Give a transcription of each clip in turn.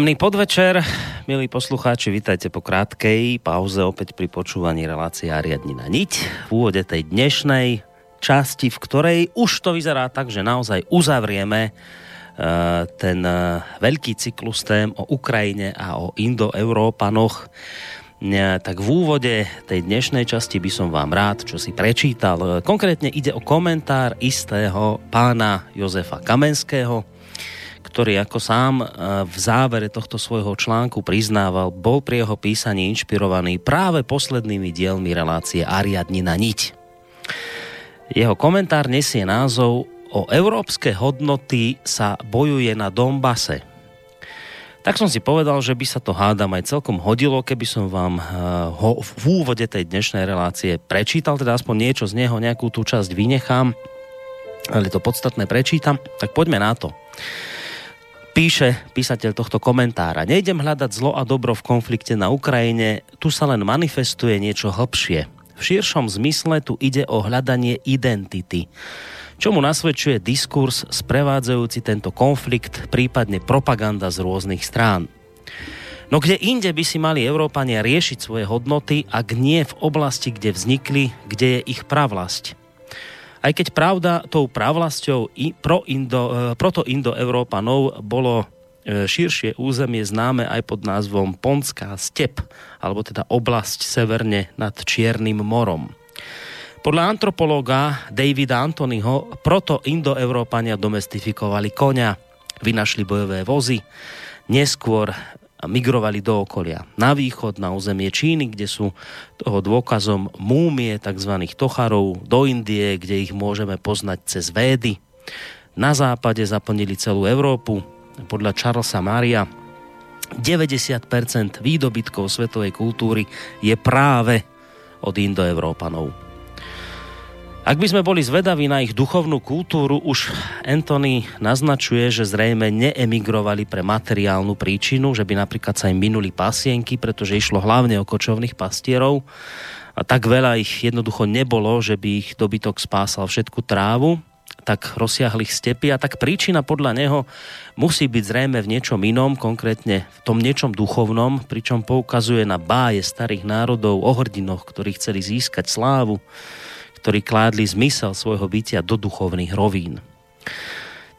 Príjemný podvečer, milí poslucháči, vítajte po krátkej pauze opäť pri počúvaní relácie Ariadnina Niť v úvode tej dnešnej časti, v ktorej už to vyzerá tak, že naozaj uzavrieme uh, ten uh, veľký cyklus tém o Ukrajine a o indoeurópanoch. Uh, tak v úvode tej dnešnej časti by som vám rád, čo si prečítal. Konkrétne ide o komentár istého pána Jozefa Kamenského, ktorý ako sám e, v závere tohto svojho článku priznával, bol pri jeho písaní inšpirovaný práve poslednými dielmi relácie Ariadnina niť. Jeho komentár nesie názov O európske hodnoty sa bojuje na Dombase. Tak som si povedal, že by sa to hádam aj celkom hodilo, keby som vám e, ho v úvode tej dnešnej relácie prečítal, teda aspoň niečo z neho, nejakú tú časť vynechám, ale to podstatné prečítam, tak poďme na to. Píše písateľ tohto komentára. Nejdem hľadať zlo a dobro v konflikte na Ukrajine, tu sa len manifestuje niečo hlbšie. V širšom zmysle tu ide o hľadanie identity, čomu nasvedčuje diskurs sprevádzajúci tento konflikt, prípadne propaganda z rôznych strán. No kde inde by si mali Európania riešiť svoje hodnoty, ak nie v oblasti, kde vznikli, kde je ich pravlasť? Aj keď pravda tou pravlasťou i pro Indo, e, proto Indo-Európanov bolo e, širšie územie známe aj pod názvom Ponská step, alebo teda oblasť severne nad Čiernym morom. Podľa antropológa Davida Antonyho proto Indo-Európania domestifikovali konia, vynašli bojové vozy, neskôr migrovali do okolia. Na východ, na územie Číny, kde sú toho dôkazom múmie tzv. tocharov, do Indie, kde ich môžeme poznať cez Védy. Na západe zaplnili celú Európu. Podľa Charlesa Maria 90% výdobytkov svetovej kultúry je práve od Indoevrópanov. Ak by sme boli zvedaví na ich duchovnú kultúru, už Anthony naznačuje, že zrejme neemigrovali pre materiálnu príčinu, že by napríklad sa im minuli pasienky, pretože išlo hlavne o kočovných pastierov. A tak veľa ich jednoducho nebolo, že by ich dobytok spásal všetku trávu, tak rozsiahlých stepy a tak príčina podľa neho musí byť zrejme v niečom inom, konkrétne v tom niečom duchovnom, pričom poukazuje na báje starých národov o hrdinoch, ktorí chceli získať slávu, ktorí kládli zmysel svojho bytia do duchovných rovín.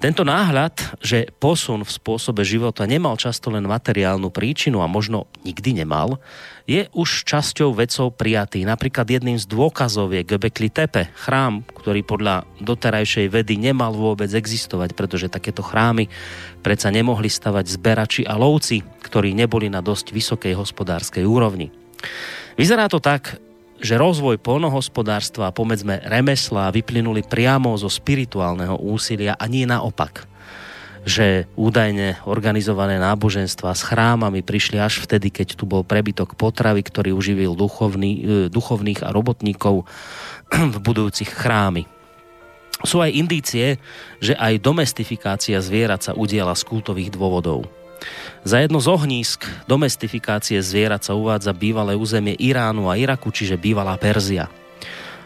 Tento náhľad, že posun v spôsobe života nemal často len materiálnu príčinu a možno nikdy nemal, je už časťou vecov prijatý. Napríklad jedným z dôkazov je Göbekli Tepe, chrám, ktorý podľa doterajšej vedy nemal vôbec existovať, pretože takéto chrámy predsa nemohli stavať zberači a lovci, ktorí neboli na dosť vysokej hospodárskej úrovni. Vyzerá to tak, že rozvoj polnohospodárstva a pomedzme remesla vyplynuli priamo zo spirituálneho úsilia a nie naopak že údajne organizované náboženstva s chrámami prišli až vtedy, keď tu bol prebytok potravy, ktorý uživil duchovný, e, duchovných a robotníkov v budúcich chrámy. Sú aj indície, že aj domestifikácia zvierat sa udiela z kultových dôvodov. Za jedno z ohnízk domestifikácie zvierat sa uvádza bývalé územie Iránu a Iraku, čiže bývalá Perzia.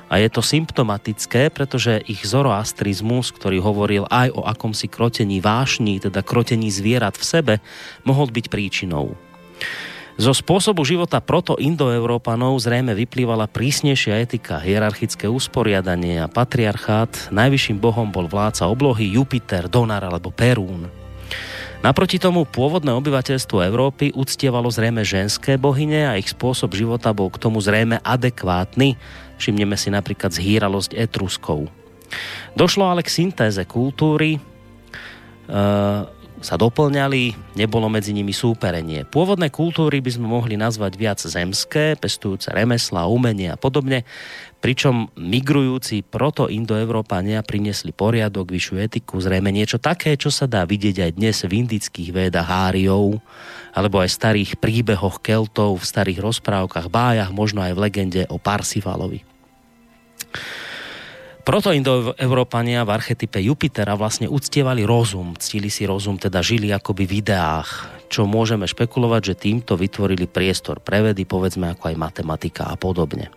A je to symptomatické, pretože ich zoroastrizmus, ktorý hovoril aj o akomsi krotení vášní, teda krotení zvierat v sebe, mohol byť príčinou. Zo spôsobu života proto indoeurópanov zrejme vyplývala prísnejšia etika, hierarchické usporiadanie a patriarchát. Najvyšším bohom bol vládca oblohy Jupiter, Donar alebo Perún. Naproti tomu pôvodné obyvateľstvo Európy uctievalo zrejme ženské bohyne a ich spôsob života bol k tomu zrejme adekvátny. Všimneme si napríklad zhýralosť Etruskov. Došlo ale k syntéze kultúry, e, sa doplňali, nebolo medzi nimi súperenie. Pôvodné kultúry by sme mohli nazvať viac zemské, pestujúce remesla, umenie a podobne pričom migrujúci proto indoevropania priniesli poriadok, vyššiu etiku, zrejme niečo také, čo sa dá vidieť aj dnes v indických védach Áriov, alebo aj starých príbehoch Keltov, v starých rozprávkach, bájach, možno aj v legende o Parsifalovi. Proto indoevropania v archetype Jupitera vlastne uctievali rozum, ctili si rozum, teda žili akoby v ideách, čo môžeme špekulovať, že týmto vytvorili priestor pre vedy, povedzme ako aj matematika a podobne.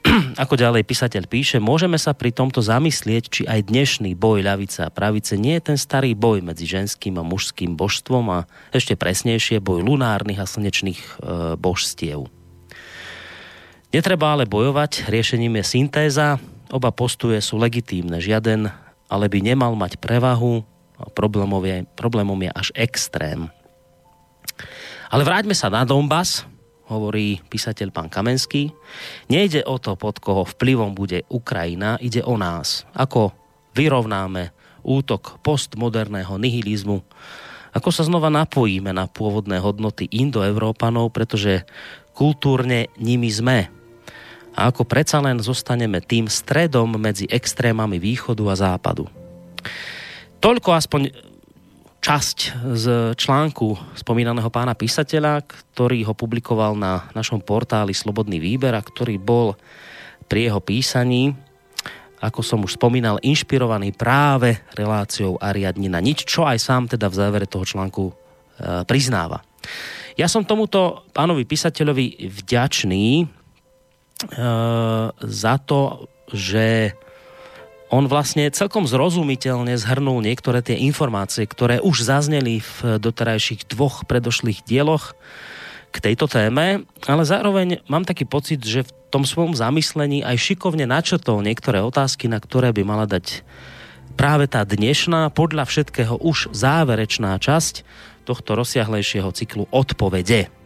ako ďalej písateľ píše, môžeme sa pri tomto zamyslieť, či aj dnešný boj ľavice a pravice nie je ten starý boj medzi ženským a mužským božstvom a ešte presnejšie boj lunárnych a slnečných e, božstiev. Netreba ale bojovať, riešením je syntéza, oba postuje sú legitímne, žiaden ale by nemal mať prevahu, a problémom je, problémom je až extrém. Ale vráťme sa na Donbass, hovorí písateľ pán Kamenský. Nejde o to, pod koho vplyvom bude Ukrajina, ide o nás. Ako vyrovnáme útok postmoderného nihilizmu, ako sa znova napojíme na pôvodné hodnoty indoevrópanov, pretože kultúrne nimi sme. A ako predsa len zostaneme tým stredom medzi extrémami východu a západu. Toľko aspoň časť z článku spomínaného pána písateľa, ktorý ho publikoval na našom portáli Slobodný výber a ktorý bol pri jeho písaní, ako som už spomínal, inšpirovaný práve reláciou Ariadnina. Nič, čo aj sám teda v závere toho článku e, priznáva. Ja som tomuto pánovi písateľovi vďačný e, za to, že on vlastne celkom zrozumiteľne zhrnul niektoré tie informácie, ktoré už zazneli v doterajších dvoch predošlých dieloch k tejto téme, ale zároveň mám taký pocit, že v tom svojom zamyslení aj šikovne načrtol niektoré otázky, na ktoré by mala dať práve tá dnešná, podľa všetkého už záverečná časť tohto rozsiahlejšieho cyklu odpovede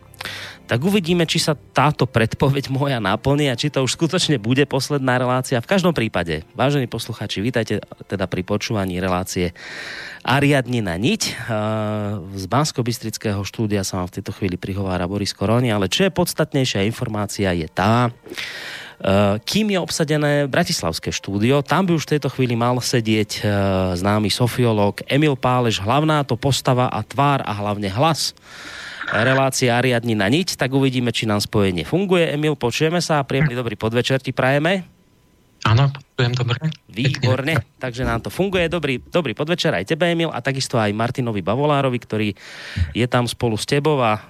tak uvidíme, či sa táto predpoveď moja naplní a či to už skutočne bude posledná relácia. V každom prípade, vážení posluchači, vítajte teda pri počúvaní relácie Ariadni na niť. Z bansko štúdia sa vám v tejto chvíli prihovára Boris Koroni, ale čo je podstatnejšia informácia je tá, kým je obsadené Bratislavské štúdio, tam by už v tejto chvíli mal sedieť známy sofiológ Emil Pálež, hlavná to postava a tvár a hlavne hlas relácia Ariadni na niť, tak uvidíme, či nám spojenie funguje. Emil, počujeme sa a príjemný dobrý podvečer ti prajeme. Áno, počujem dobre. Výborne, takže nám to funguje. Dobrý, dobrý podvečer aj tebe, Emil, a takisto aj Martinovi Bavolárovi, ktorý je tam spolu s tebou a e,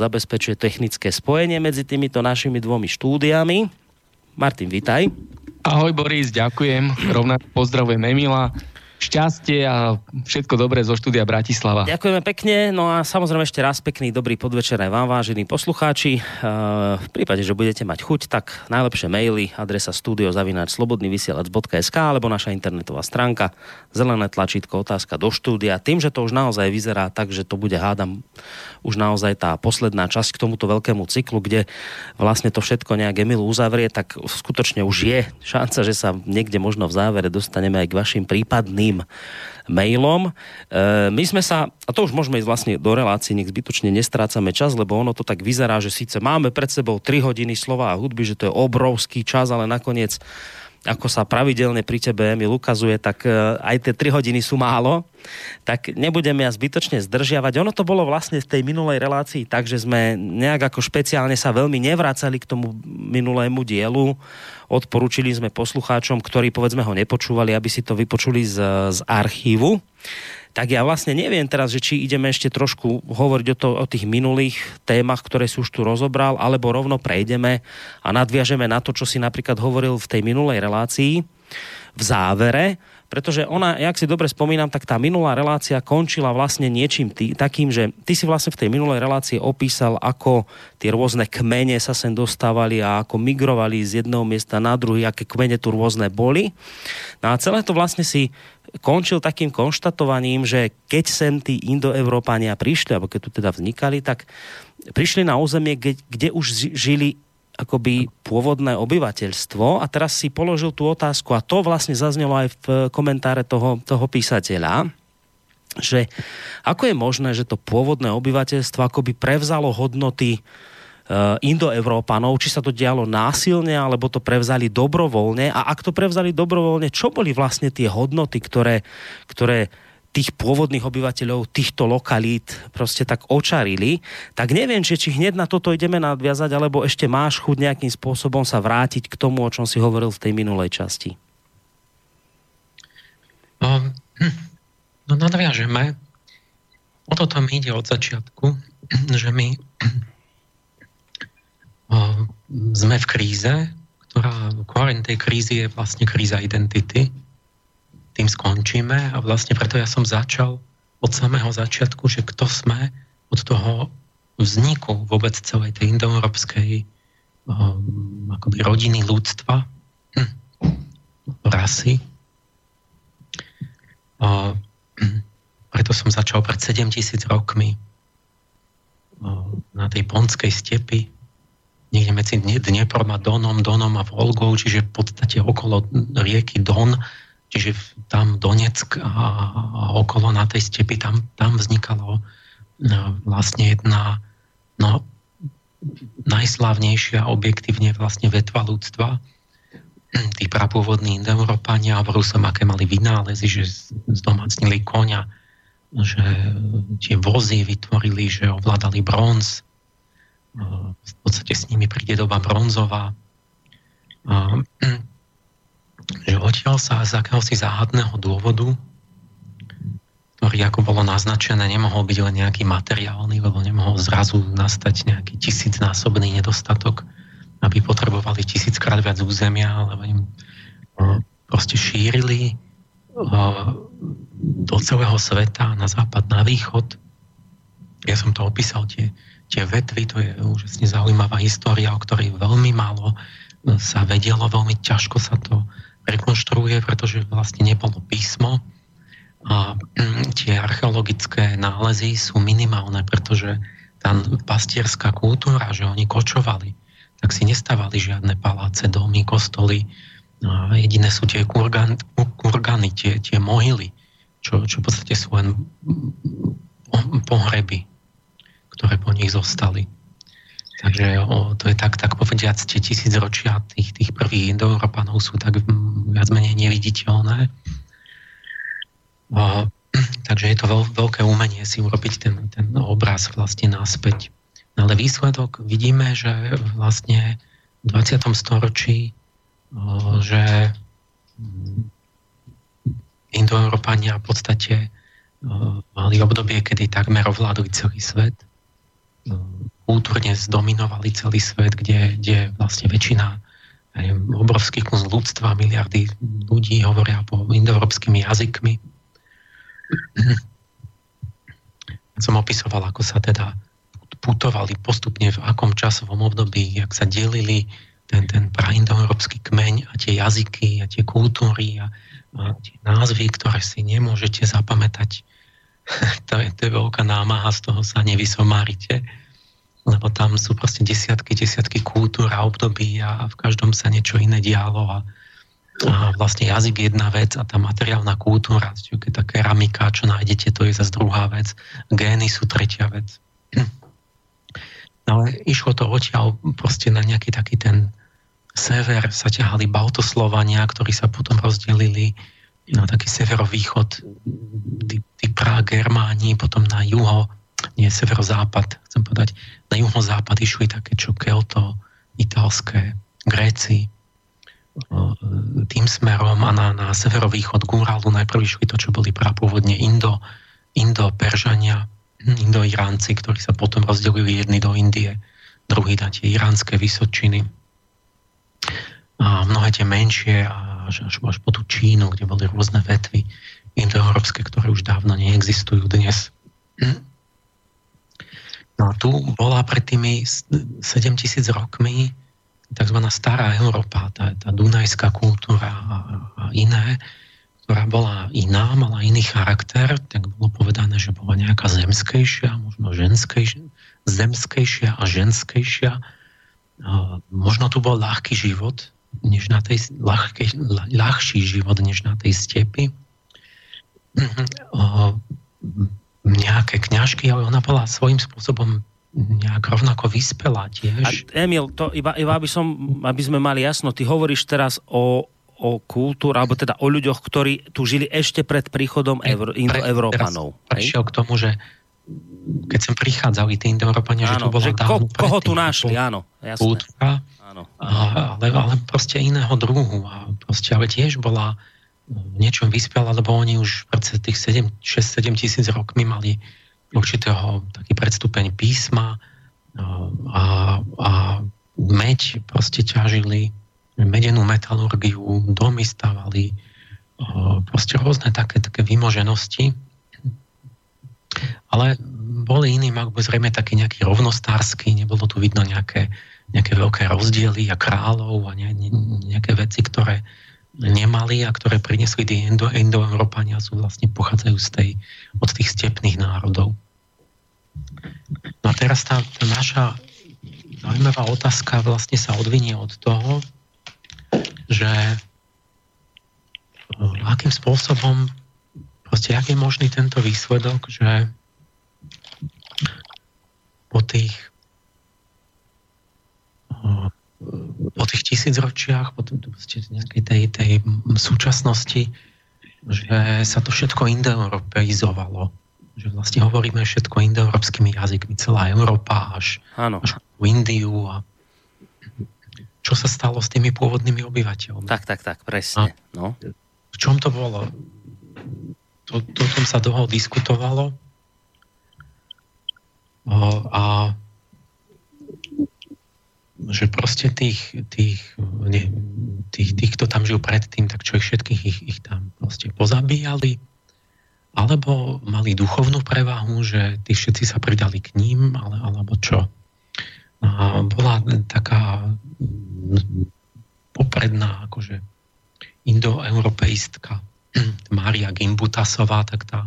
zabezpečuje technické spojenie medzi týmito našimi dvomi štúdiami. Martin, vitaj. Ahoj Boris, ďakujem. Rovnako pozdravujem Emila šťastie a všetko dobré zo štúdia Bratislava. Ďakujeme pekne, no a samozrejme ešte raz pekný dobrý podvečer aj vám, vážení poslucháči. V prípade, že budete mať chuť, tak najlepšie maily, adresa studiozavináč.slobodnyvysielac.sk alebo naša internetová stránka, zelené tlačítko, otázka do štúdia. Tým, že to už naozaj vyzerá tak, že to bude, hádam, už naozaj tá posledná časť k tomuto veľkému cyklu, kde vlastne to všetko nejak Emil uzavrie, tak skutočne už je šanca, že sa niekde možno v závere dostaneme aj k vašim prípadným mailom. E, my sme sa, a to už môžeme ísť vlastne do relácií, nech zbytočne nestrácame čas, lebo ono to tak vyzerá, že síce máme pred sebou 3 hodiny slova a hudby, že to je obrovský čas, ale nakoniec ako sa pravidelne pri tebe Emil ukazuje, tak e, aj tie 3 hodiny sú málo, tak nebudeme ja zbytočne zdržiavať. Ono to bolo vlastne v tej minulej relácii tak, že sme nejak ako špeciálne sa veľmi nevracali k tomu minulému dielu. Odporúčili sme poslucháčom, ktorí povedzme ho nepočúvali, aby si to vypočuli z, z archívu tak ja vlastne neviem teraz, že či ideme ešte trošku hovoriť o, to, o tých minulých témach, ktoré si už tu rozobral, alebo rovno prejdeme a nadviažeme na to, čo si napríklad hovoril v tej minulej relácii. V závere, pretože ona, jak si dobre spomínam, tak tá minulá relácia končila vlastne niečím tý, takým, že ty si vlastne v tej minulej relácii opísal, ako tie rôzne kmene sa sem dostávali a ako migrovali z jedného miesta na druhý, aké kmene tu rôzne boli. No a celé to vlastne si končil takým konštatovaním, že keď sem tí indoevropania prišli, alebo keď tu teda vznikali, tak prišli na územie, kde, kde už žili akoby pôvodné obyvateľstvo a teraz si položil tú otázku a to vlastne zaznelo aj v komentáre toho, toho písateľa, že ako je možné, že to pôvodné obyvateľstvo akoby prevzalo hodnoty Eh, indoevrópanov, či sa to dialo násilne, alebo to prevzali dobrovoľne. A ak to prevzali dobrovoľne, čo boli vlastne tie hodnoty, ktoré, ktoré tých pôvodných obyvateľov týchto lokalít proste tak očarili, tak neviem, či, či hneď na toto ideme nadviazať, alebo ešte máš chuť nejakým spôsobom sa vrátiť k tomu, o čom si hovoril v tej minulej časti. No, no nadviažeme. O toto mi ide od začiatku, že my sme v kríze, ktorá koreň tej krízy je vlastne kríza identity. Tým skončíme a vlastne preto ja som začal od samého začiatku, že kto sme od toho vzniku vôbec celej tej indoeurópskej um, akoby rodiny ľudstva, hm, rasy. Uh, preto som začal pred 7000 rokmi uh, na tej ponskej stepi niekde medzi Dneprom a Donom, Donom a Volgou, čiže v podstate okolo rieky Don, čiže tam Donetsk a, okolo na tej stepi, tam, tam vznikalo no, vlastne jedna no, najslávnejšia objektívne vlastne vetva ľudstva, tí prapôvodní Indoeurópania, hovoril som, aké mali vynálezy, že zdomacnili konia, že tie vozy vytvorili, že ovládali bronz, v podstate s nimi príde doba bronzová. Že odtiaľ sa z akéhosi záhadného dôvodu, ktorý ako bolo naznačené, nemohol byť len nejaký materiálny, lebo nemohol zrazu nastať nejaký tisícnásobný nedostatok, aby potrebovali tisíckrát viac územia, alebo im proste šírili do celého sveta, na západ, na východ. Ja som to opísal, tie, tie vetvy, to je úžasne zaujímavá história, o ktorej veľmi málo e, sa vedelo, veľmi ťažko sa to rekonštruuje, pretože vlastne nebolo písmo a mm, tie archeologické nálezy sú minimálne, pretože tá pastierská kultúra, že oni kočovali, tak si nestávali žiadne paláce, domy, kostoly. A jediné sú tie kurgan, kurgany, tie, tie mohyly, čo, čo v podstate sú len pohreby ktoré po nich zostali. Takže o, to je tak, tak povediať, tie tisíc ročia tých, tých prvých Indoeurópanov sú tak viac menej neviditeľné. O, takže je to veľ, veľké umenie si urobiť ten, ten obraz vlastne naspäť. No ale výsledok vidíme, že vlastne v 20. storočí, o, že Indoeurópania v podstate mali obdobie, kedy takmer ovládli celý svet kultúrne zdominovali celý svet, kde, kde vlastne väčšina obrovských kus ľudstva, miliardy ľudí hovoria po indoeurópskymi jazykmi. Som opisoval, ako sa teda putovali postupne v akom časovom období, jak sa delili ten, ten praindoeurópsky kmeň a tie jazyky a tie kultúry a, a tie názvy, ktoré si nemôžete zapamätať to, je, to je veľká námaha, z toho sa nevysomárite, lebo tam sú proste desiatky, desiatky kultúr a období a v každom sa niečo iné dialo a, a vlastne jazyk jedna vec a tá materiálna kultúra, keď tá keramika, čo nájdete, to je zase druhá vec. Gény sú tretia vec. Ale išlo to odtiaľ proste na nejaký taký ten sever sa ťahali Baltoslovania, ktorí sa potom rozdelili na taký severovýchod, tí, Germáni, potom na juho, nie severozápad, chcem povedať, na juhozápad išli také čo Kelto, italské, Gréci, tým smerom a na, na severovýchod Gúralu najprv išli to, čo boli prapôvodne Indo, Indo-Peržania, Indo-Iránci, ktorí sa potom rozdelili jedni do Indie, druhý na tie iránske vysočiny. A mnohé tie menšie až, až, až po tú Čínu, kde boli rôzne vetvy indoeurópske, ktoré už dávno neexistujú dnes. No a tu bola pred tými 7000 rokmi tzv. stará Európa, tá, tá dunajská kultúra a, a iné, ktorá bola iná, mala iný charakter, tak bolo povedané, že bola nejaká zemskejšia, možno ženskejšia, zemskejšia a ženskejšia. Možno tu bol ľahký život, než na tej, ľahký, ľahší život, než na tej stepi. Nejaké kňažky, ale ona bola svojím spôsobom nejak rovnako vyspelá tiež. A Emil, to iba, iba aby, som, aby sme mali jasno, ty hovoríš teraz o o kultúru, alebo teda o ľuďoch, ktorí tu žili ešte pred príchodom Evro, Indoevrópanov. Prešiel k tomu, že keď sem prichádzali tí Indoeurópania, že tu bola že ko, koho tu našli, áno, jasné. Kultúra, ale, ale proste iného druhu. A proste, ale tiež bola v niečom vyspela, lebo oni už pred tých 6-7 tisíc rokmi mali určitého taký predstupeň písma a, a meď proste ťažili medenú metalurgiu, domy stavali, proste rôzne také, také vymoženosti. Ale boli iní, ako zrejme taký nejaký rovnostársky, nebolo tu vidno nejaké, nejaké veľké rozdiely a kráľov a ne, ne, nejaké veci, ktoré nemali a ktoré priniesli tí Indo, Indoeurópania sú vlastne pochádzajú z tej, od tých stepných národov. No a teraz tá, tá naša zaujímavá otázka vlastne sa odvinie od toho, že eh, akým spôsobom, proste jak je možný tento výsledok, že po tých po tých tisícročiach, po nejakej tej, tej súčasnosti, že sa to všetko indoeuropeizovalo. Že vlastne hovoríme všetko indoeurópskymi jazykmi, celá Európa až, Áno. až Indiu a čo sa stalo s tými pôvodnými obyvateľmi. Tak, tak, tak, presne. No. V čom to bolo? To, to tom sa dlho diskutovalo o, a že proste tých, tých, ne, tých, tých, kto tam žil predtým, tak čo ich všetkých ich, ich tam proste pozabíjali, alebo mali duchovnú prevahu, že tí všetci sa pridali k ním, ale, alebo čo? A bola taká popredná akože indoeuropeistka Mária Gimbutasová, tak tá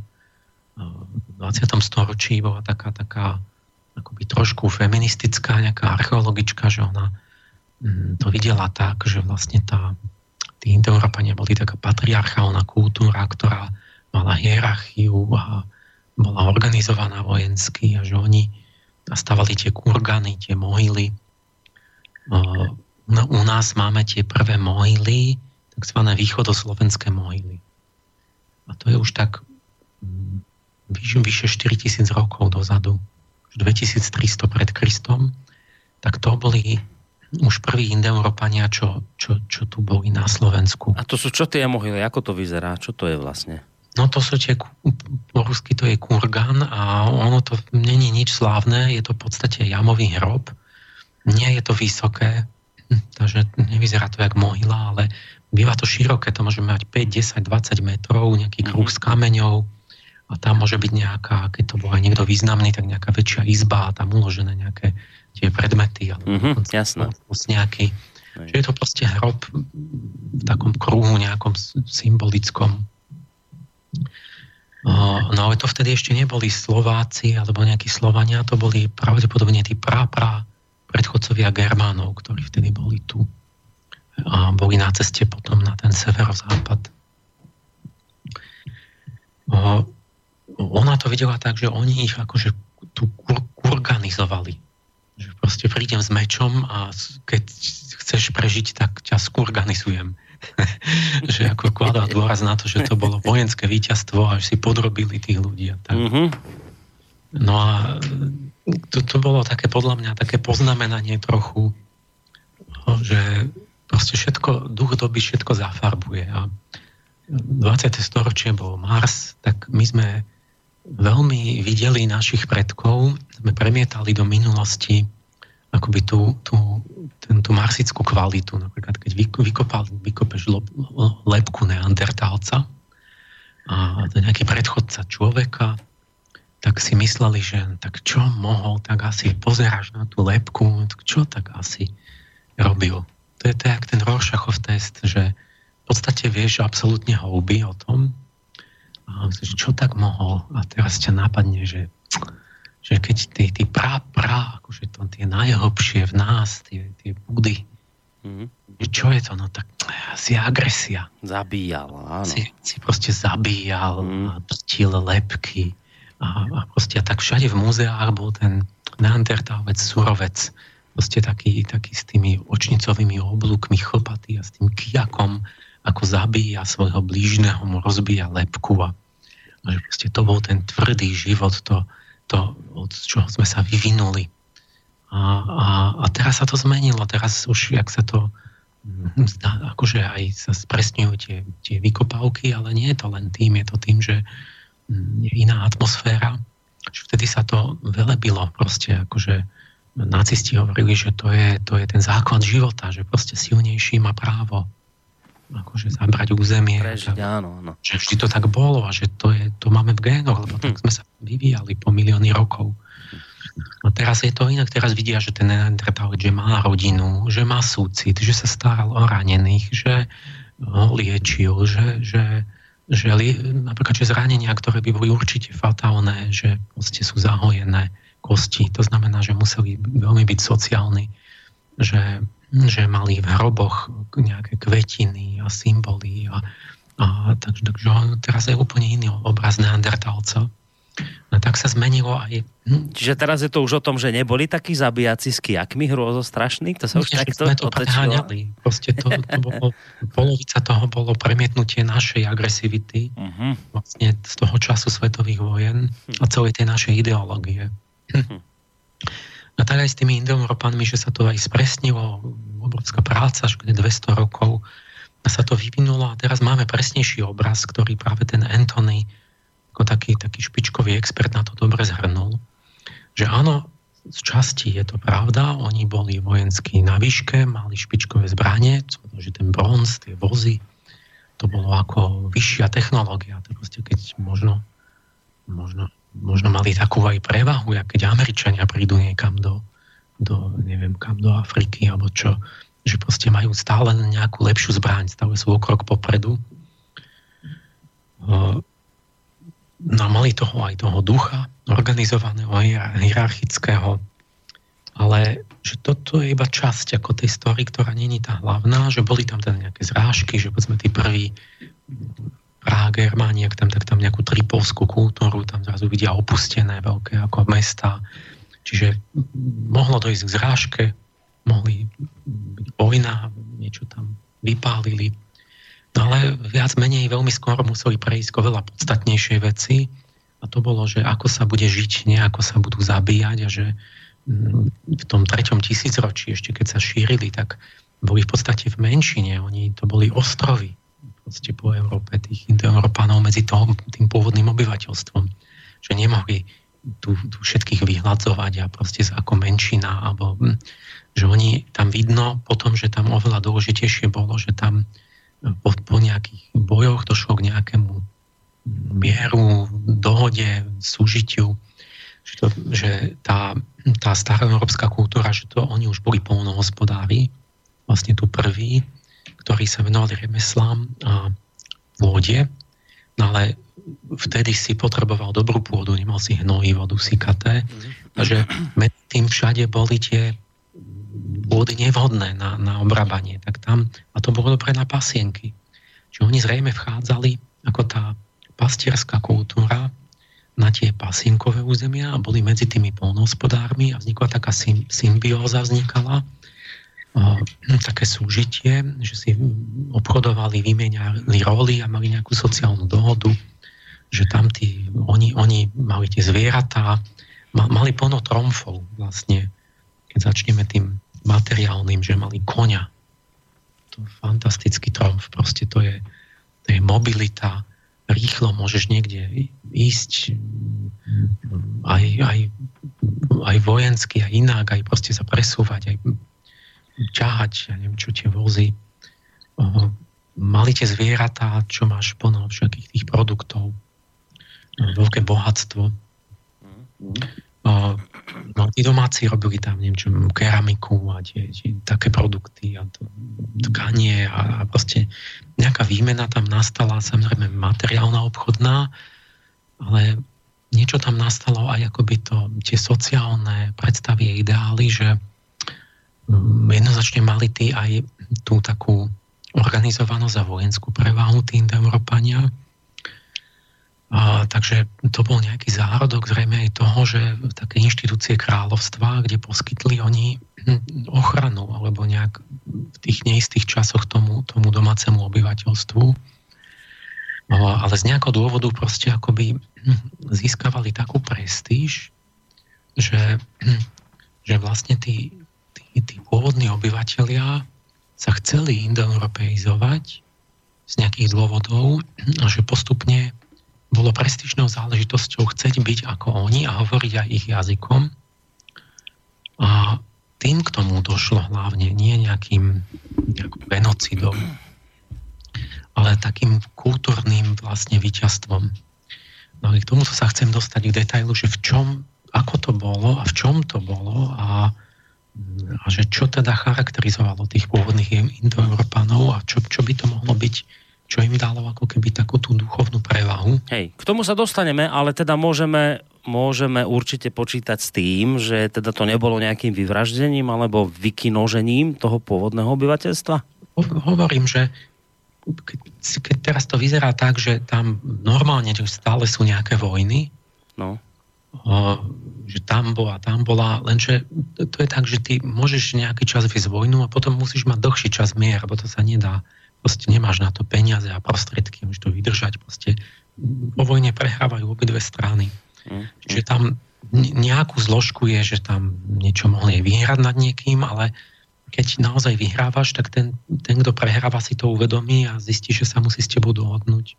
v 20. storočí bola taká, taká akoby trošku feministická nejaká archeologička, že ona mm, to videla tak, že vlastne tá, tí indoeurópania boli taká patriarchálna kultúra, ktorá mala hierarchiu a bola organizovaná vojensky a že oni stavali tie kurgany, tie mohyly No, u nás máme tie prvé mohyly, tzv. východoslovenské mohyly. A to je už tak mm, vyše, vyše 4000 rokov dozadu, 2300 pred Kristom, tak to boli už prví Indoeurópania, čo, čo, čo tu boli na Slovensku. A to sú čo tie mohyly? Ako to vyzerá? Čo to je vlastne? No to sú tie, po rusky to je kurgan a ono to není nič slávne, je to v podstate jamový hrob. Nie je to vysoké, takže nevyzerá to jak mohyla, ale býva to široké, to môže mať 5, 10, 20 metrov, nejaký kruh mm-hmm. s kameňou a tam môže byť nejaká, keď to bol aj niekto významný, tak nejaká väčšia izba a tam uložené nejaké tie predmety alebo mm-hmm, jasné. nejaký. Že je to proste hrob v takom kruhu nejakom symbolickom. No ale to vtedy ešte neboli Slováci alebo nejakí Slovania, to boli pravdepodobne tí pra, pra predchodcovia Germánov, ktorí vtedy boli tu a boli na ceste potom na ten severozápad ona to videla tak, že oni ich akože tu kurganizovali. Že proste prídem s mečom a keď chceš prežiť, tak ťa skurganizujem. že ako kladá dôraz na to, že to bolo vojenské víťazstvo a že si podrobili tých ľudí. A tak. Mm-hmm. No a to, to bolo také podľa mňa také poznamenanie trochu, že proste všetko, duch doby všetko zafarbuje. A 20. storočie bol Mars, tak my sme veľmi videli našich predkov, sme premietali do minulosti akoby tú, tú, tú, tú marsickú kvalitu. Napríklad, keď vykopal, vykopeš lepku neandertálca a nejaký predchodca človeka, tak si mysleli, že tak čo mohol, tak asi pozeráš na tú lepku, tak čo tak asi robil. To je to jak ten Rorschachov test, že podstate vieš absolútne houby o tom, čo tak mohol? A teraz ťa napadne, že, že keď tí, tí prá, prá, akože to tie najhlbšie v nás, tie, tie budy, mm-hmm. čo je to? No tak asi agresia. Zabíjal, áno. Si, si proste zabíjal mm. a drtil lepky. A, a proste a tak všade v múzeách bol ten neandertálec, surovec, proste taký, taký s tými očnicovými oblúkmi chlpatý a s tým kijakom ako zabíja svojho blížneho, mu rozbíja lepku a, že proste to bol ten tvrdý život, to, to od čoho sme sa vyvinuli. A, a, a teraz sa to zmenilo, teraz už, jak sa to hm, zdá, akože aj sa spresňujú tie, tie vykopávky, ale nie je to len tým, je to tým, že hm, je iná atmosféra. Vtedy sa to velebilo, proste akože nacisti hovorili, že to je, to je ten základ života, že proste silnejší má právo akože zabrať územie. Prežiť, áno, áno. Že vždy to tak bolo a že to, je, to máme v génoch, lebo tak hm. sme sa vyvíjali po milióny rokov. No teraz je to inak, teraz vidia, že ten neandertálec, že má rodinu, že má súcit, že sa staral o ranených, že ho liečil, že, že, že li, napríklad, že zranenia, ktoré by boli určite fatálne, že proste sú zahojené kosti, to znamená, že museli veľmi byť sociálni, že že mali v hroboch nejaké kvetiny a symboly a, a takže, takže teraz je úplne iný obraz neandertálca. No tak sa zmenilo aj... Hm. Čiže teraz je to už o tom, že neboli takí zabíjaci s kijakmi strašných? To sa už Nie, takto sme to Proste to, to bolo, polovica toho bolo premietnutie našej agresivity uh-huh. vlastne z toho času svetových vojen a celej tej našej ideológie. Uh-huh. A tak aj s tými Indoeurópanmi, že sa to aj spresnilo, obrovská práca, až 200 rokov sa to vyvinulo a teraz máme presnejší obraz, ktorý práve ten Anthony ako taký, taký špičkový expert na to dobre zhrnul, že áno, z časti je to pravda, oni boli vojenskí na výške, mali špičkové zbranie, že ten bronz, tie vozy, to bolo ako vyššia technológia. To proste, keď možno, možno možno mali takú aj prevahu, jak keď Američania prídu niekam do, do, neviem kam, do Afriky alebo čo, že proste majú stále nejakú lepšiu zbraň, stále sú o krok popredu. No mali toho aj toho ducha organizovaného, hierarchického, ale že toto je iba časť ako tej story, ktorá není tá hlavná, že boli tam teda nejaké zrážky, že sme tí prví Praha, Germáni, ak tam, tak tam nejakú tripolskú kultúru, tam zrazu vidia opustené veľké ako mesta. Čiže mohlo dojsť k zrážke, mohli byť vojna, niečo tam vypálili. No ale viac menej veľmi skoro museli prejsť ko veľa podstatnejšie veci a to bolo, že ako sa bude žiť, nie ako sa budú zabíjať a že mm, v tom treťom tisícročí, ešte keď sa šírili, tak boli v podstate v menšine. Oni to boli ostrovy podstate po Európe tých Indoeurópanov medzi toho, tým pôvodným obyvateľstvom. Že nemohli tu, tu všetkých vyhľadzovať a proste ako menšina, alebo hm, že oni tam vidno potom, že tam oveľa dôležitejšie bolo, že tam po, po nejakých bojoch došlo k nejakému mieru, dohode, súžitiu, že, to, že tá, tá stará európska kultúra, že to oni už boli polnohospodári, vlastne tu prví, ktorí sa venovali remeslám a vôde, no ale vtedy si potreboval dobrú pôdu, nemal si hnojivo, dusikaté, takže medzi tým všade boli tie pôdy nevhodné na, na obrábanie, tak tam, a to bolo dobre na pasienky. Čiže oni zrejme vchádzali ako tá pastierská kultúra na tie pasienkové územia a boli medzi tými polnohospodármi a vznikla taká symbióza vznikala, také súžitie, že si obchodovali, vymieniali roly a mali nejakú sociálnu dohodu, že tam tí, oni, oni mali tie zvieratá, mali plno tromfov vlastne, keď začneme tým materiálnym, že mali konia. To je fantastický tromf, proste to je, to je mobilita, rýchlo môžeš niekde ísť aj, aj, aj vojensky, aj inak, aj proste sa presúvať, aj ťahať, ja neviem čo, tie vozy. Mali tie zvieratá, čo máš plno všetkých tých produktov. Veľké bohatstvo. No, tí domáci robili tam, neviem čo, keramiku a tie, tie také produkty a to, tkanie a, a proste nejaká výmena tam nastala, samozrejme materiálna, obchodná, ale niečo tam nastalo aj akoby to, tie sociálne predstavy a ideály, že jednoznačne mali tí aj tú takú organizovanosť a vojenskú prevahu tí Európania. A, takže to bol nejaký zárodok zrejme aj toho, že také inštitúcie kráľovstva, kde poskytli oni hm, ochranu alebo nejak v tých neistých časoch tomu, tomu domácemu obyvateľstvu. No, ale z nejakého dôvodu proste akoby hm, získavali takú prestíž, že, hm, že vlastne tí, tí pôvodní obyvateľia sa chceli indoeuropeizovať z nejakých dôvodov a že postupne bolo prestížnou záležitosťou chceť byť ako oni a hovoriť aj ich jazykom. A tým k tomu došlo hlavne nie nejakým genocidom, ale takým kultúrnym vlastne víťazstvom. No a k tomuto sa chcem dostať k detailu, že v čom, ako to bolo a v čom to bolo a a že čo teda charakterizovalo tých pôvodných indoeurópanov a čo, čo by to mohlo byť, čo im dalo ako keby takú tú duchovnú prevahu. Hej, k tomu sa dostaneme, ale teda môžeme, môžeme určite počítať s tým, že teda to nebolo nejakým vyvraždením alebo vykinožením toho pôvodného obyvateľstva? Hovorím, že keď, teraz to vyzerá tak, že tam normálne stále sú nejaké vojny, no že tam bola, tam bola, lenže to je tak, že ty môžeš nejaký čas vysť vojnu a potom musíš mať dlhší čas mier, lebo to sa nedá. Proste nemáš na to peniaze a prostriedky, môžeš to vydržať. Proste vo vojne prehrávajú obidve strany. Mm. Čiže tam nejakú zložku je, že tam niečo mohli vyhrať nad niekým, ale keď naozaj vyhrávaš, tak ten, ten kto prehráva, si to uvedomí a zistí, že sa musí s tebou dohodnúť.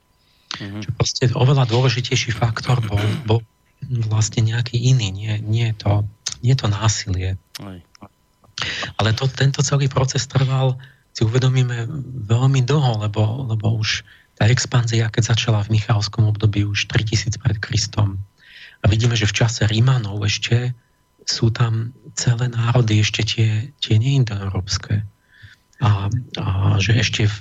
Mm-hmm. Čiže proste oveľa dôležitejší faktor bol, bol vlastne nejaký iný, nie, nie, to, nie to násilie. Aj. Ale to, tento celý proces trval, si uvedomíme, veľmi dlho, lebo, lebo už tá expanzia, keď začala v Michalskom období už 3000 pred Kristom, a vidíme, že v čase Rímanov ešte sú tam celé národy, ešte tie, tie neindoeurópske a, a že ešte v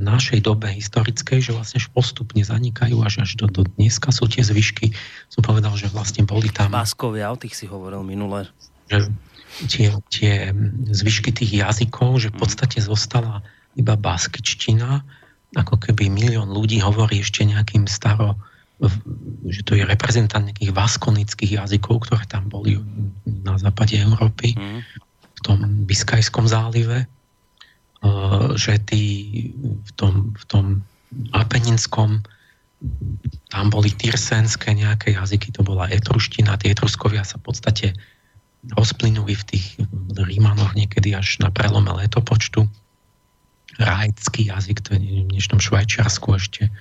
našej dobe historickej, že vlastne postupne zanikajú až až do, do dneska sú tie zvyšky. Som povedal, že vlastne boli tam... Báskovia, o tých si hovoril minule. Že tie, tie zvyšky tých jazykov, že v podstate zostala iba baskičtina, ako keby milión ľudí hovorí ešte nejakým staro, že to je reprezentant nejakých vaskonických jazykov, ktoré tam boli na západe Európy, mm. v tom Biskajskom zálive že tí v tom, v tom Apeninskom tam boli tyrsenské nejaké jazyky, to bola etruština, tie etruskovia sa v podstate rozplynuli v tých Rímanoch niekedy až na prelome letopočtu. Rajcký jazyk, to je v dnešnom Švajčiarsku ešte.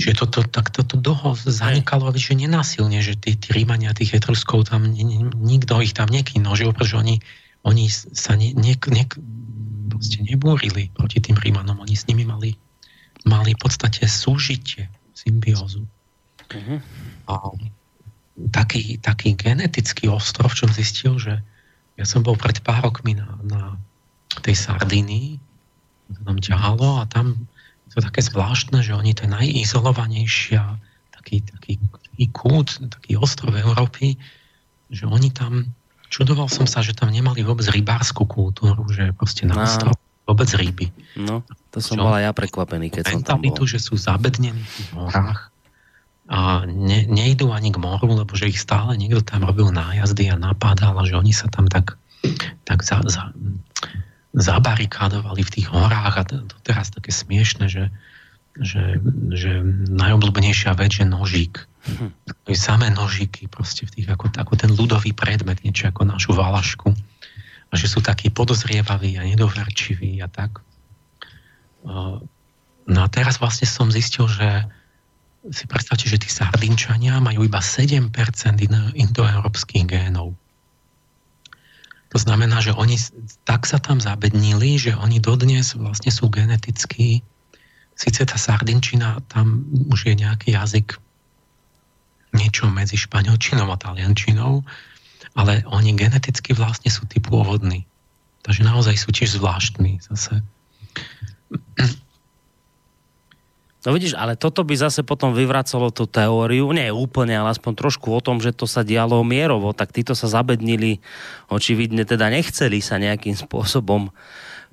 Že toto tak toto dlho zanikalo, ale že nenásilne, že tí, tí Rímania, tých Etruskov tam, nikto ich tam nekinožil, pretože oni oni sa ne, ne, ne, nebúrili proti tým Rímanom, oni s nimi mali mali v podstate súžitie, symbiózu. Uh-huh. A taký, taký genetický ostrov, čo zistil, že ja som bol pred pár rokmi na, na tej Sardínii, to tam ťahalo a tam je to také zvláštne, že oni to je najizolovanejšia taký, taký, taký kút, taký ostrov Európy, že oni tam, čudoval som sa, že tam nemali vôbec rybárskú kultúru, že proste na ostrov vôbec ryby. No, to som aj ja prekvapený, keď som tam bol. že sú zabednení v horách a ne, nejdú ani k moru, lebo že ich stále niekto tam robil nájazdy a napádal a že oni sa tam tak, tak za, za, zabarikádovali v tých horách a to, to teraz také smiešne, že, že, že najobľúbenejšia vec je nožík. Hm. Samé nožíky proste v tých, ako, ako ten ľudový predmet, niečo ako našu valašku a že sú takí podozrievaví a nedoverčiví a tak. No a teraz vlastne som zistil, že si predstavte, že tí Sardinčania majú iba 7% indoeurópskych génov. To znamená, že oni tak sa tam zabednili, že oni dodnes vlastne sú geneticky síce tá Sardinčina, tam už je nejaký jazyk niečo medzi španielčinou a taliančinou, ale oni geneticky vlastne sú tí pôvodní. Takže naozaj sú tiež zvláštni zase. No vidíš, ale toto by zase potom vyvracalo tú teóriu, nie úplne, ale aspoň trošku o tom, že to sa dialo mierovo, tak títo sa zabednili, očividne teda nechceli sa nejakým spôsobom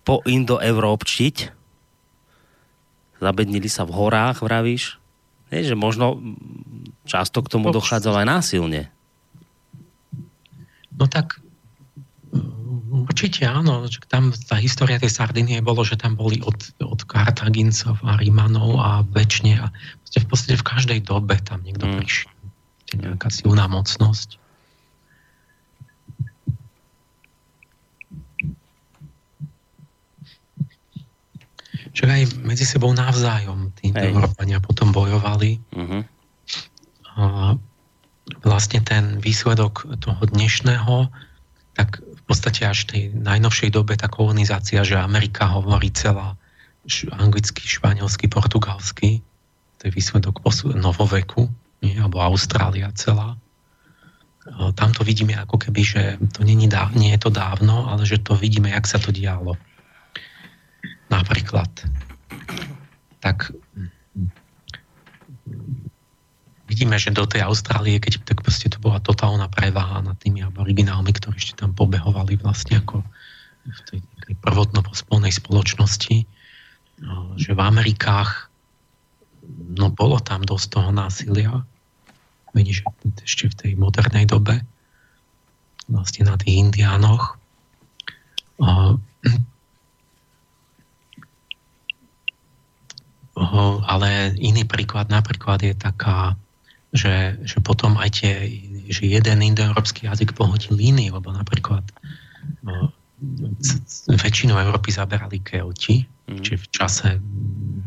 po indoevropčiť. Zabednili sa v horách, vravíš? Nie, že možno často k tomu dochádzalo aj násilne. No tak mm, určite áno, tam tá história tej Sardinie bolo, že tam boli od, od Kartagincov a Rímanov a väčšine a v podstate v každej dobe tam niekto mm. prišiel. Nejaká silná mocnosť. Však aj medzi sebou navzájom tí Európania potom bojovali. Mm-hmm. A vlastne ten výsledok toho dnešného, tak v podstate až v tej najnovšej dobe tá kolonizácia, že Amerika hovorí celá anglicky, španielsky, portugalsky, to je výsledok novoveku, nie? alebo Austrália celá. Tam to vidíme ako keby, že to nie, nie je to dávno, ale že to vidíme, jak sa to dialo. Napríklad. Tak vidíme, že do tej Austrálie, keď tak proste to bola totálna preváha nad tými originálmi, ktorí ešte tam pobehovali vlastne ako v tej, tej prvotno-spolnej spoločnosti, no, že v Amerikách no bolo tam dosť toho násilia, vidíš, ešte v tej modernej dobe, vlastne na tých indiánoch. Ale iný príklad napríklad je taká že, že potom aj tie, že jeden indoeurópsky jazyk pohodil iný, lebo napríklad no, väčšinu Európy zaberali Kelti, mm. čiže v čase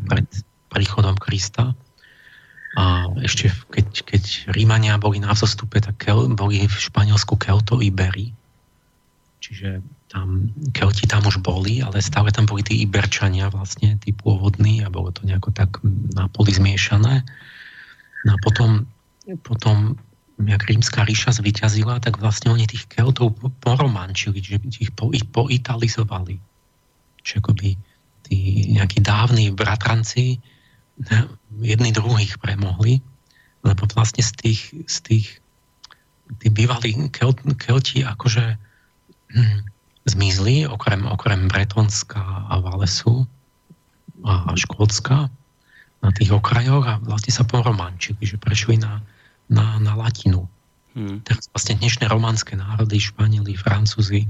pred príchodom Krista. A ešte keď, keď Rímania boli na vzostupe, tak Kel, boli v Španielsku Kelto Iberi. Čiže tam, Kelti tam už boli, ale stále tam boli tí Iberčania vlastne, tí pôvodní a bolo to nejako tak na poli zmiešané. No a potom potom jak rímska ríša zvyťazila, tak vlastne oni tých Keltov poromančili, že ich, po, poitalizovali. Čiže akoby tí nejakí dávni bratranci jedni druhých premohli, lebo vlastne z tých, z tých tí bývalí Kelt, Kelti akože hm, zmizli, okrem, okrem Bretonska a Valesu a Škótska na tých okrajoch a vlastne sa poromančili, že prešli na, na, na latinu. Hmm. Teraz vlastne dnešné románske národy, Španieli, Francúzi,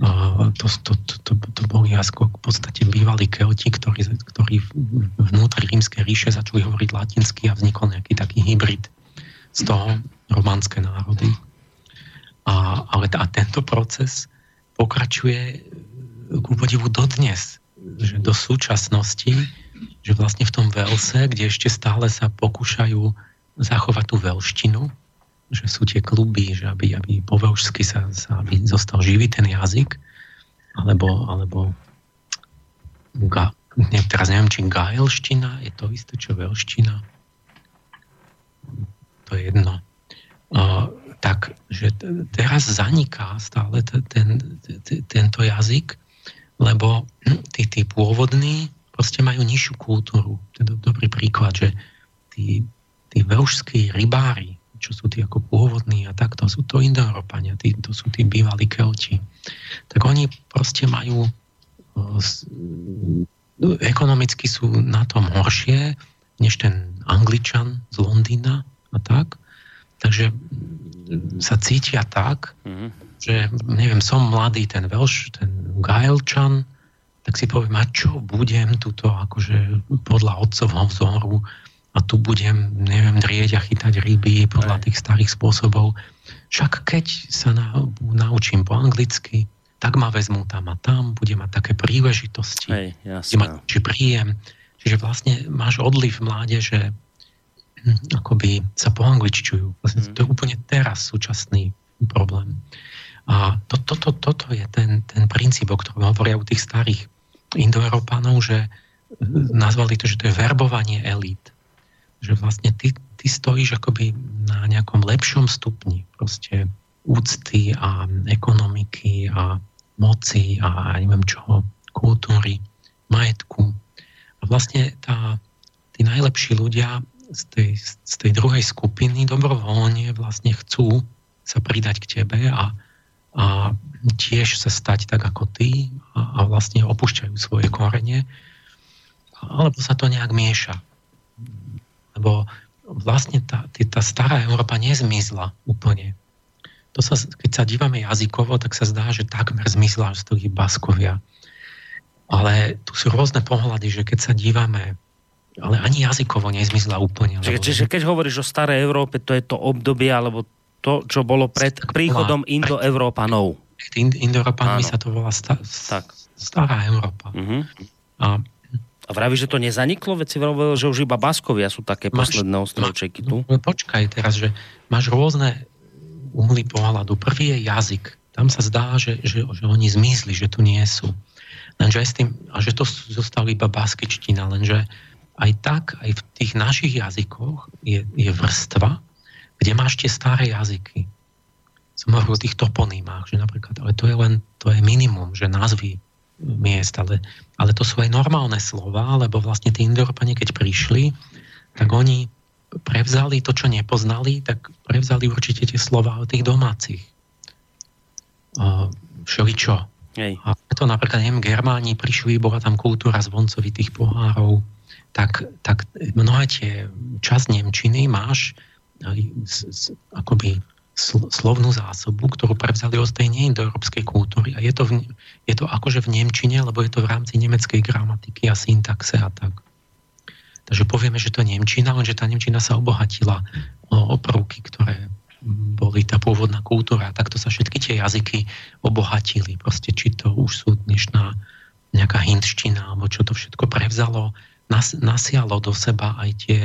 uh, to, to, to, to, boli ako v podstate bývalí Kelti, ktorí, ktorí vnútri rímskej ríše začali hovoriť latinsky a vznikol nejaký taký hybrid z toho románske národy. A, ale a tento proces pokračuje ku podivu dodnes, že do súčasnosti, že vlastne v tom Velse, kde ešte stále sa pokúšajú zachovať tú veľštinu, že sú tie kluby, že aby, aby po veľšsky sa, sa aby zostal živý ten jazyk, alebo, alebo ga, ne, teraz neviem, či gaelština je to isté, čo veľština. To je jedno. Uh, tak, že teraz zaniká stále ten, ten, tento jazyk, lebo tí, tí pôvodní proste majú nižšiu kultúru. To je dobrý príklad, že tí, tí veľšskí rybári, čo sú tí ako pôvodní a tak, to sú to Indoeurópania, to sú tí bývalí Kelti. Tak oni proste majú ekonomicky sú na tom horšie než ten Angličan z Londýna a tak. Takže sa cítia tak, mm-hmm. že neviem, som mladý, ten Welsh, ten Gaelčan, tak si poviem, a čo budem tuto akože podľa otcovho vzoru a tu budem, neviem, drieť a chytať ryby podľa tých starých spôsobov. Však keď sa na, naučím po anglicky, tak ma vezmú tam a tam, bude mať také príležitosti, Hej, bude mať či príjem. Čiže vlastne máš odliv mládeže, akoby sa poangliččujú. Vlastne mm. To je úplne teraz súčasný problém. A to, to, to, toto je ten, ten princíp, o ktorom hovoria u tých starých indoeurópanov, že nazvali to, že to je verbovanie elít že vlastne ty, ty stojíš akoby na nejakom lepšom stupni proste úcty a ekonomiky a moci a neviem čoho, kultúry, majetku. A vlastne tá, tí najlepší ľudia z tej, z tej druhej skupiny dobrovoľne vlastne chcú sa pridať k tebe a, a tiež sa stať tak ako ty a, a vlastne opúšťajú svoje korene alebo sa to nejak mieša lebo vlastne tá, tá stará Európa nezmizla úplne. To sa, keď sa dívame jazykovo, tak sa zdá, že takmer zmizla z toho Baskovia. Ale tu sú rôzne pohľady, že keď sa dívame ale ani jazykovo nezmizla úplne. Čiže, čiže keď hovoríš o starej Európe, to je to obdobie, alebo to, čo bolo pred príchodom Indoeurópanov. Pred Indoeurópanmi sa to volá sta, tak. stará Európa. Uh-huh. A a vraví, že to nezaniklo? Veď si vravil, že už iba Baskovia sú také máš, posledné ostrovčeky tu. No, počkaj teraz, že máš rôzne uhly pohľadu. Prvý je jazyk. Tam sa zdá, že, že, že oni zmizli, že tu nie sú. Lenže aj s tým, a že to zostala iba baskečtina, lenže aj tak, aj v tých našich jazykoch je, je vrstva, kde máš tie staré jazyky. Som hovoril o tých toponymách, že napríklad, ale to je len, to je minimum, že názvy miest, ale, ale to sú aj normálne slova, lebo vlastne tí Indoeurópani, keď prišli, tak oni prevzali to, čo nepoznali, tak prevzali určite tie slova od tých domácich. Uh, všeličo. Hej. A to napríklad, neviem, Germáni prišli, bola tam kultúra zvoncovitých pohárov, tak, tak mnohé tie čas Nemčiny máš z, akoby slovnú zásobu, ktorú prevzali od tej neindoeurópskej kultúry. A je to, v, je to akože v Nemčine, lebo je to v rámci nemeckej gramatiky a syntaxe a tak. Takže povieme, že to je Nemčina, lenže tá Nemčina sa obohatila o, o ktoré boli tá pôvodná kultúra. Takto sa všetky tie jazyky obohatili. Proste, či to už sú dnešná nejaká hindština, alebo čo to všetko prevzalo, nas, nasialo do seba aj tie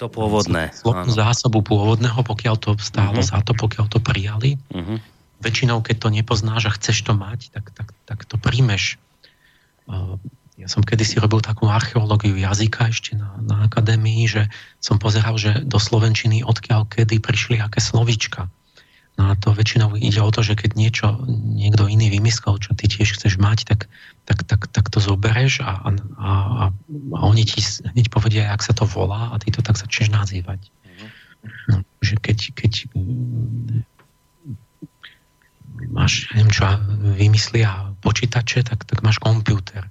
to pôvodné. Slovnú zásobu pôvodného, pokiaľ to stálo uh-huh. za to, pokiaľ to prijali. Uh-huh. Väčšinou, keď to nepoznáš a chceš to mať, tak, tak, tak to príjmeš. Ja som kedysi robil takú archeológiu jazyka ešte na, na akadémii, že som pozeral, že do Slovenčiny odkiaľ kedy prišli aké slovíčka. No a to väčšinou ide o to, že keď niečo niekto iný vymyslel, čo ty tiež chceš mať, tak, tak, tak, tak to zobereš a, a, a, a oni ti hneď povedia, jak sa to volá a ty to tak začneš nazývať. No, že keď, keď mm, máš, neviem čo, vymyslia počítače, tak, tak máš počítač.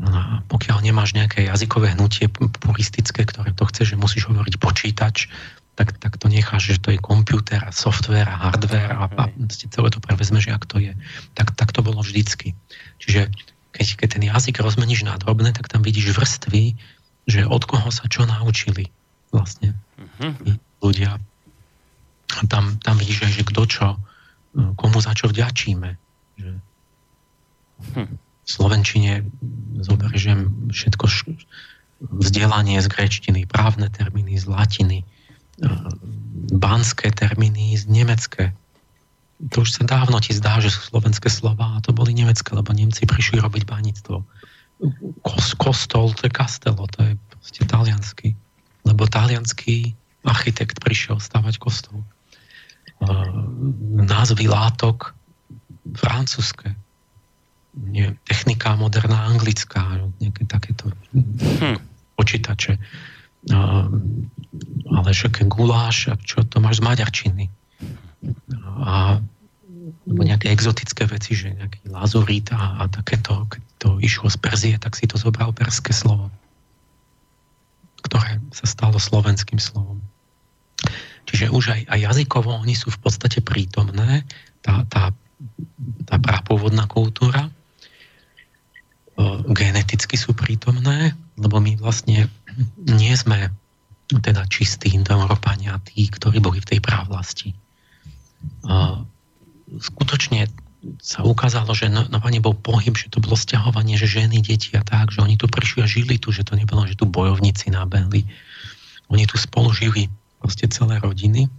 No a pokiaľ nemáš nejaké jazykové hnutie puristické, ktoré to chce, že musíš hovoriť počítač, tak, tak to necháš, že to je počítač a software a hardware a, a celé to prevezmeš, ak to je. Tak, tak to bolo vždycky. Čiže keď, keď ten jazyk rozmeníš na drobné, tak tam vidíš vrstvy, že od koho sa čo naučili vlastne uh-huh. ľudia. A tam, tam vidíš aj, že kto čo, komu za čo vďačíme. Že hm. v Slovenčine zoberiem všetko vzdelanie z grečtiny, právne termíny z latiny, banské termíny z nemecké. To už sa dávno ti zdá, že sú slovenské slova a to boli nemecké, lebo Nemci prišli robiť baníctvo. kostol, to je kastelo, to je proste talianský. Lebo talianský architekt prišiel stavať kostol. Názvy látok francúzske. Nie, technika moderná anglická, nejaké takéto hm. počítače. Ale však guláš, a čo to máš z maďarčiny. A alebo nejaké exotické veci, že nejaký lazurít a, a takéto, keď to išlo z Perzie, tak si to zobral perské slovo, ktoré sa stalo slovenským slovom. Čiže už aj, aj jazykovo oni sú v podstate prítomné, tá, tá, tá prapôvodná kultúra. geneticky sú prítomné, lebo my vlastne nie sme teda čistí Indoeurópania, tí, ktorí boli v tej právlasti skutočne sa ukázalo, že na bol pohyb, že to bolo stiahovanie, že ženy, deti a tak, že oni tu prišli a žili tu, že to nebolo, že tu bojovníci nabehli. Oni tu spolu žili proste celé rodiny,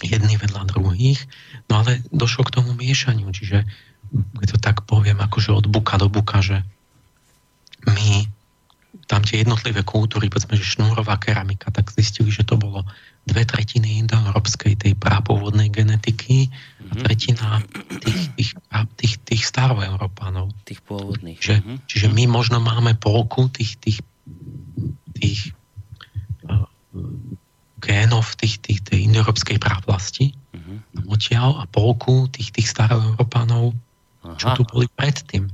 jedni vedľa druhých, no ale došlo k tomu miešaniu, čiže keď to tak poviem, akože od buka do buka, že my tam tie jednotlivé kultúry, povedzme, že šnúrová keramika, tak zistili, že to bolo dve tretiny indoeurópskej tej prápovodnej genetiky a mhm. tretina tých, tých, tých, tých staroeurópanov. Tých pôvodných. Že, mm-hmm. Čiže my možno máme polku tých, tých, tých uh, génov tých, tých, tej indoeurópskej právlasti odtiaľ a polku tých, tých staroeurópanov, čo tu boli predtým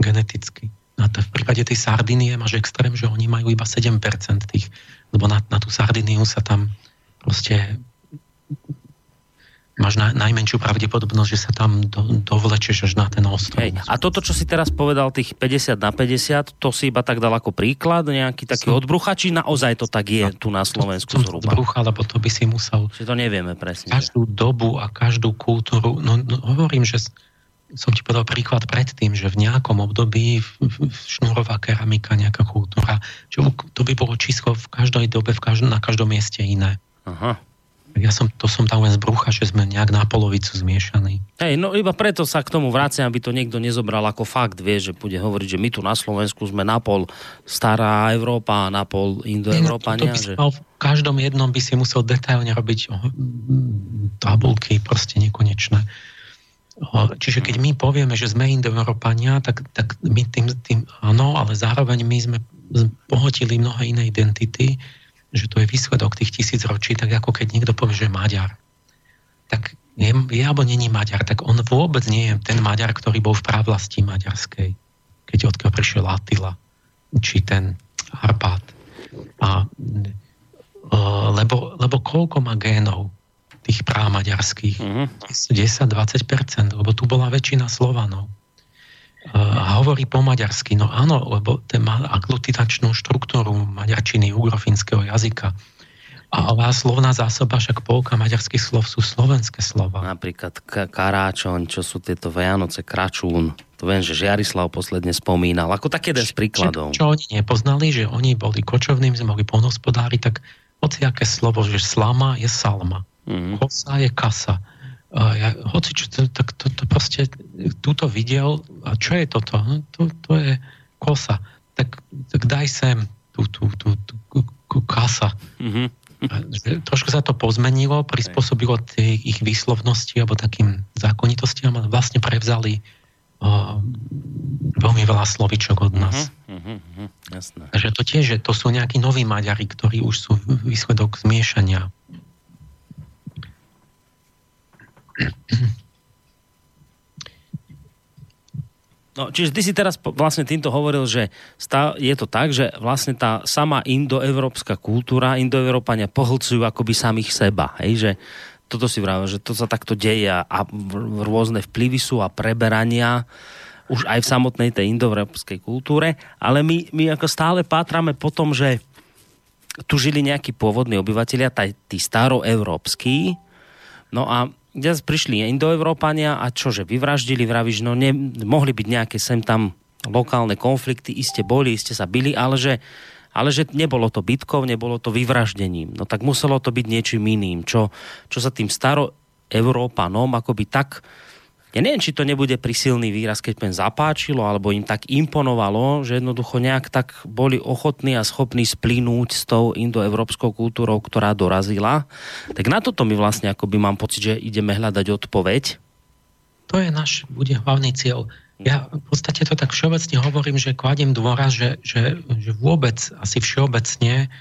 geneticky. Na to, v prípade tej Sardinie máš extrém, že oni majú iba 7% tých, lebo na, na tú Sardiniu sa tam proste máš na, najmenšiu pravdepodobnosť, že sa tam do, dovlečeš až na ten ostrov. Hej. A toto, čo si teraz povedal, tých 50 na 50, to si iba tak dal ako príklad, nejaký taký som, odbrucha, či naozaj to tak je no, tu na Slovensku som zhruba? Odbrucha, lebo to by si musel... Či to nevieme presne. Každú dobu a každú kultúru, no, no hovorím, že som ti povedal príklad predtým, že v nejakom období šnúrová keramika, nejaká kultúra, že to by bolo číslo v každej dobe, v každom, na každom mieste iné. Aha. Ja som, to som tam len z brucha, že sme nejak na polovicu zmiešaní. Hej, no iba preto sa k tomu vraciam, aby to niekto nezobral ako fakt, vie, že bude hovoriť, že my tu na Slovensku sme na pol stará Európa a na pol Indoeurópania. No, že... v každom jednom by si musel detailne robiť tabulky, proste nekonečné. Čiže keď my povieme, že sme Indoeurópania, tak, tak my tým, tým áno, ale zároveň my sme pohotili mnohé iné identity, že to je výsledok tých tisíc ročí, tak ako keď niekto povie, že Maďar. Tak je, je alebo není Maďar, tak on vôbec nie je ten Maďar, ktorý bol v právlasti maďarskej, keď odkiaľ prišiel Attila, či ten Arpát. A, lebo, lebo koľko má génov tých práv maďarských? Mm-hmm. 10-20%, lebo tu bola väčšina Slovanov a hovorí po maďarsky. No áno, lebo ten má aglutinačnú štruktúru maďarčiny, ugrofínskeho jazyka. A slovná zásoba, však polka maďarských slov sú slovenské slova. Napríklad k- karáčon, čo sú tieto Vianoce, kračún. To viem, že Žiarislav posledne spomínal. Ako tak jeden z príkladov. Čo, čo oni nepoznali, že oni boli kočovným, sme boli polnospodári, tak hociaké slovo, že slama je salma. Mm-hmm. Kosa je kasa ja, hoci čo, to, tak to, to proste túto videl, a čo je toto? No, to, to je kosa. Tak, tak daj sem tú, tú, tú, tú, tú kasa. Mm-hmm. Trošku sa to pozmenilo, prispôsobilo tej ich výslovnosti alebo takým zákonitostiam a vlastne prevzali o, veľmi veľa slovičok od nás. Uh-huh, uh-huh, jasné. Takže to tiež, že to sú nejakí noví Maďari, ktorí už sú výsledok zmiešania No, čiže ty si teraz vlastne týmto hovoril, že je to tak, že vlastne tá sama indoevropská kultúra, indoevropania pohlcujú akoby samých seba. Hej? Že toto si vravil, že to sa takto deje a rôzne vplyvy sú a preberania už aj v samotnej tej indoevropskej kultúre, ale my, my ako stále pátrame po tom, že tu žili nejakí pôvodní obyvateľia, tí staroevropskí, no a dnes prišli Indoevropania a čože, vyvraždili, vravíš, no ne, mohli byť nejaké sem tam lokálne konflikty, iste boli, iste sa byli, ale že, ale že nebolo to bytkov, nebolo to vyvraždením. No tak muselo to byť niečím iným, čo, čo sa tým staro Európanom akoby tak Ja neviem, či to nebude prisilný výraz, keď poviem zapáčilo, alebo im tak imponovalo, že jednoducho nejak tak boli ochotní a schopní splínuť s tou indoevropskou kultúrou, ktorá dorazila. Tak na toto my vlastne akoby mám pocit, že ideme hľadať odpoveď. To je náš, bude hlavný cieľ. Ja v podstate to tak všeobecne hovorím, že kladiem dôraz, že, že, že vôbec asi všeobecne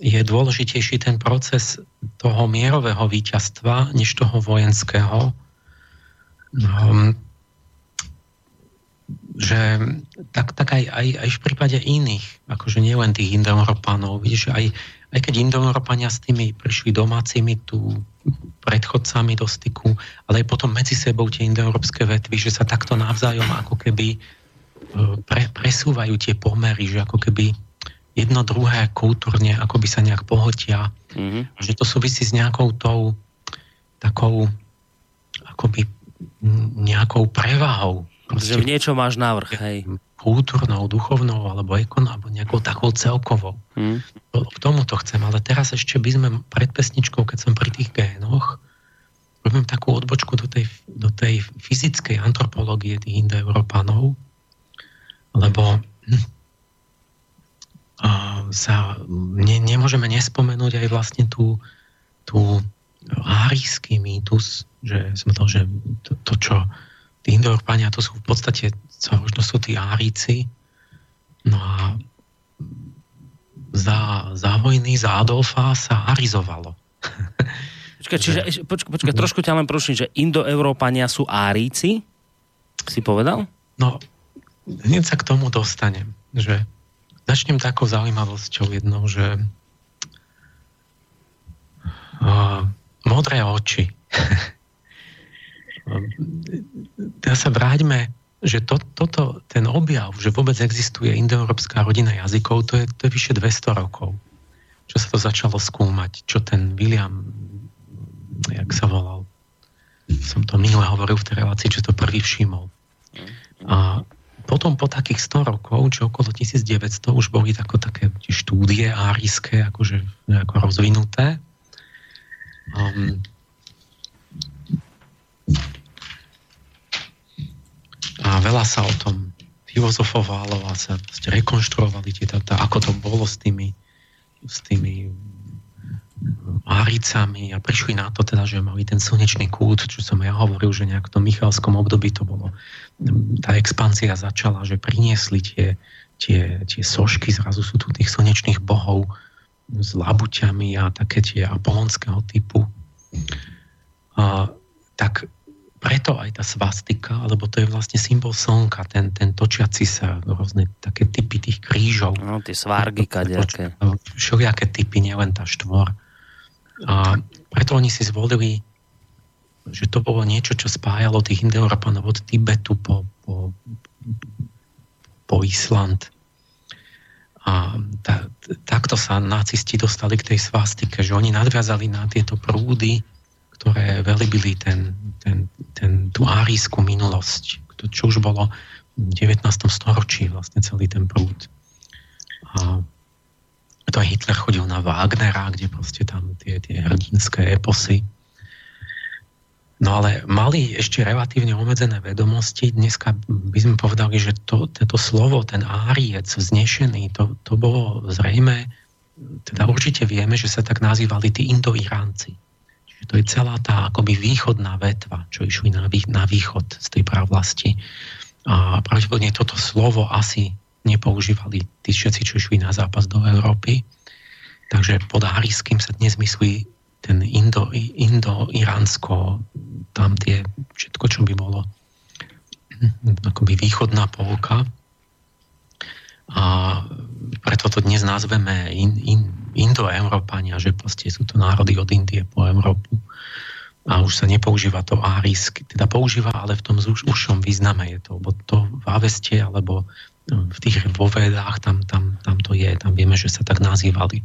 je dôležitejší ten proces toho mierového víťazstva, než toho vojenského. Um, že tak, tak aj, aj, aj v prípade iných, akože nie len tých Indoeurópanov, vidíš, aj, aj keď Indoeurópania s tými prišli domácimi tu predchodcami do styku, ale aj potom medzi sebou tie indoeurópske vetvy, že sa takto navzájom ako keby e, pre, presúvajú tie pomery, že ako keby jedno druhé kultúrne ako by sa nejak pohotia. Mm-hmm. Že to súvisí s nejakou tou takou akoby nejakou prevahou. Proste, že v niečo máš návrh, hej. Kultúrnou, duchovnou, alebo ekon, alebo nejakou takou celkovou. Mm. K tomu to chcem, ale teraz ešte by sme pred pesničkou, keď som pri tých génoch, robím takú odbočku do tej, do tej fyzickej antropológie tých indoeurópanov, lebo hm, sa ne, nemôžeme nespomenúť aj vlastne tú, tú árijský mýtus, že, som to, že to, to čo tí Indoeurópania, to sú v podstate možno sú tí Árici. No a za, za vojny, za Adolfa sa arizovalo. Počkaj, čiže, počkaj, počkaj trošku ťa len prosím, že Indoeurópania sú Árici? Si povedal? No, hneď sa k tomu dostanem, že Začnem takou zaujímavosťou jednou, že uh, modré oči. Teraz sa vráťme, že to, toto, ten objav, že vôbec existuje indoeurópska rodina jazykov, to je, to je vyše 200 rokov. Čo sa to začalo skúmať, čo ten William, jak sa volal, som to minule hovoril v tej relácii, čo to prvý všimol. A potom po takých 100 rokov, či okolo 1900, už boli tako, také štúdie árijské, akože nejako rozvinuté. Um, a veľa sa o tom filozofovalo a sa rekonštruovali tieto, ako to bolo s tými, s tými Áricami a prišli na to teda, že mali ten slnečný kút, čo som ja hovoril, že nejak v tom Michalskom období to bolo, tá expancia začala, že priniesli tie, tie, tie sošky, zrazu sú tu tých slnečných bohov s labuťami a také tie apolonského typu. A, tak preto aj tá svastika, lebo to je vlastne symbol slnka, ten, ten točiaci sa, rôzne také typy tých krížov. No, tie svárgy kadejaké. Všelijaké typy, nielen tá štvor. A preto oni si zvolili, že to bolo niečo, čo spájalo tých Indoeurópanov od Tibetu po, po, po Island. A ta, takto sa nacisti dostali k tej svastike, že oni nadviazali na tieto prúdy, ktoré velibili ten, ten, ten, tú árijskú minulosť, čo už bolo v 19. storočí vlastne celý ten prúd. A to Hitler chodil na Wagnera, kde proste tam tie, tie hrdinské eposy. No ale mali ešte relatívne obmedzené vedomosti. Dneska by sme povedali, že to, toto slovo, ten áriec vznešený, to, to bolo zrejme, teda určite vieme, že sa tak nazývali tí indoiránci. Čiže to je celá tá akoby východná vetva, čo išli na, na východ z tej pravlasti. A pravdepodobne toto slovo asi nepoužívali tí všetci, čo išli na zápas do Európy. Takže pod Hariským sa dnes myslí ten Indo, Indo-Iránsko, tam tie, všetko, čo by bolo akoby východná polka. A preto to dnes nazveme in, in, Indo-Európania, že proste sú to národy od Indie po Európu. A už sa nepoužíva to árisk, teda používa, ale v tom užšom význame je to, lebo to v Aveste alebo v tých vovedách, tam, tam, tam to je, tam vieme, že sa tak nazývali.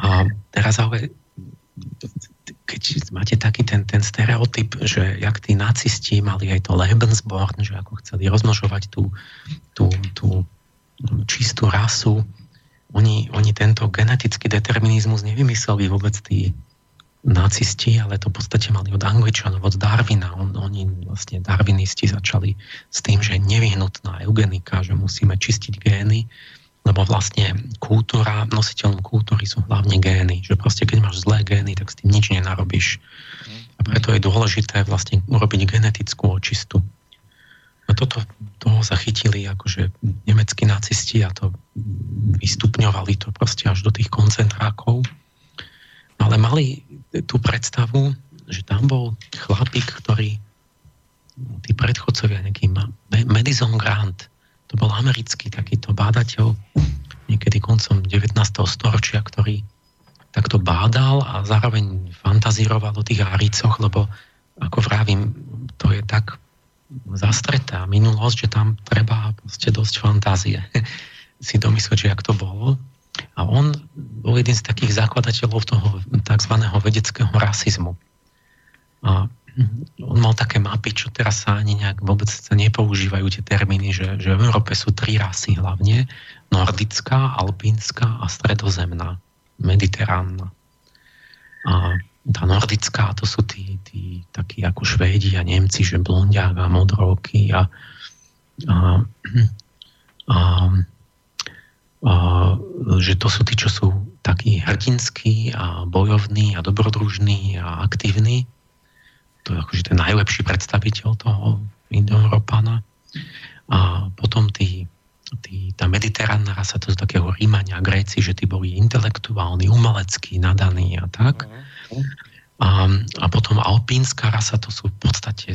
A teraz ale keď máte taký ten, ten stereotyp, že jak tí nacisti mali aj to Lebensborn, že ako chceli rozmnožovať tú, tú, tú čistú rasu, oni, oni tento genetický determinizmus nevymysleli vôbec tí, nacisti, ale to v podstate mali od Angličanov, od Darwina. On, oni vlastne darwinisti začali s tým, že je nevyhnutná eugenika, že musíme čistiť gény, lebo vlastne kultúra, nositeľom kultúry sú hlavne gény. Že proste keď máš zlé gény, tak s tým nič nenarobíš. A preto je dôležité vlastne urobiť genetickú očistu. A toto, toho sa chytili akože nemeckí nacisti a to vystupňovali to proste až do tých koncentrákov ale mali tú predstavu, že tam bol chlapík, ktorý tí predchodcovia, nejaký Madison Grant, to bol americký takýto bádateľ, niekedy koncom 19. storočia, ktorý takto bádal a zároveň fantazíroval o tých áricoch, lebo ako vravím, to je tak zastretá minulosť, že tam treba proste dosť fantázie si domyslieť, že jak to bolo. A on bol jeden z takých zakladateľov toho tzv. vedeckého rasizmu. A on mal také mapy, čo teraz sa ani nejak vôbec sa nepoužívajú tie termíny, že, že v Európe sú tri rasy hlavne. Nordická, alpínska a stredozemná, mediteránna. A tá nordická, to sú tí, tí takí ako Švédi a Nemci, že blondiák a modroky a, a, a že to sú tí, čo sú takí hrdinskí a bojovní a dobrodružní a aktívni. To je akože ten najlepší predstaviteľ toho Indoeurópana. A potom tí, tí, tá mediteránna rasa, to sú takého Rímania Gréci, že tí boli intelektuálni, umeleckí, nadaní a tak. A, a potom alpínska rasa, to sú v podstate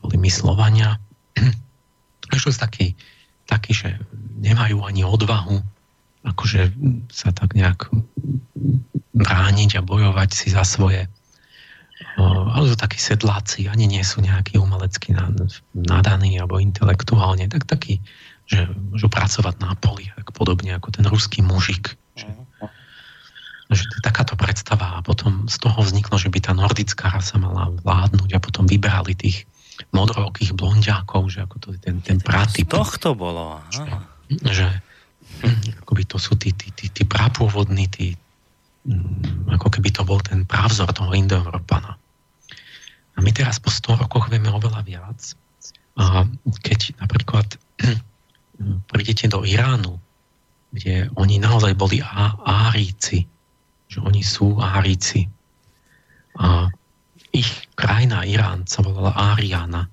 boli myslovania. Ešte sú takí, takí, že nemajú ani odvahu akože sa tak nejak brániť a bojovať si za svoje. Ale sú takí sedláci, ani nie sú nejakí umelecky nadaní alebo intelektuálne, tak takí, že môžu pracovať na poli, tak podobne ako ten ruský mužik. Že, že takáto predstava a potom z toho vzniklo, že by tá nordická rasa mala vládnuť a potom vybrali tých modrookých blondiákov, že ako to je ten, ten pratyp. Z tohto bolo. Aha. Že, že akoby to sú tí, tí, tí, tí prápôvodní, tí, mm, ako keby to bol ten právzor toho Indoeurópana. A my teraz po 100 rokoch vieme oveľa viac. A keď napríklad prídete do Iránu, kde oni naozaj boli á, áríci, že oni sú áríci. A ich krajina Irán sa volala Áriana.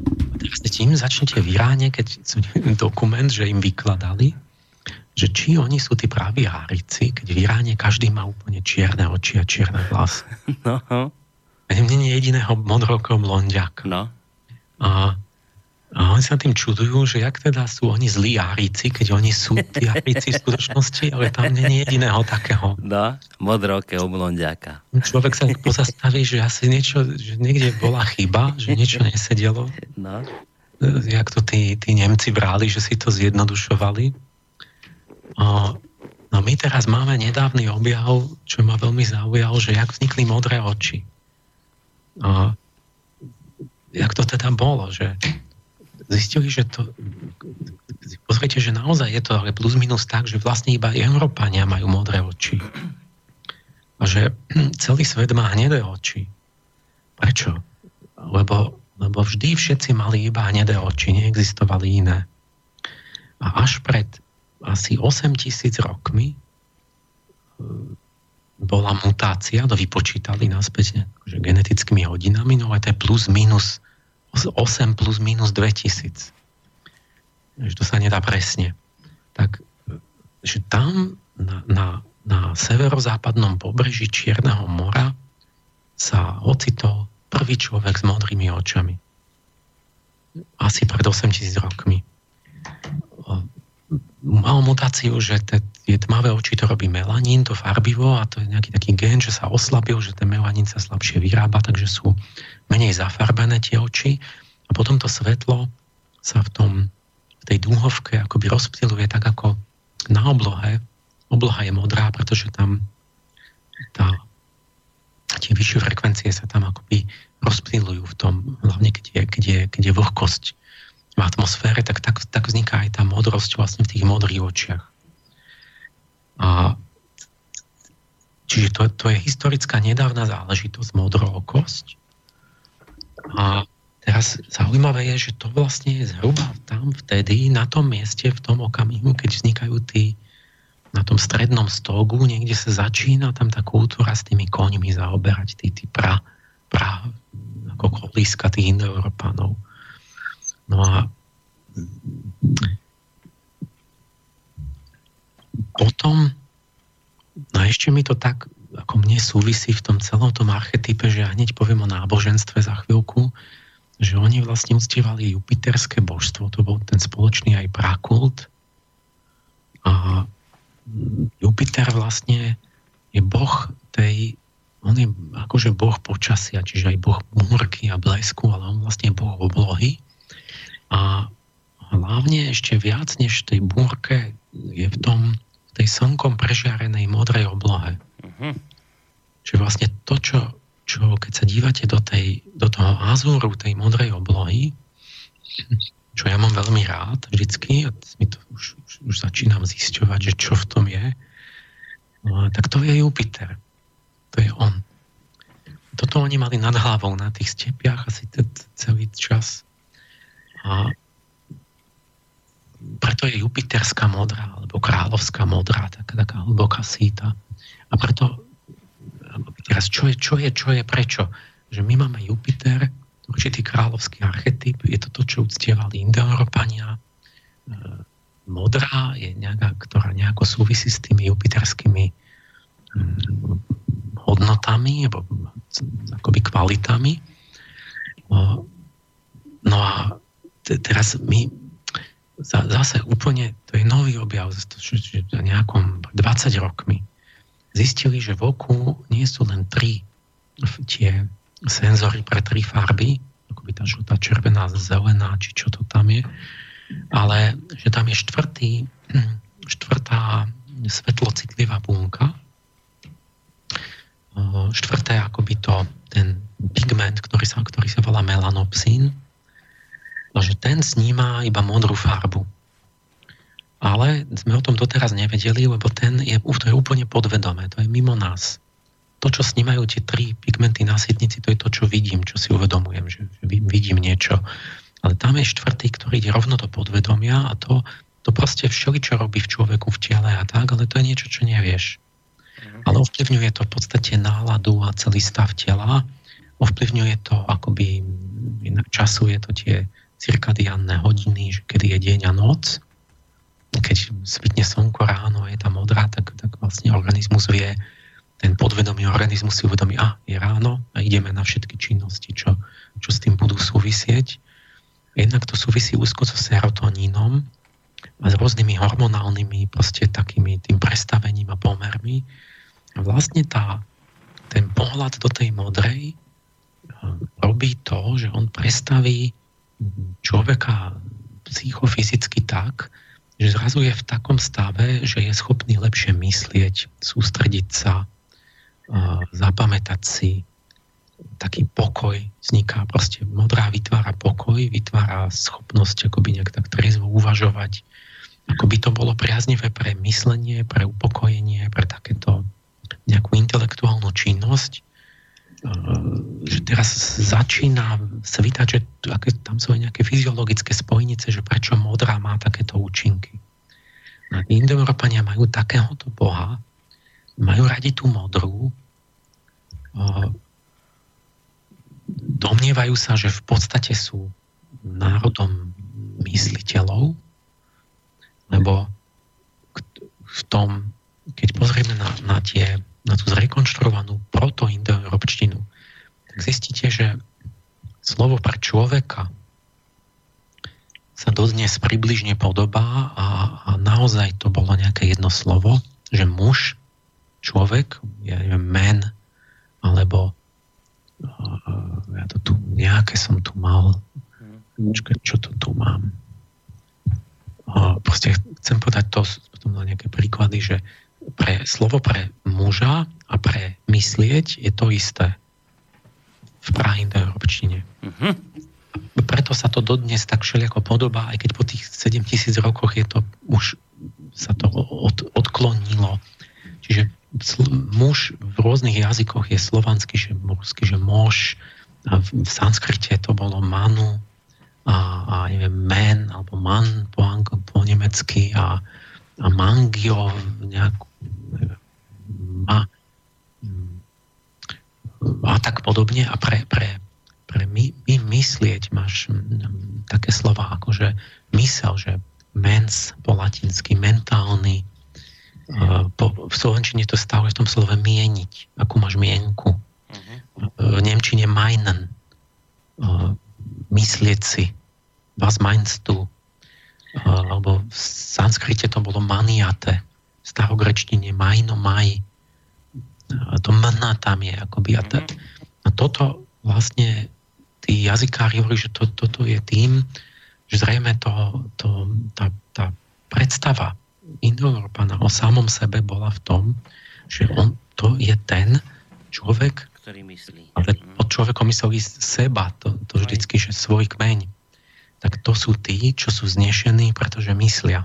A teraz tým začnete v Iráne, keď dokument, že im vykladali, že či oni sú tí praví hárici, keď v Iráne každý má úplne čierne oči a čierne vlasy. No. Je jediného modrokého blondiaka. No. A, a oni sa tým čudujú, že jak teda sú oni zlí árici, keď oni sú tí árici v skutočnosti, ale tam je jediného takého. No, modrokého blondiaka. Človek sa pozastaví, že asi niečo, že niekde bola chyba, že niečo nesedelo. No. Jak to tí, tí Nemci brali, že si to zjednodušovali. No my teraz máme nedávny objav, čo ma veľmi zaujal, že jak vznikli modré oči. A jak to teda bolo, že zistili, že to pozrite, že naozaj je to ale plus minus tak, že vlastne iba Európania majú modré oči. A že celý svet má hnedé oči. Prečo? Lebo, lebo vždy všetci mali iba hnedé oči, neexistovali iné. A až pred asi 8 tisíc rokmi bola mutácia, to vypočítali naspäť že genetickými hodinami, no ale to je plus minus 8 plus minus 2000. Že to sa nedá presne. Tak, že tam na, na, na severozápadnom pobreží Čierneho mora sa ocitol prvý človek s modrými očami. Asi pred 8000 rokmi mal mutáciu, že tie tmavé oči to robí melanín, to farbivo a to je nejaký taký gen, že sa oslabil, že ten melanín sa slabšie vyrába, takže sú menej zafarbené tie oči a potom to svetlo sa v, tom, v tej dúhovke akoby rozptiluje tak ako na oblohe. Obloha je modrá, pretože tam tá, tie vyššie frekvencie sa tam akoby rozptilujú v tom, hlavne keď je, keď je, keď je vlhkosť v atmosfére, tak, tak, tak vzniká aj tá modrosť vlastne v tých modrých očiach. A čiže to, to je historická nedávna záležitosť, modrookosť. A teraz zaujímavé je, že to vlastne je zhruba tam vtedy, na tom mieste, v tom okamihu, keď vznikajú tí na tom strednom stogu, niekde sa začína tam tá kultúra s tými koňmi zaoberať, tí, tí pra, pra ako kolíska tých indoeurópanov. No a potom, no ešte mi to tak ako mne súvisí v tom celom tom archetype, že ja hneď poviem o náboženstve za chvíľku, že oni vlastne uctievali jupiterské božstvo, to bol ten spoločný aj prakult. A Jupiter vlastne je boh tej, on je akože boh počasia, čiže aj boh múrky a blesku, ale on vlastne je boh oblohy. A hlavne ešte viac než tej búrke je v tom tej slnkom prežiarenej modrej oblohe. Uh-huh. Čiže vlastne to, čo, čo keď sa dívate do, tej, do toho azúru, tej modrej oblohy, čo ja mám veľmi rád vždycky, a mi to už, už, už začínam zisťovať, že čo v tom je, no, tak to je Jupiter. To je on. Toto oni mali nad hlavou na tých stepiach asi celý čas. A preto je Jupiterská modrá, alebo kráľovská modrá, taká, taká hlboká síta. A preto, teraz čo je, čo je, čo je, prečo? Že my máme Jupiter, určitý kráľovský archetyp, je to to, čo uctievali Indoeurópania. E, modrá je nejaká, ktorá nejako súvisí s tými jupiterskými mm, hodnotami, alebo akoby kvalitami. E, no a teraz my zase úplne, to je nový objav, nejakom 20 rokmi. Zistili, že v oku nie sú len tri tie senzory pre tri farby, ako by tá žltá, červená, zelená, či čo to tam je, ale že tam je štvrtý, štvrtá svetlocitlivá bunka, štvrté akoby to, ten pigment, ktorý sa, ktorý sa volá melanopsín, No, že ten sníma iba modrú farbu. Ale sme o tom doteraz nevedeli, lebo ten je, to je úplne podvedomé, to je mimo nás. To, čo snímajú tie tri pigmenty na sitnici, to je to, čo vidím, čo si uvedomujem, že, vidím niečo. Ale tam je štvrtý, ktorý ide rovno do podvedomia a to, to proste všeličo robí v človeku v tele a tak, ale to je niečo, čo nevieš. Mhm. Ale ovplyvňuje to v podstate náladu a celý stav tela. Ovplyvňuje to akoby, inak časuje to tie cirkadiánne hodiny, že kedy je deň a noc. Keď svitne slnko ráno je tam modrá, tak, tak vlastne organizmus vie, ten podvedomý organizmus si uvedomí, a je ráno a ideme na všetky činnosti, čo, čo s tým budú súvisieť. Jednak to súvisí úzko so serotonínom a s rôznymi hormonálnymi proste takými tým prestavením a pomermi. A vlastne tá, ten pohľad do tej modrej eh, robí to, že on prestaví človeka psychofyzicky tak, že zrazu je v takom stave, že je schopný lepšie myslieť, sústrediť sa, zapamätať si, taký pokoj vzniká, proste modrá vytvára pokoj, vytvára schopnosť akoby nejak tak trezvo uvažovať, ako by to bolo priaznivé pre myslenie, pre upokojenie, pre takéto nejakú intelektuálnu činnosť že teraz začína svítať, že aké, tam sú aj nejaké fyziologické spojnice, že prečo modrá má takéto účinky. A Indoeurópania majú takéhoto boha, majú radi tú modrú, domnievajú sa, že v podstate sú národom mysliteľov, lebo v tom, keď pozrieme na, na tie na tú zrekonštruovanú proto-indoeurópštinu, tak zistíte, že slovo pre človeka sa dodnes približne podobá a, a naozaj to bolo nejaké jedno slovo, že muž, človek, ja neviem, man, alebo ja to tu, nejaké som tu mal, Počkaj, čo to tu mám? proste chcem povedať to, potom na nejaké príklady, že pre slovo pre muža a pre myslieť je to isté v prahindoeurópštine. Uh-huh. Preto sa to dodnes tak všelijako podobá, aj keď po tých 7000 rokoch je to už sa to od, odklonilo. Čiže muž v rôznych jazykoch je slovanský, že mužský, že mož, a v, v sanskrite to bolo manu, a, a neviem, men, alebo man po, po nemecky a, a mangio nejakú neviem, ma, a tak podobne. A pre, pre, pre my, my myslieť máš také slova ako, že mysel, že mens po latinsky, mentálny, po, v Slovenčine to stále v tom slove mieniť, ako máš mienku. Uh-huh. V Nemčine meinen, myslieť si, was meinst du? Alebo v sanskrite to bolo maniate, v starogrečtine majno maj. To mna tam je akoby. A, t- a toto vlastne tí jazykári hovorí, že to, toto je tým, že zrejme to, to, tá, tá predstava Indoeurópana o samom sebe bola v tom, že on to je ten človek, ktorý myslí. Ale pod človekom myslí seba, to, to vždycky, že svoj kmeň. Tak to sú tí, čo sú znešení, pretože myslia.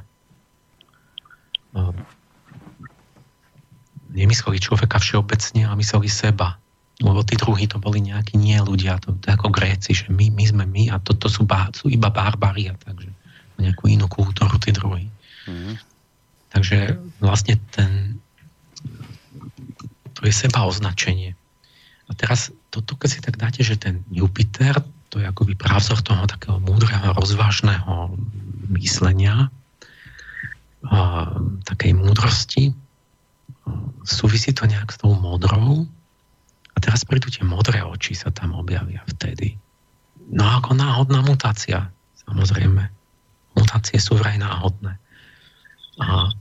Nemysleli človeka všeobecne, ale mysleli seba. Lebo tí druhí to boli nejakí nie ľudia, to, to ako Gréci, že my, my sme my a toto to sú, sú iba barbari a takže nejakú inú kultúru tí druhí. Mm-hmm. Takže vlastne ten, to je seba označenie. A teraz toto, keď si tak dáte, že ten Jupiter, to je akoby právzor toho takého múdreho, rozvážneho myslenia, a, takej múdrosti, súvisí to nejak s tou modrou. A teraz prídu tie modré oči, sa tam objavia vtedy. No ako náhodná mutácia, samozrejme. Mutácie sú vraj náhodné. A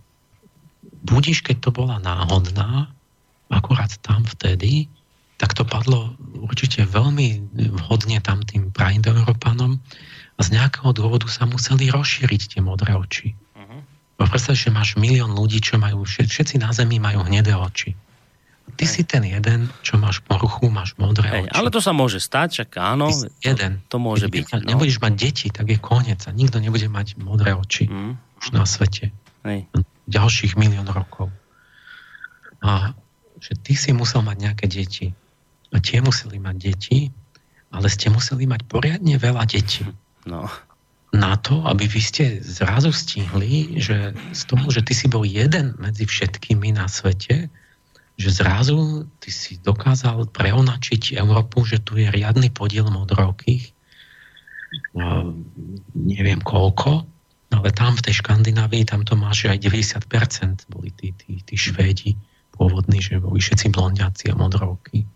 budiš, keď to bola náhodná, akurát tam vtedy, tak to padlo určite veľmi vhodne tam tým praindoeurópanom a z nejakého dôvodu sa museli rozšíriť tie modré oči. Uh-huh. Predstav, že máš milión ľudí, čo majú, všetci na Zemi majú hnedé oči. Ty Hej. si ten jeden, čo máš poruchu, máš modré Hej, oči. Ale to sa môže stať, čak áno. jeden. To môže Keď byť. Keď no. nebudeš mať deti, tak je koniec a nikto nebude mať modré oči mm. už na svete. Hej. Ďalších milión rokov. A že ty si musel mať nejaké deti a tie museli mať deti, ale ste museli mať poriadne veľa detí. No. Na to, aby vy ste zrazu stihli, že z toho, že ty si bol jeden medzi všetkými na svete, že zrazu ty si dokázal preonačiť Európu, že tu je riadny podiel modrokých, neviem koľko, ale tam v tej Škandinávii, tam to máš aj 90% boli tí, tí, tí Švédi pôvodní, že boli všetci blondiaci a modrovky.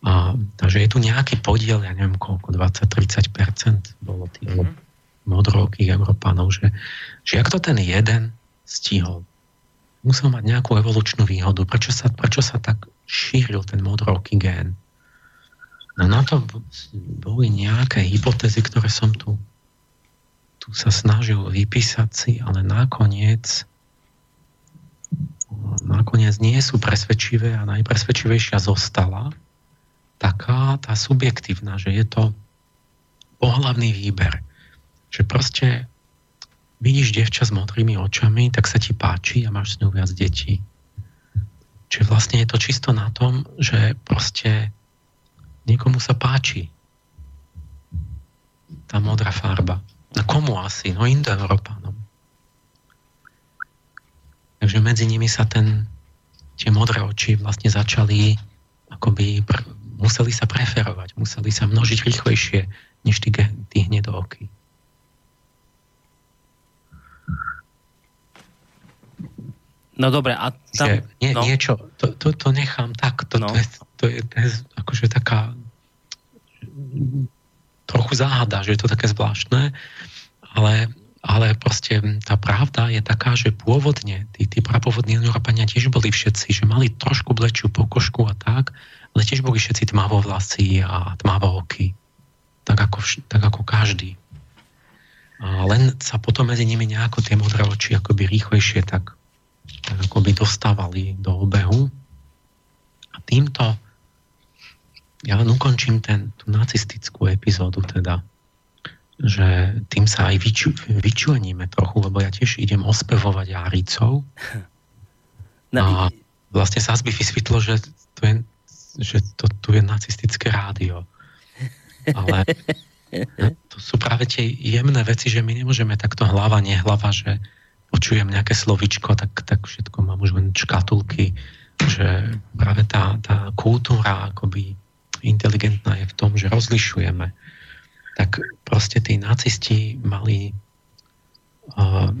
A, takže je tu nejaký podiel, ja neviem koľko, 20-30% bolo tých mm-hmm. modrovkých Európanov, že, že ak to ten jeden stihol, musel mať nejakú evolučnú výhodu. Prečo sa, prečo sa tak šíril ten modrovký gén? No na to boli nejaké hypotézy, ktoré som tu, tu sa snažil vypísať si, ale nakoniec nakoniec nie sú presvedčivé a najpresvedčivejšia zostala taká tá subjektívna, že je to pohlavný výber. Že proste vidíš devča s modrými očami, tak sa ti páči a máš s ňou viac detí. Čiže vlastne je to čisto na tom, že proste niekomu sa páči tá modrá farba. Na komu asi? No Indoeurópanom. Takže medzi nimi sa ten, tie modré oči vlastne začali akoby museli sa preferovať, museli sa množiť rýchlejšie než tí, tí hnedooky. No dobre, a tam... Nie, no. Niečo, to, to, to nechám tak, to, no. to, je, to, je, to je akože taká trochu záhada, že je to také zvláštne, ale, ale proste tá pravda je taká, že pôvodne tí, tí prapôvodní Európania tiež boli všetci, že mali trošku blečiu pokožku a tak, ale tiež boli všetci tmavovlasí a tmavooky. Tak ako, tak ako každý. A len sa potom medzi nimi nejako tie modré oči akoby rýchlejšie tak, tak akoby dostávali do obehu. A týmto ja len ukončím ten, tú nacistickú epizódu teda, že tým sa aj vyču, vyčleníme trochu, lebo ja tiež idem ospevovať Áricov. No, a vlastne sa by vysvetlo, že to je, že to, tu je nacistické rádio. Ale to sú práve tie jemné veci, že my nemôžeme takto hlava, nehlava, že počujem nejaké slovičko, tak, tak všetko mám už len škatulky, že práve tá, tá kultúra akoby inteligentná je v tom, že rozlišujeme. Tak proste tí nacisti mali uh,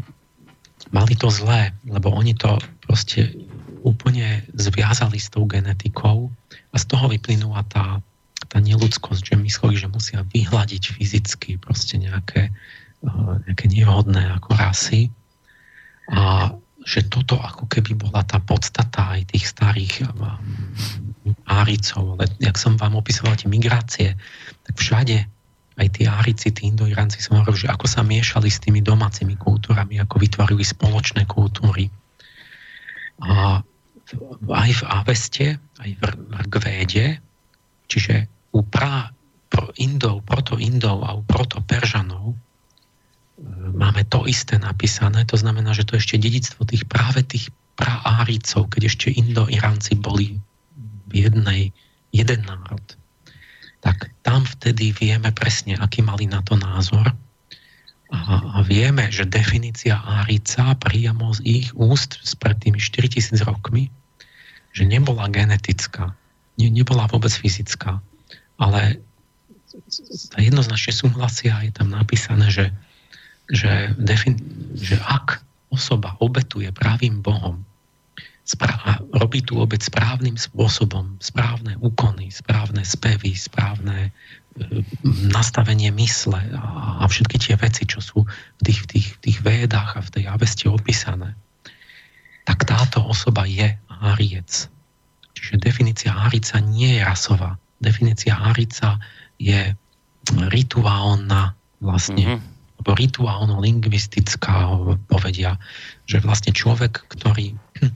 mali to zlé, lebo oni to proste úplne zviazali s tou genetikou a z toho vyplynula tá, tá neludskosť, že mysleli, že musia vyhľadiť fyzicky proste nejaké, uh, nejaké nevhodné ako rasy a že toto ako keby bola tá podstata aj tých starých um, áricov, ale jak som vám opisoval tie migrácie, tak všade aj tí Árici, tí Indoiránci som hovoril, že ako sa miešali s tými domácimi kultúrami, ako vytvorili spoločné kultúry. A aj v Aveste, aj v Rgvéde, čiže u pra, pro Indov, proto-Indov a u proto-Peržanov e, máme to isté napísané, to znamená, že to je ešte dedictvo tých práve tých praáricov, keď ešte Indo-Iránci boli v jednej, jeden národ. Tak tam vtedy vieme presne, aký mali na to názor. A, vieme, že definícia Árica priamo z ich úst pred tými 4000 rokmi, že nebola genetická, ne, nebola vôbec fyzická, ale jednoznačne súhlasia, je tam napísané, že, že, defin, že ak osoba obetuje pravým Bohom a robí tú obec správnym spôsobom, správne úkony, správne spevy, správne e, nastavenie mysle a, všetky tie veci, čo sú v tých, v tých, tých védach a v tej aveste opísané, tak táto osoba je áriec. Čiže definícia árica nie je rasová. Definícia árica je rituálna vlastne, mm-hmm. alebo rituálno-lingvistická povedia, že vlastne človek, ktorý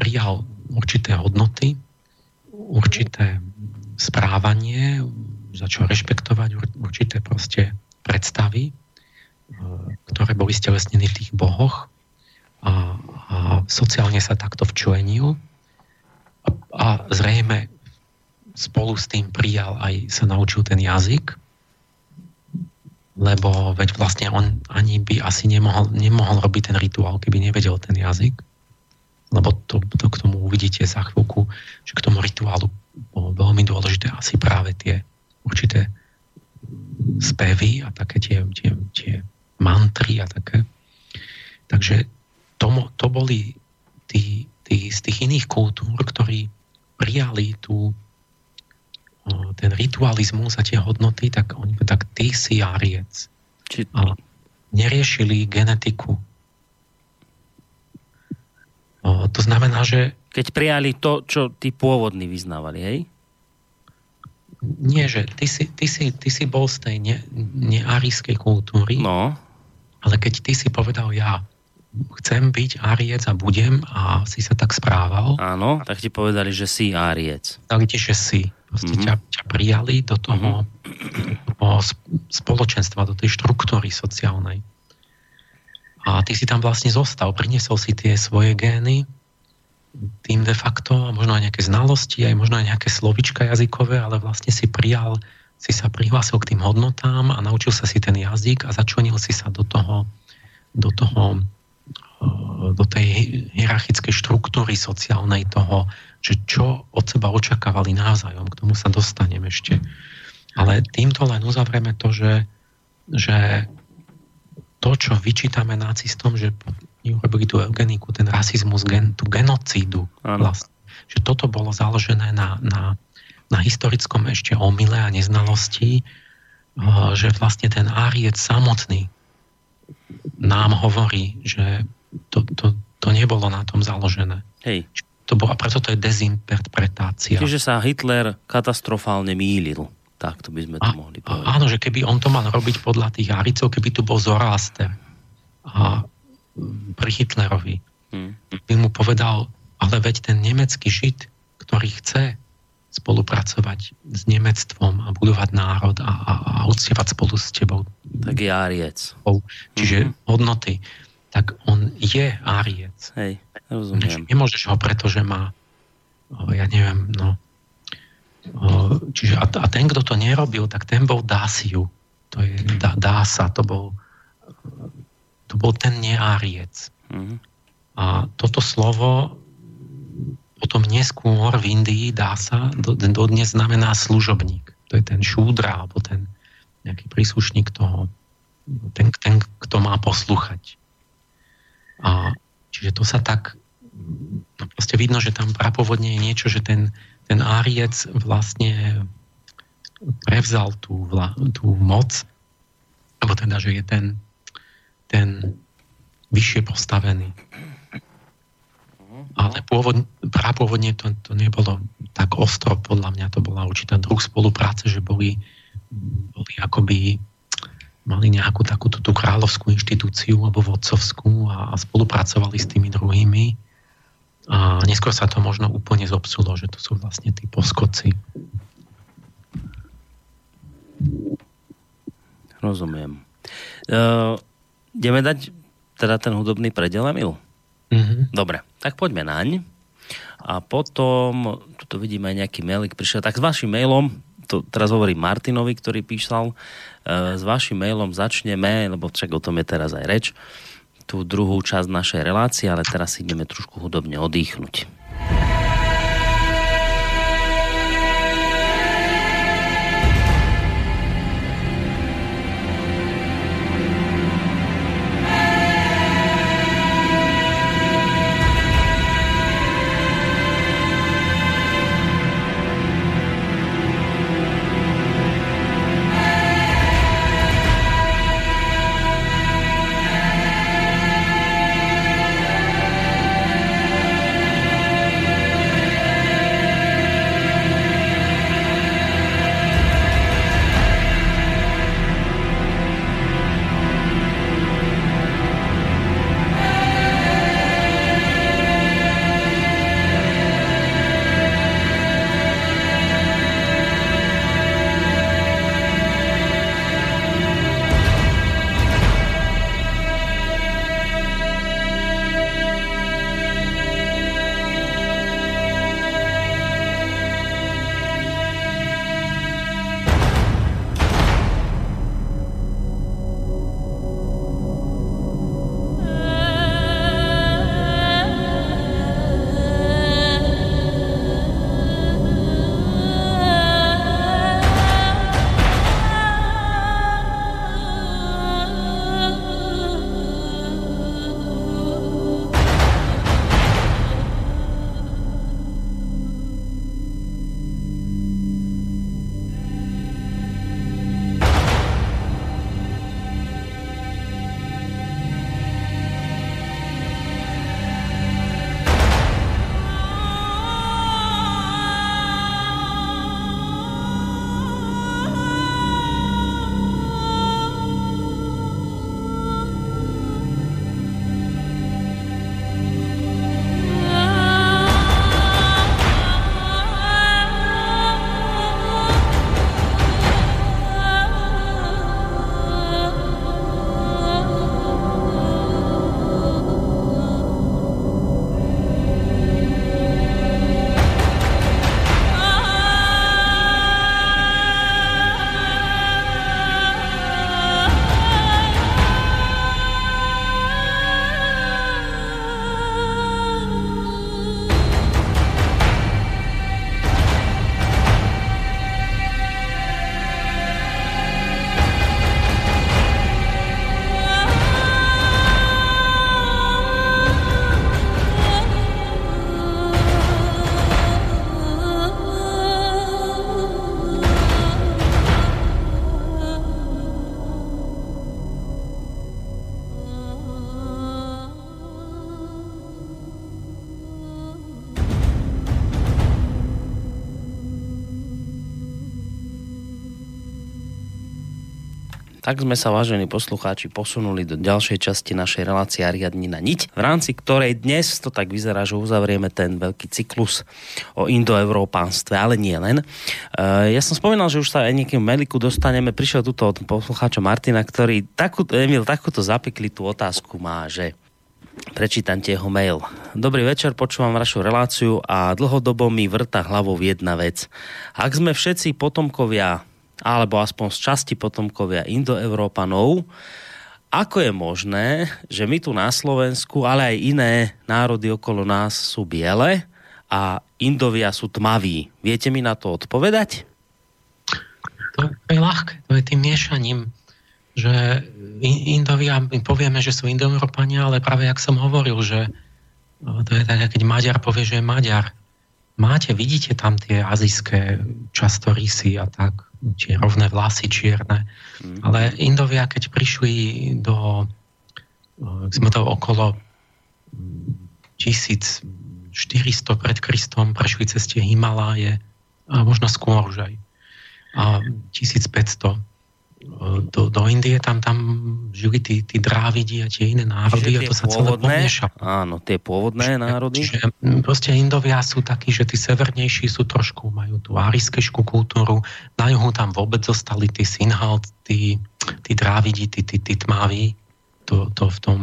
prijal určité hodnoty, určité správanie, začal rešpektovať určité proste predstavy, e, ktoré boli stelesnené v tých bohoch a, a sociálne sa takto včlenil a, a zrejme spolu s tým prijal aj sa naučil ten jazyk, lebo veď vlastne on ani by asi nemohol, nemohol robiť ten rituál, keby nevedel ten jazyk lebo to, to k tomu uvidíte za chvíľku, že k tomu rituálu bolo veľmi dôležité asi práve tie určité spevy a také tie, tie, tie mantry a také. Takže to, to boli tí, tí z tých iných kultúr, ktorí prijali tú, ten ritualizmus a tie hodnoty, tak oni tak ty si Ariec. Či... A neriešili genetiku to znamená, že... Keď prijali to, čo tí pôvodní vyznávali, hej? Nie, že ty si, ty si, ty si bol z tej ne, nearijskej kultúry, no. ale keď ty si povedal, ja chcem byť Áriec a budem a si sa tak správal. Áno, tak ti povedali, že si Áriec. Tak ti, že si. Proste mm-hmm. ťa, ťa prijali do toho, mm-hmm. do toho spoločenstva, do tej štruktúry sociálnej. A ty si tam vlastne zostal, priniesol si tie svoje gény, tým de facto, možno aj nejaké znalosti, aj možno aj nejaké slovička jazykové, ale vlastne si prijal, si sa prihlásil k tým hodnotám a naučil sa si ten jazyk a začlenil si sa do toho, do toho do tej hierarchickej štruktúry sociálnej toho, že čo od seba očakávali navzájom, k tomu sa dostanem ešte. Ale týmto len uzavrieme to, že, že to, čo vyčítame nacistom, že urobili tú eugeniku, ten rasizmus, gen, tú genocídu. Vlastne. Že toto bolo založené na, na, na historickom ešte omyle a neznalosti, eh, že vlastne ten Áriec samotný nám hovorí, že to, to, to nebolo na tom založené. Hej. To bolo, a preto to je dezinterpretácia. Čiže sa Hitler katastrofálne mýlil. Tak to by sme to a, mohli povedať. Áno, že keby on to mal robiť podľa tých Aricov, keby tu bol Zoroaster a pri Hitlerovi, hmm. by mu povedal, ale veď ten nemecký žid, ktorý chce spolupracovať s Nemectvom a budovať národ a, a, a uctievať spolu s tebou. Tak je Áriec. Čiže mm-hmm. hodnoty. Tak on je Áriec. Hej. Rozumiem. Nemôžeš ho, pretože má, ja neviem, no, čiže a, a ten, kto to nerobil, tak ten bol Dásiu. To je dá, Dása, to bol, to bol ten neáriec. Mm-hmm. A toto slovo potom neskôr v Indii dá sa, dodnes znamená služobník. To je ten šúdra, alebo ten nejaký príslušník toho, ten, ten kto má poslúchať. A, čiže to sa tak, no proste vidno, že tam prapovodne je niečo, že ten, ten Áriec vlastne prevzal tú, vla, tú moc, alebo teda, že je ten, ten vyššie postavený. Ale pôvod, prapôvodne to, to nebolo tak ostro, podľa mňa to bola určitá druh spolupráce, že boli, boli akoby mali nejakú takúto tú kráľovskú inštitúciu alebo vodcovskú a, a spolupracovali s tými druhými. A neskôr sa to možno úplne zobsulo, že to sú vlastne tí poskoci. Rozumiem. Uh, ideme dať teda ten hudobný predel, Emil? Mm-hmm. Dobre, tak poďme naň. A potom, tu vidíme aj nejaký mailik prišiel, tak s vašim mailom, to teraz hovorí Martinovi, ktorý písal, s vašim mailom začneme, lebo však o tom je teraz aj reč, tú druhú časť našej relácie, ale teraz ideme trošku hudobne odýchnuť. Tak sme sa, vážení poslucháči, posunuli do ďalšej časti našej relácie Ariadnina niť, v rámci ktorej dnes to tak vyzerá, že uzavrieme ten veľký cyklus o indoevropánstve, ale nie len. Uh, ja som spomínal, že už sa aj niekým Meliku dostaneme. Prišiel tuto od poslucháča Martina, ktorý takú, Emil, takúto zapiklitú otázku má, že Prečítam ti jeho mail. Dobrý večer, počúvam vašu reláciu a dlhodobo mi vrta hlavou jedna vec. Ak sme všetci potomkovia, alebo aspoň z časti potomkovia indoeurópanov, ako je možné, že my tu na Slovensku, ale aj iné národy okolo nás sú biele a Indovia sú tmaví? Viete mi na to odpovedať? To je ľahké, to je tým miešaním, že Indovia, my povieme, že sú Indoeurópania, ale práve jak som hovoril, že to je tak, keď Maďar povie, že je Maďar. Máte, vidíte tam tie azijské častorysy a tak tie rovné vlasy čierne. Mm. Ale Indovia, keď prišli do sme to okolo 1400 pred Kristom, prešli cez tie Himaláje a možno skôr už aj. A 1500 do, do Indie, tam, tam žili tí, tí drávidi a tie iné národy a to sa celé pomiešalo. Áno, tie pôvodné národy. Čiže proste Indovia sú takí, že tí severnejší sú trošku, majú tú ariskejšiu kultúru, na juhu tam vôbec zostali tí Sinhal, tí, tí drávidi, tí, tí, tí tmaví, to, to v tom,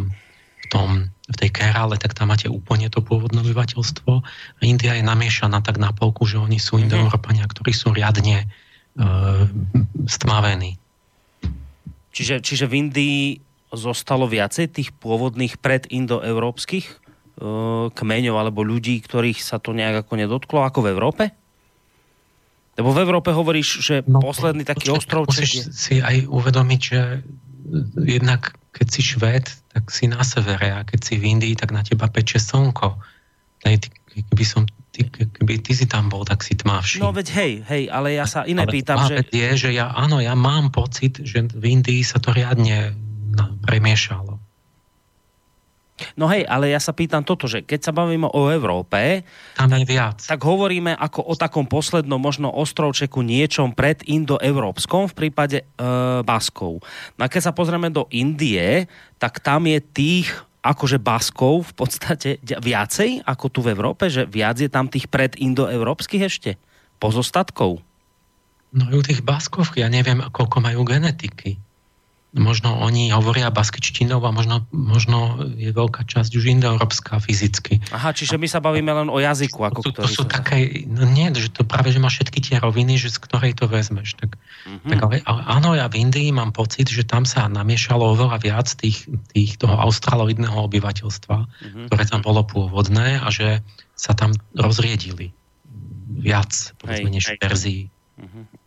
v tom v tej Kerale, tak tam máte úplne to pôvodné obyvateľstvo. A India je namiešaná tak na polku, že oni sú mm-hmm. Indoeurópania, ktorí sú riadne uh, stmavení. Čiže, čiže v Indii zostalo viacej tých pôvodných predindoeurópskych e, kmeňov alebo ľudí, ktorých sa to nejak ako nedotklo, ako v Európe? Lebo v Európe hovoríš, že no, posledný taký ostrov... Musíš je... si aj uvedomiť, že jednak keď si švéd, tak si na severe a keď si v Indii, tak na teba peče slnko. Keby som ty, keby ty si tam bol, tak si tmavší. No veď hej, hej, ale ja sa iné ale pýtam, že... je, že ja, áno, ja mám pocit, že v Indii sa to riadne premiešalo. No hej, ale ja sa pýtam toto, že keď sa bavíme o Európe, tam je viac. tak hovoríme ako o takom poslednom možno ostrovčeku niečom pred indoeurópskom v prípade e, Baskov. No a keď sa pozrieme do Indie, tak tam je tých akože Baskov v podstate viacej ako tu v Európe, že viac je tam tých predindoeurópskych ešte pozostatkov? No u tých Baskov, ja neviem, koľko majú genetiky možno oni hovoria baskičtinou a možno, možno je veľká časť už indoeurópska fyzicky. Aha, čiže my sa bavíme len o jazyku. Ako to, to, to sú také, no nie, že to práve, že má všetky tie roviny, že z ktorej to vezmeš. Tak, mm-hmm. tak ale, áno, ja v Indii mám pocit, že tam sa namiešalo oveľa viac tých, tých toho australoidného obyvateľstva, mm-hmm. ktoré tam bolo pôvodné a že sa tam rozriedili viac, povedzme, než verzií. Mm-hmm.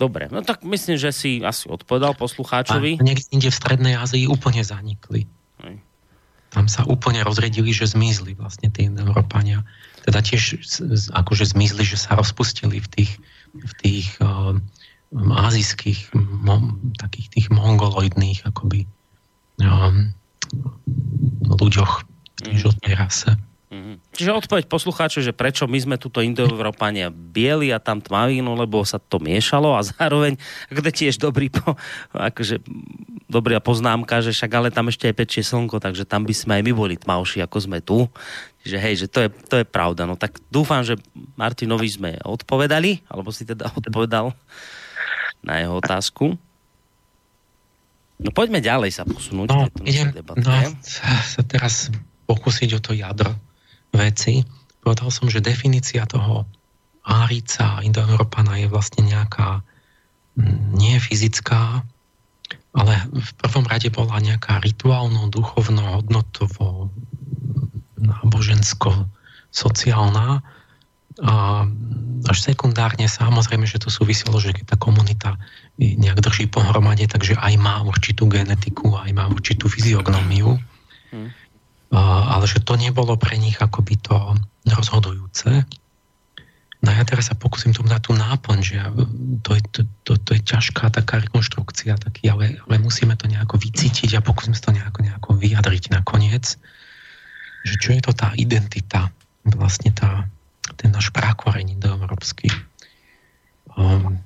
Dobre, no tak myslím, že si asi odpovedal poslucháčovi. A niekde inde v Strednej Ázii úplne zanikli. Tam sa úplne rozredili, že zmizli vlastne tí Európania. Teda tiež akože zmizli, že sa rozpustili v tých, v tých uh, azijských mo, takých tých mongoloidných akoby um, ľuďoch tej mm. žltej rase. Mm-hmm. Čiže odpoveď poslucháčov, že prečo my sme tuto Indoeurópania bieli a tam tmaví, no lebo sa to miešalo a zároveň, kde tiež dobrý, po, akože, dobrá poznámka, že však ale tam ešte aj pečie slnko, takže tam by sme aj my boli tmavší, ako sme tu. Čiže hej, že to je, to je pravda. No tak dúfam, že Martinovi sme odpovedali, alebo si teda odpovedal na jeho otázku. No poďme ďalej sa posunúť. No, idem, no, sa teraz pokúsiť o to jadro veci. Povedal som, že definícia toho árica indoeurópana je vlastne nejaká mm, nie fyzická, ale v prvom rade bola nejaká rituálno, duchovno, hodnotovo, nábožensko, sociálna a až sekundárne samozrejme, že to súviselo, že keď tá komunita nejak drží pohromade, takže aj má určitú genetiku, aj má určitú fyziognómiu. Hmm ale že to nebolo pre nich akoby to rozhodujúce. No ja teraz sa pokúsim tomu dať tú náplň, že to je, to, to, to je ťažká taká rekonštrukcia, taký, ale, ale musíme to nejako vycítiť a pokúsim to nejako, nejako vyjadriť nakoniec, že čo je to tá identita, vlastne tá, ten náš prákoreň indoeurópsky. Um,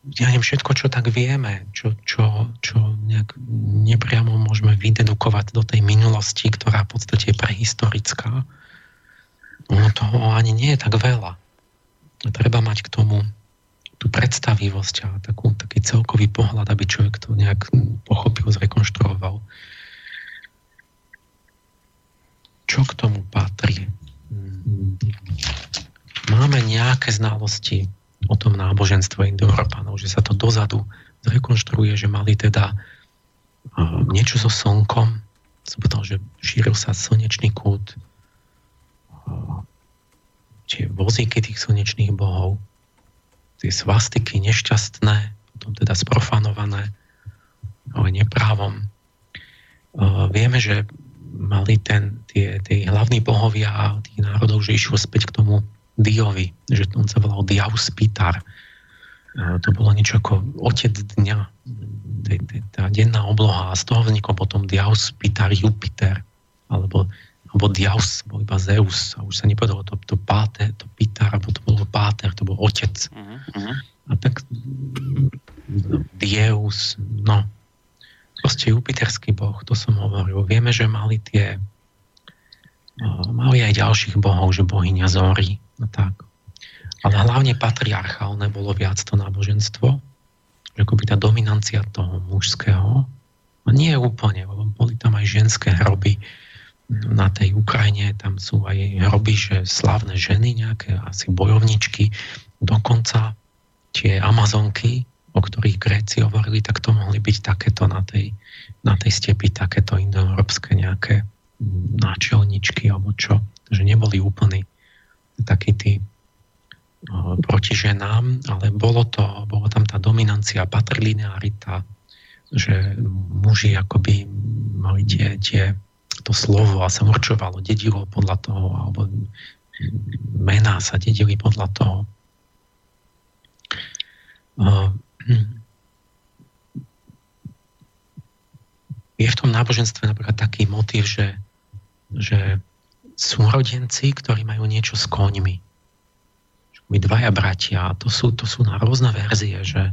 ja neviem, všetko, čo tak vieme, čo, čo, čo nejak nepriamo môžeme vydedukovať do tej minulosti, ktorá v podstate je prehistorická, no toho ani nie je tak veľa. Treba mať k tomu tú predstavivosť a takú, taký celkový pohľad, aby človek to nejak pochopil, zrekonštruoval. Čo k tomu patrí? Máme nejaké znalosti o tom náboženstve Indoeurópanov, že sa to dozadu zrekonštruuje, že mali teda niečo so slnkom, som povedal, že šíril sa slnečný kút, tie vozíky tých slnečných bohov, tie svastiky nešťastné, potom teda sprofanované, ale neprávom. Vieme, že mali ten, tie, tie hlavní bohovia tých národov, že išlo späť k tomu Diovi, že on sa volal Diaus Pitar. To bolo niečo ako otec dňa, tá denná obloha a z toho vznikol potom Diaus Pitar Jupiter, alebo, alebo Diaus, bol iba Zeus a už sa nepovedalo to, to Páter, to Pitar, alebo to bolo Páter, to bol otec. Uh-huh. A tak Dieus, no, proste Jupiterský boh, to som hovoril. Vieme, že mali tie mali aj ďalších bohov, že bohyňa Zory, no tak. Ale hlavne patriarchálne bolo viac to náboženstvo, že akoby tá dominancia toho mužského, a nie úplne, boli tam aj ženské hroby, na tej Ukrajine, tam sú aj hroby, že slavné ženy nejaké, asi bojovničky, dokonca tie Amazonky, o ktorých Gréci hovorili, tak to mohli byť takéto na tej, na tej stepi, takéto indoeurópske nejaké náčelničky alebo čo, že neboli úplní takí tí proti ženám, ale bolo to, bolo tam tá dominancia, patrilinearita, že muži akoby mali tie, tie to slovo a sa určovalo, dedilo podľa toho, alebo mená sa dedili podľa toho. Je v tom náboženstve napríklad taký motív, že, že súrodenci, ktorí majú niečo s koňmi. My dvaja bratia, to sú, to sú na rôzne verzie, že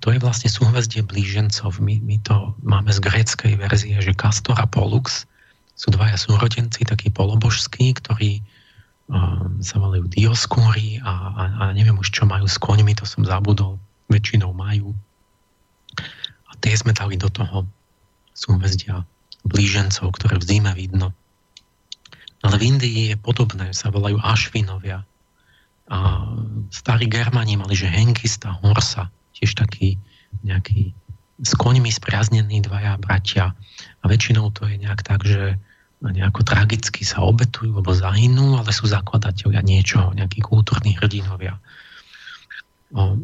to je vlastne súhvezdie blížencov. My, my to máme z gréckej verzie, že Castor a Pollux sú dvaja súrodenci, takí polobožskí, ktorí um, sa volajú Dioskúri a, a, a neviem už, čo majú s koňmi, to som zabudol, väčšinou majú. A tie sme dali do toho súhvezdia blížencov, ktoré v zime vidno. Ale v Indii je podobné, sa volajú Ašvinovia. A starí Germani mali, že Henkista, Horsa, tiež taký nejaký s koňmi spriaznení dvaja bratia. A väčšinou to je nejak tak, že nejako tragicky sa obetujú alebo zahynú, ale sú zakladatelia niečoho, nejakí kultúrni hrdinovia. O,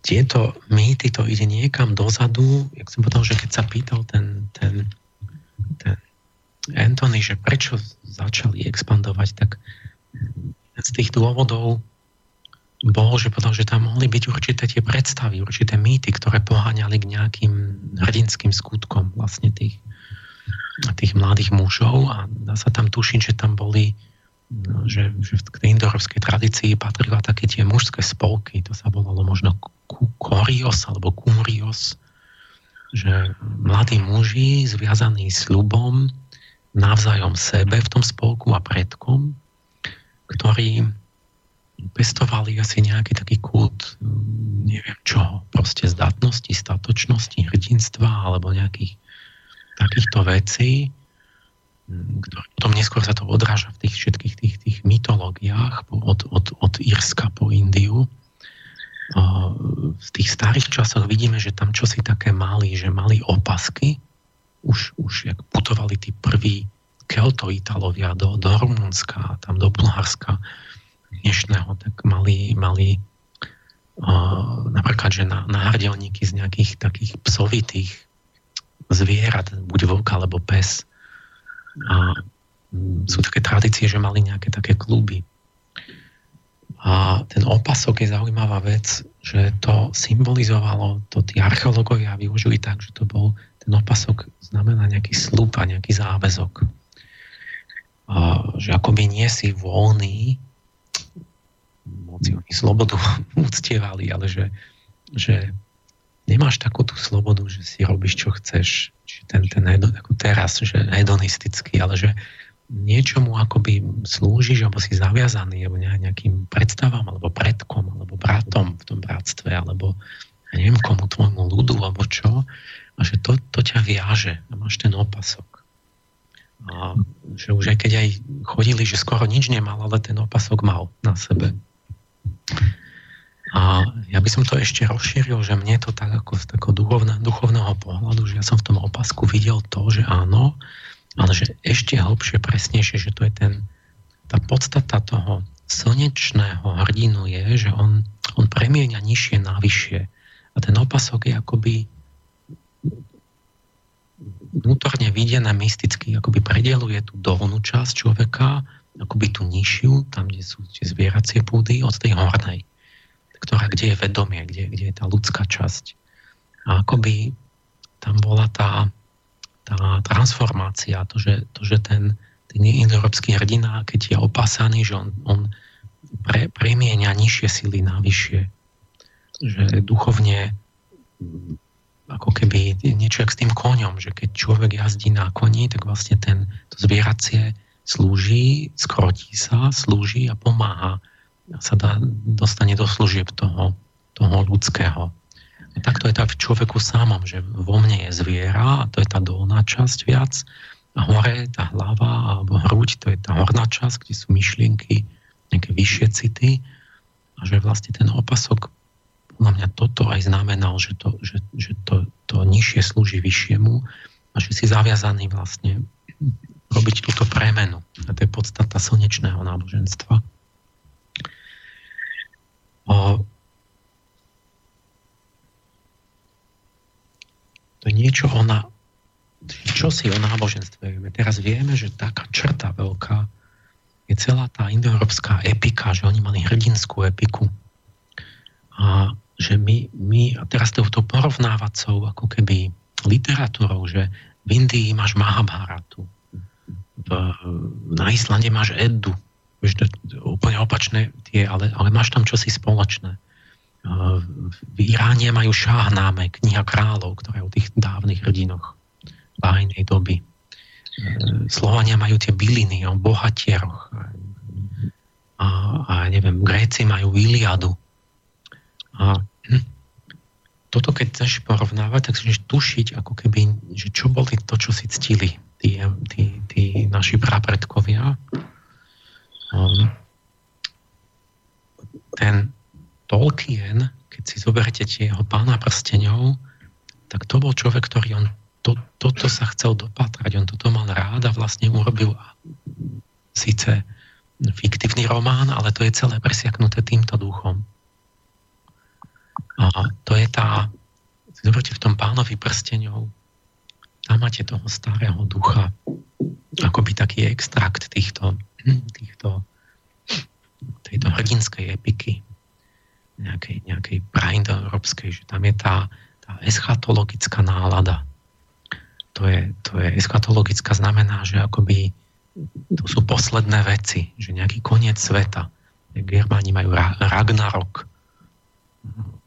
tieto mýty to ide niekam dozadu, jak som povedal, že keď sa pýtal ten, ten, ten Anthony, že prečo začali expandovať, tak z tých dôvodov bol, že povedal, že tam mohli byť určité tie predstavy, určité mýty, ktoré poháňali k nejakým hrdinským skutkom vlastne tých, tých mladých mužov a dá sa tam tušiť, že tam boli no, že, že v tej indorovskej tradícii patrila také tie mužské spolky, to sa volalo možno korios alebo kurios, že mladí muži zviazaní ľubom navzájom sebe v tom spolku a predkom, ktorí pestovali asi nejaký taký kult, neviem čo, proste zdatnosti, statočnosti, hrdinstva alebo nejakých takýchto vecí, ktoré potom neskôr sa to odráža v tých všetkých tých, tých mytológiách od, od, od Írska po Indiu. V tých starých časoch vidíme, že tam čosi také mali, že mali opasky, už, už jak putovali tí prví Kelto-Italovia do, do Rumunska, tam do Bulharska dnešného, tak mali, mali uh, napríklad, že na, náhrdelníky z nejakých takých psovitých zvierat, buď vlk alebo pes. A um, sú také tradície, že mali nejaké také kluby. A ten opasok je zaujímavá vec, že to symbolizovalo, to tí archeológovia využili tak, že to bol ten opasok znamená nejaký slúb a nejaký záväzok. A, že akoby nie si voľný, moci oni slobodu uctievali, ale že, že nemáš takú tú slobodu, že si robíš, čo chceš, či ten, ten ako teraz, že hedonistický, ale že niečomu akoby slúžiš, alebo si zaviazaný, alebo nejakým predstavám, alebo predkom, alebo bratom v tom bratstve, alebo ja neviem komu, tvojmu ľudu, alebo čo, a že to, to ťa viaže a máš ten opasok. A že už aj keď aj chodili, že skoro nič nemal, ale ten opasok mal na sebe. A ja by som to ešte rozšíril, že mne to tak ako z takého duchovná, duchovného pohľadu, že ja som v tom opasku videl to, že áno, ale že ešte hlbšie, presnejšie, že to je ten, tá podstata toho slnečného hrdinu je, že on, on premieňa nižšie na vyššie. A ten opasok je akoby vnútorne videné mysticky, akoby predeluje tú dolnú časť človeka, akoby tú nižšiu, tam, kde sú tie zvieracie púdy, od tej hornej ktorá, kde je vedomie, kde, kde je tá ľudská časť. A akoby tam bola tá, tá transformácia, to, že, to, že ten, ten európsky hrdina, keď je opásaný, že on, on pre, premieňa nižšie sily na vyššie. Že duchovne ako keby niečo jak s tým koňom, že keď človek jazdí na koni, tak vlastne ten, to zvieracie slúži, skrotí sa, slúži a pomáha sa dá, dostane do služieb toho, toho ľudského. A takto je tak v človeku samom, že vo mne je zviera a to je tá dolná časť viac a hore tá hlava alebo hruď, to je tá horná časť, kde sú myšlienky, nejaké vyššie city a že vlastne ten opasok podľa mňa toto aj znamenal, že to, že, že to, to nižšie slúži vyššiemu a že si zaviazaný vlastne robiť túto premenu. A to je podstata slnečného náboženstva. to je niečo ona, čo si o náboženstve vieme. Teraz vieme, že taká črta veľká je celá tá indoeurópska epika, že oni mali hrdinskú epiku. A že my, my a teraz to, to porovnávacou ako keby literatúrou, že v Indii máš Mahabharatu, v, na Islande máš Eddu, Víš, to, úplne opačné tie, ale, ale máš tam čosi spoločné. V Iráne majú šáhnáme, kniha kráľov, ktorá je o tých dávnych hrdinoch bájnej doby. Slovania majú tie byliny o bohatieroch. A, a neviem, Gréci majú Iliadu. A toto keď chceš porovnávať, tak chceš tušiť, ako keby, že čo boli to, čo si ctili tí, tí, tí naši prapredkovia Um, ten Tolkien, keď si zoberete tie jeho pána prstenov, tak to bol človek, ktorý on to, toto sa chcel dopatrať, on toto mal rád a vlastne urobil síce fiktívny román, ale to je celé presiaknuté týmto duchom. A to je tá, zoberte v tom pánovi prstenov, tam máte toho starého ducha, akoby taký extrakt týchto týchto, tejto hrdinskej epiky, nejakej, nejakej praindoeurópskej, že tam je tá, tá eschatologická nálada. To je, to je eschatologická znamená, že akoby to sú posledné veci, že nejaký koniec sveta. Germáni majú Ragnarok, že, že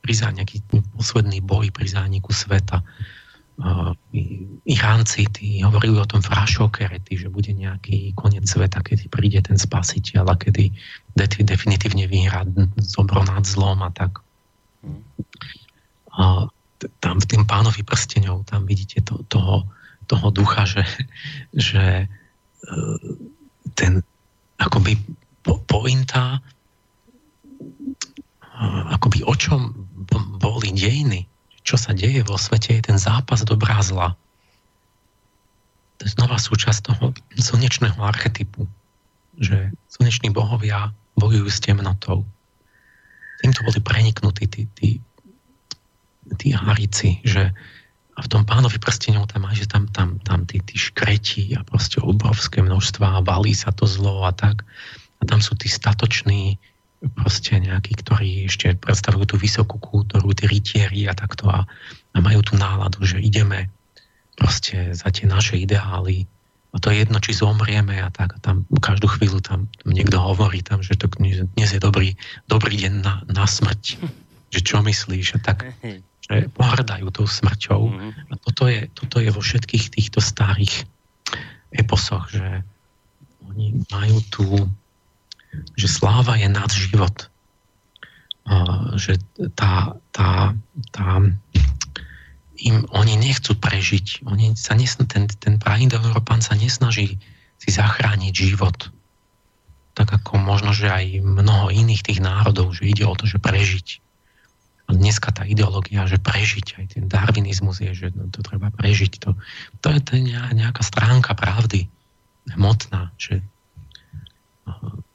pri nejaký posledný boj pri zániku sveta Iránci tí hovorili o tom frašokerety, že bude nejaký koniec sveta, kedy príde ten spasiteľ a kedy definitívne vyhrá dobro nad zlom a tak. A tam v tým pánovi prsteňov, tam vidíte to, toho, toho ducha, že, že uh, ten akoby po, pointa akoby o čom boli dejiny čo sa deje vo svete, je ten zápas dobrá zla. To je znova súčasť toho slnečného archetypu, že slneční bohovia bojujú s temnotou. Týmto boli preniknutí tí, tí, tí harici, že a v tom pánovi prstenov tam že tam, tam, tam tí, tí škretí a proste obrovské množstva a valí sa to zlo a tak. A tam sú tí statoční proste nejakí, ktorí ešte predstavujú tú vysokú kultúru, tí rytieri a takto a, a majú tú náladu, že ideme proste za tie naše ideály a to je jedno, či zomrieme a tak a tam každú chvíľu tam niekto hovorí tam, že to dnes je dobrý, dobrý deň na, na smrť. Že čo myslíš? A tak, že pohrdajú tou smrťou. A toto je, toto je vo všetkých týchto starých eposoch, že oni majú tu, že sláva je nad život. Že tá, tá, tá, im, oni nechcú prežiť. Oni sa nesn, ten, ten praindoeurópan sa nesnaží si zachrániť život. Tak ako možno, že aj mnoho iných tých národov, že ide o to, že prežiť. A dneska tá ideológia, že prežiť, aj ten darwinizmus je, že no, to treba prežiť. To, to, je, to je nejaká stránka pravdy hmotná, že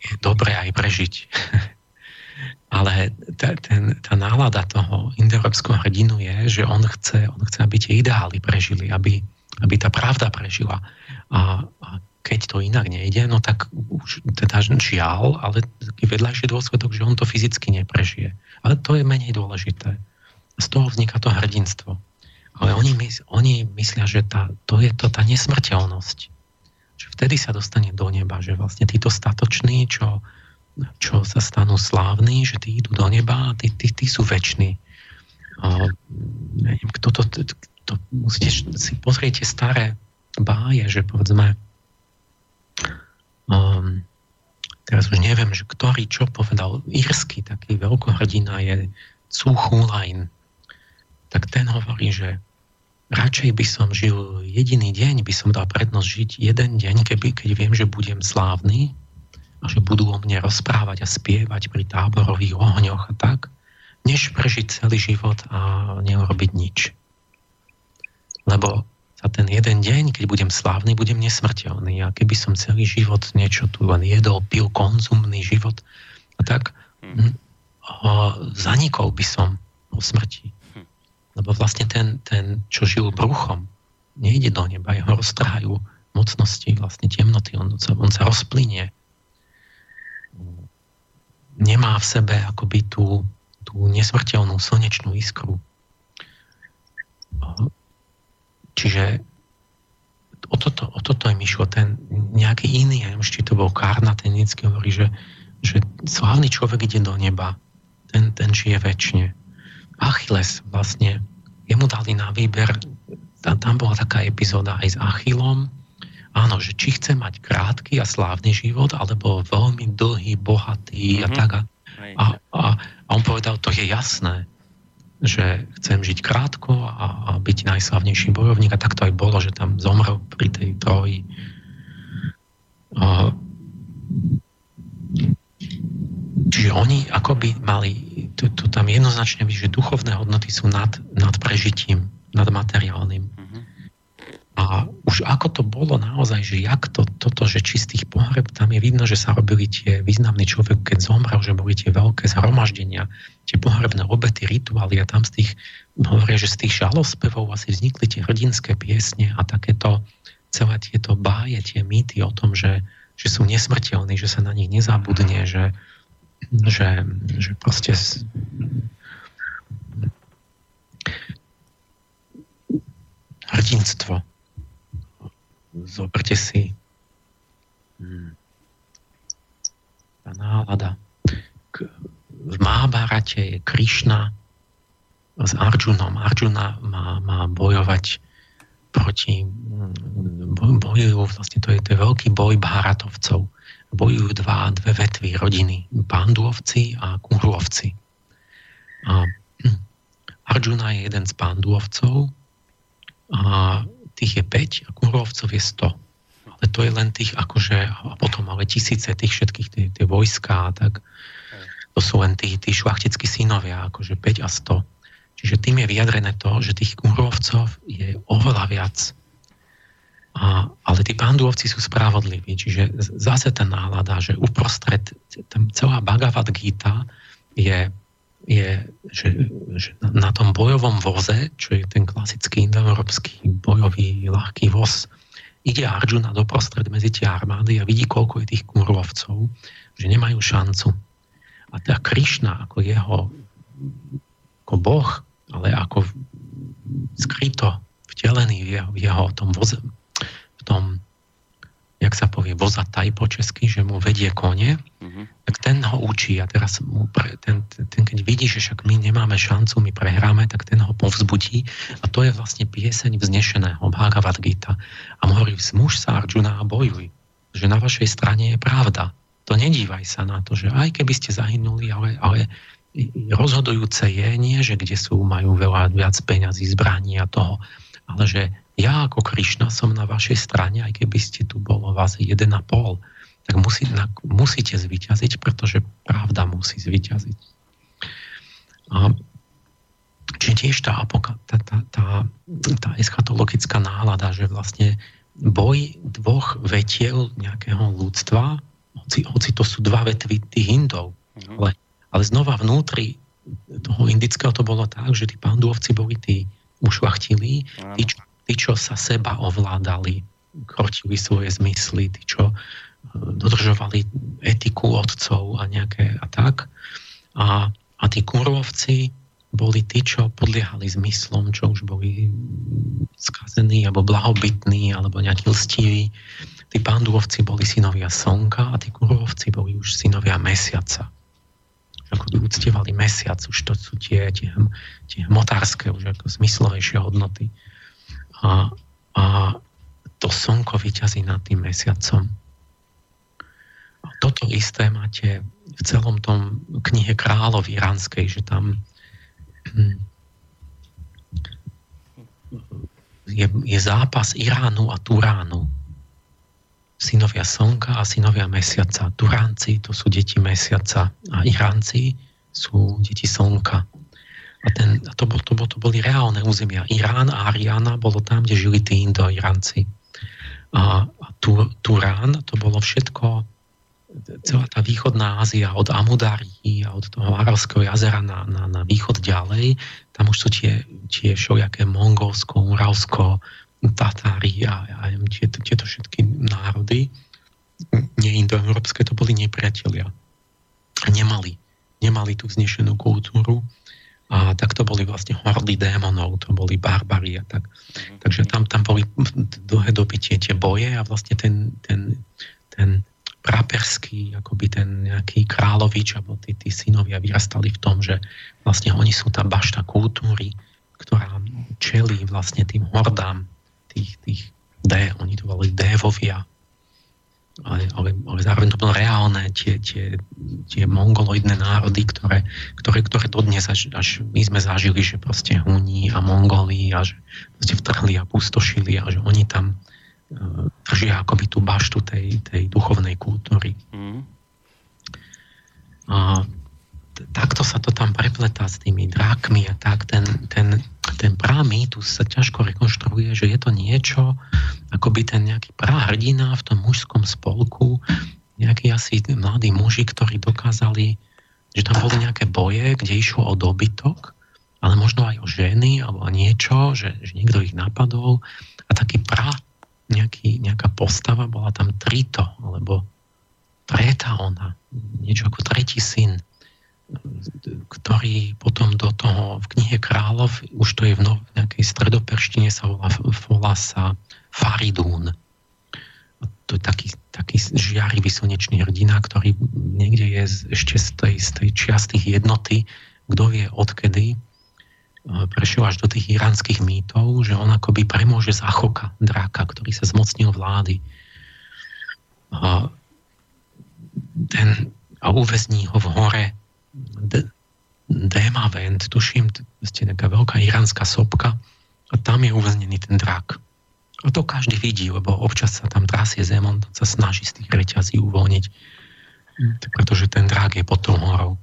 je dobré aj prežiť. Ale tá, ten, tá nálada toho indoeurópskeho hrdinu je, že on chce, on chce, aby tie ideály prežili, aby, aby tá pravda prežila. A, a keď to inak nejde, no tak už teda žiaľ, ale taký vedľajší dôsledok, že on to fyzicky neprežije. Ale to je menej dôležité. Z toho vzniká to hrdinstvo. Ale oni, oni myslia, že tá, to je to tá nesmrteľnosť. Vtedy sa dostane do neba, že vlastne títo statoční, čo, čo sa stanú slávni, že tí idú do neba a tí, tí, tí sú väčší. neviem, kto to, to, to musíte si pozrieť staré báje, že povedzme um, teraz už neviem, že ktorý čo povedal, írsky taký veľkohrdina je Cuchulain. Tak ten hovorí, že radšej by som žil jediný deň, by som dal prednosť žiť jeden deň, keby, keď viem, že budem slávny a že budú o mne rozprávať a spievať pri táborových ohňoch a tak, než prežiť celý život a neurobiť nič. Lebo a ten jeden deň, keď budem slávny, budem nesmrteľný. A keby som celý život niečo tu len jedol, pil konzumný život, a tak hm, a zanikol by som po smrti. Lebo vlastne ten, ten, čo žil bruchom, nejde do neba, jeho roztrhajú mocnosti, vlastne temnoty, on sa, on sa rozplynie. Nemá v sebe akoby tú, tú nesmrteľnú slnečnú iskru Čiže o toto, o toto je myšlo. Ten nejaký iný, ja neviem, či to bol Karna, ten hovorí, že, že slávny človek ide do neba. Ten, ten žije väčšine. Achilles vlastne, jemu dali na výber, tam, tam bola taká epizóda aj s Achillom, áno, že či chce mať krátky a slávny život, alebo veľmi dlhý, bohatý mm-hmm. a mhm. tak. A, a, a, a on povedal, to je jasné že chcem žiť krátko a, a byť najslavnejší bojovník a tak to aj bolo, že tam zomrel pri tej troji. A, čiže oni akoby mali, tu, tu tam jednoznačne vidí, že duchovné hodnoty sú nad, nad prežitím, nad materiálnym. Mm-hmm. A už ako to bolo naozaj, že jak to, toto, že čistých pohreb, tam je vidno, že sa robili tie významný človek, keď zomrel, že boli tie veľké zhromaždenia, tie pohrebné obety, rituály a tam z tých, hovoria, že z tých žalospevov asi vznikli tie hrdinské piesne a takéto celé tieto báje, tie mýty o tom, že, že sú nesmrteľní, že sa na nich nezabudne, že, že, že proste hrdinstvo zoberte si hmm, tá nálada. V Mábarate je Krišna s Arjunom. Arjuna má, má bojovať proti, hmm, bojujú, vlastne to je, to je veľký boj Bharatovcov. Bojujú dva, dve vetvy rodiny, Panduovci a Kuruovci. A hm, Arjuna je jeden z Panduovcov a tých je 5 a kurovcov je 100. Ale to je len tých akože, a potom ale tisíce tých všetkých, tie, tie vojská, tak to sú len tí, tí šlachtickí synovia, akože 5 a 100. Čiže tým je vyjadrené to, že tých kurovcov je oveľa viac. A, ale tí pandúovci sú spravodliví, čiže zase tá nálada, že uprostred, tam celá Bhagavad Gita je je, že, že na tom bojovom voze, čo je ten klasický indoeurópsky bojový ľahký voz, ide Arjuna doprostred medzi tie armády a vidí, koľko je tých kurlovcov, že nemajú šancu. A tá Krišna ako jeho ako boh, ale ako skryto vtelený v jeho, v jeho tom voze, tom, jak sa povie, vozataj po česky, že mu vedie kone, mm-hmm tak ten ho učí a teraz mu pre, ten, ten, keď vidí, že však my nemáme šancu, my prehráme, tak ten ho povzbudí a to je vlastne pieseň vznešeného Bhagavad Gita. A mu hovorí, muž sa Arjuna a bojuj, že na vašej strane je pravda. To nedívaj sa na to, že aj keby ste zahynuli, ale, ale rozhodujúce je nie, že kde sú, majú veľa viac peňazí, zbraní a toho, ale že ja ako Krišna som na vašej strane, aj keby ste tu bolo vás 1,5 tak musí, na, musíte zvyťaziť, pretože pravda musí zvyťaziť. A či tiež tá, apoka, tá, tá, tá, tá eschatologická nálada, že vlastne boj dvoch vetiel nejakého ľudstva, hoci, hoci to sú dva vetvy tých Indov, mm-hmm. ale, ale znova vnútri toho indického to bolo tak, že tí pandúovci boli tí ušlachtilí, tí, čo, tí, čo sa seba ovládali, krotili svoje zmysly, tí, čo dodržovali etiku otcov a nejaké a tak. A, a tí kurovci boli tí, čo podliehali zmyslom, čo už boli skazení, alebo blahobytní, alebo nejakí lstiví. Tí pandúovci boli synovia slnka a tí kurovci boli už synovia mesiaca. Ako uctievali mesiac, už to sú tie, tie, tie motárske, už ako zmyslovejšie hodnoty. A, a to slnko vyťazí nad tým mesiacom toto isté máte v celom tom knihe kráľov iránskej, že tam je, je zápas Iránu a Turánu. Synovia slnka a synovia mesiaca. Turánci to sú deti mesiaca a Iránci sú deti slnka. A, ten, a to, bol, to, to boli reálne územia. Irán a Ariana bolo tam, kde žili tí Indo-Iránci. A, a Turán to bolo všetko celá tá východná Ázia od Amudarí a od toho Aralského jazera na, na, na východ ďalej, tam už sú tie, tie všelijaké Mongolsko, Uralsko, Tatári a, a tieto, tieto všetky národy neindoeurópske to boli nepriatelia. Nemali, nemali tú vznešenú kultúru a tak to boli vlastne hordy démonov, to boli barbari a tak. Takže tam, tam boli dlhé doby tie, tie boje a vlastne ten, ten, ten praperský, akoby ten nejaký kráľovič, alebo tí, tí synovia vyrastali v tom, že vlastne oni sú tá bašta kultúry, ktorá čelí vlastne tým hordám tých, tých D, oni to volali dévovia, ale, ale, ale zároveň to bolo reálne, tie, tie, tie mongoloidné národy, ktoré, ktoré, ktoré dodnes až, až my sme zažili, že proste Huní a Mongolí a že proste vtrhli a pustošili a že oni tam držia akoby tú baštu tej, tej duchovnej kultúry. Mm. A takto sa to tam prepletá s tými drákmi a tak. Ten, ten, ten mýtus sa ťažko rekonštruuje, že je to niečo, akoby ten nejaký hrdina v tom mužskom spolku, nejakí asi mladí muži, ktorí dokázali, že tam boli nejaké boje, kde išlo o dobytok, ale možno aj o ženy alebo niečo, že, že niekto ich napadol a taký pra nejaký, nejaká postava, bola tam Trito, alebo Treta ona, niečo ako tretí syn, ktorý potom do toho v knihe kráľov, už to je v no, nejakej stredoperštine sa volá, volá sa Faridún. To je taký, taký žiarivý slnečný hrdina, ktorý niekde je ešte z tej, z tej čiastých jednoty, kto vie odkedy, prešiel až do tých iránskych mýtov, že on akoby premôže Zachoka, dráka, ktorý sa zmocnil vlády. A, ten, a uväzní ho v hore Démavent, tuším, to je taká veľká iránska sopka a tam je uväznený ten drak. A to každý vidí, lebo občas sa tam trasie zem, on sa snaží z tých reťazí uvoľniť, pretože ten drak je pod tou horou.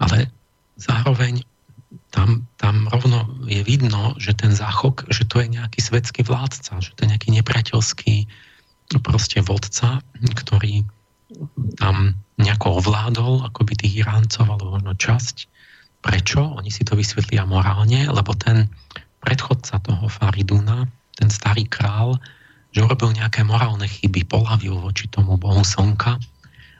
Ale zároveň tam, tam rovno je vidno, že ten záchok, že to je nejaký svetský vládca, že to je nejaký nepriateľský proste vodca, ktorý tam nejako ovládol akoby tých Iráncov, alebo možno časť. Prečo? Oni si to vysvetlia morálne, lebo ten predchodca toho Fariduna, ten starý král, že urobil nejaké morálne chyby, polavil voči tomu bohu slnka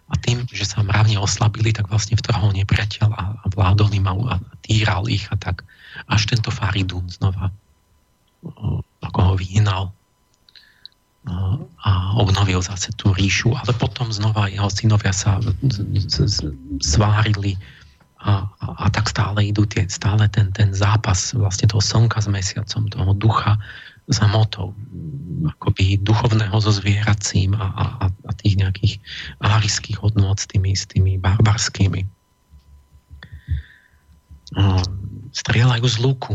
a tým, že sa mravne oslabili, tak vlastne vtrhol nepriateľ a, vládol im a, týral ich a tak. Až tento Faridun znova ako ho vyhnal. A obnovil zase tú ríšu, ale potom znova jeho synovia sa svárili a, a, tak stále idú tie, stále ten, ten zápas vlastne toho slnka s mesiacom, toho ducha za motou, akoby duchovného so zvieracím a, a, a tých nejakých áriských hodnot s tými, s tými barbarskými. Strieľajú z luku.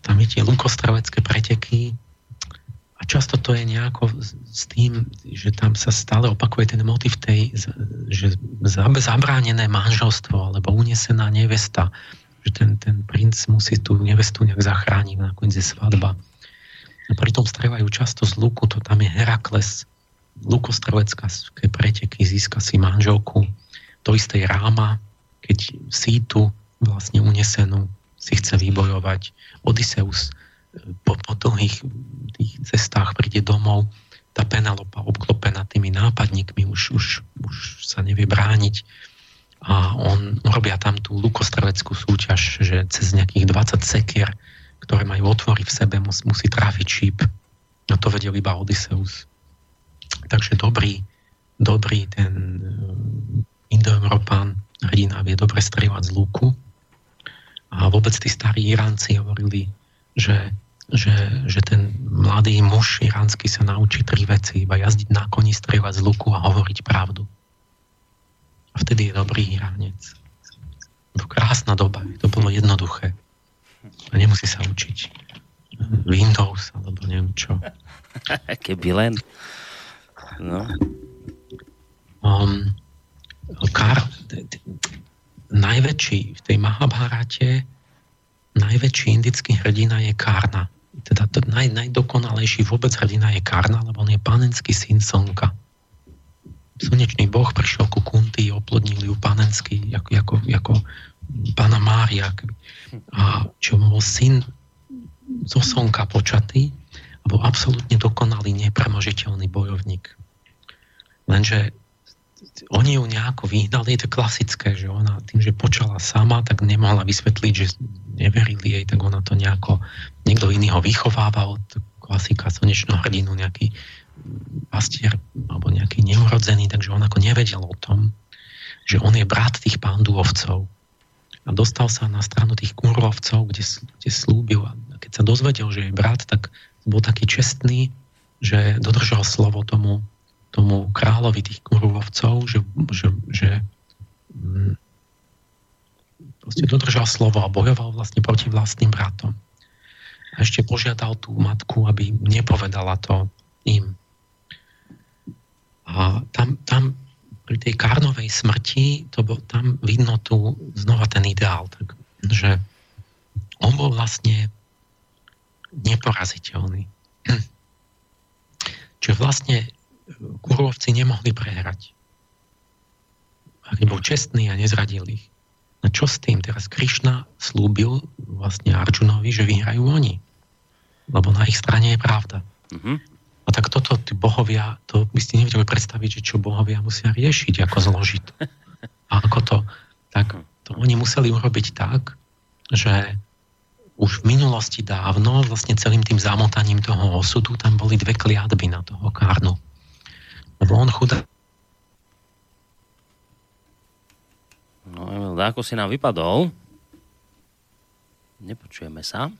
Tam je tie lukostravecké preteky, často to je nejako s tým, že tam sa stále opakuje ten motiv tej, že zabránené manželstvo alebo unesená nevesta, že ten, ten princ musí tú nevestu nejak zachrániť, nakoniec je svadba. A pritom strevajú často z luku, to tam je Herakles, lukostrelecká preteky, získa si manželku, to isté Ráma, keď sítu vlastne unesenú si chce vybojovať. Odysseus po, po dlhých tých cestách príde domov, tá Penelopa obklopená tými nápadníkmi už, už, už sa nevie brániť a on robia tam tú lukostreleckú súťaž, že cez nejakých 20 sekier, ktoré majú otvory v sebe, mus, musí trafiť šíp. No to vedel iba Odysseus. Takže dobrý, dobrý ten eh, Indoeurópan hrdina vie dobre strieľať z luku. A vôbec tí starí Iránci hovorili, že že, že ten mladý muž iránsky sa naučí tri veci, iba jazdiť na koni, strieľať z luku a hovoriť pravdu. A vtedy je dobrý Iránec. To krásna doba, to bolo jednoduché. A nemusí sa učiť Windows alebo neviem čo. Keby len. No. Um, kar, najväčší v tej Mahabharate najväčší indický hrdina je Karna teda to naj, najdokonalejší vôbec hrdina je Karna, lebo on je panenský syn Slnka. Slnečný boh prišiel ku Kunty, oplodnil ju panenský, ako, ako, ako pána Mária. A čo bol syn zo Slnka počatý a bol absolútne dokonalý, nepremožiteľný bojovník. Lenže oni ju nejako vyhnali, je to klasické, že ona tým, že počala sama, tak nemohla vysvetliť, že neverili jej, tak ona to nejako, niekto iný ho vychovával, klasika slnečného hrdinu, nejaký pastier alebo nejaký neurodzený, takže on ako nevedel o tom, že on je brat tých pandúovcov. A dostal sa na stranu tých kúrovcov, kde, kde slúbil. A keď sa dozvedel, že je brat, tak bol taký čestný, že dodržal slovo tomu tomu kráľovi tých kurovcov, že, že, že mm, proste dodržal slovo a bojoval vlastne proti vlastným bratom. A ešte požiadal tú matku, aby nepovedala to im. A tam, tam pri tej Karnovej smrti, to bol, tam vidno tu znova ten ideál, tak, že on bol vlastne neporaziteľný. Čiže vlastne Kurovci nemohli prehrať. Ak bol čestný a nezradil ich. No čo s tým? Teraz Krišna slúbil vlastne Arjunovi, že vyhrajú oni. Lebo na ich strane je pravda. Mm-hmm. A tak toto tí bohovia, to by ste nevedeli predstaviť, že čo bohovia musia riešiť, ako zložiť. A ako to, tak to oni museli urobiť tak, že už v minulosti dávno, vlastne celým tým zamotaním toho osudu, tam boli dve kliatby na toho Karnu. Lebo on chudá. No, Emil, ako si nám vypadol. Nepočujeme sa.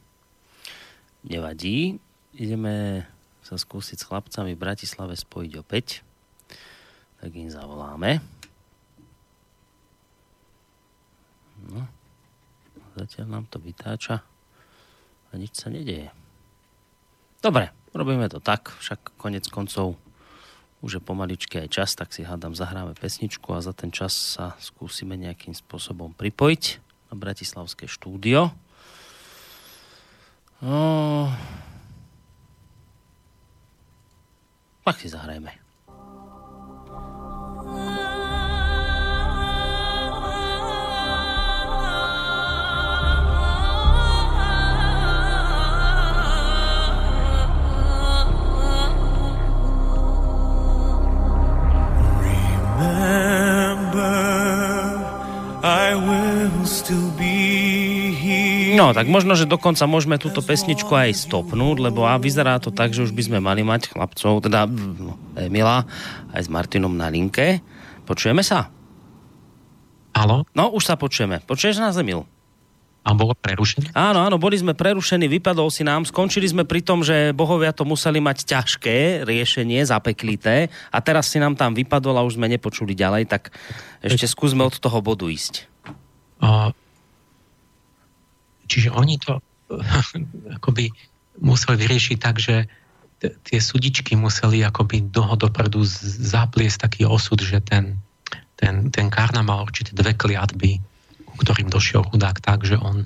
Nevadí. Ideme sa skúsiť s chlapcami v Bratislave spojiť opäť. Tak im zavoláme. No. Zatiaľ nám to vytáča a nič sa nedeje. Dobre, robíme to tak, však konec koncov už je pomaličky aj čas, tak si hádam, zahráme pesničku a za ten čas sa skúsime nejakým spôsobom pripojiť na Bratislavské štúdio. No, tak si zahrajme. I will still be here. No, tak možno, že dokonca môžeme túto pesničku aj stopnúť, lebo a vyzerá to tak, že už by sme mali mať chlapcov, teda no, Emila, aj s Martinom na linke. Počujeme sa? Áno? No, už sa počujeme. Počuješ nás, Emil? A bolo prerušené? Áno, áno, boli sme prerušení, vypadol si nám, skončili sme pri tom, že bohovia to museli mať ťažké riešenie, zapeklité a teraz si nám tam vypadol a už sme nepočuli ďalej, tak ešte skúsme od toho bodu ísť. A, čiže oni to akoby museli vyriešiť tak, že t- tie sudičky museli akoby dlho dopredu zapliesť taký osud, že ten, ten, ten Karna mal určite dve kliatby, ktorým došiel chudák tak, že on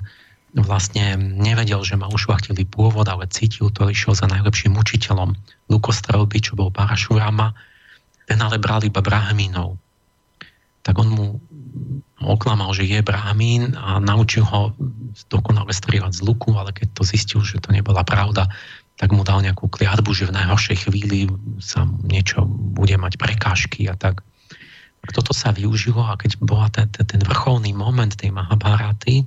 vlastne nevedel, že má ušlachtilý pôvod, ale cítil to, išiel za najlepším učiteľom Lukostrelby, čo bol Parašurama, ten ale bral iba brahmínov. Tak on mu oklamal, že je brahmín a naučil ho dokonale strieľať z luku, ale keď to zistil, že to nebola pravda, tak mu dal nejakú kliatbu, že v najhoršej chvíli sa niečo bude mať prekážky a tak toto sa využilo a keď bola ten, ten, ten vrcholný moment tej Mahabharaty,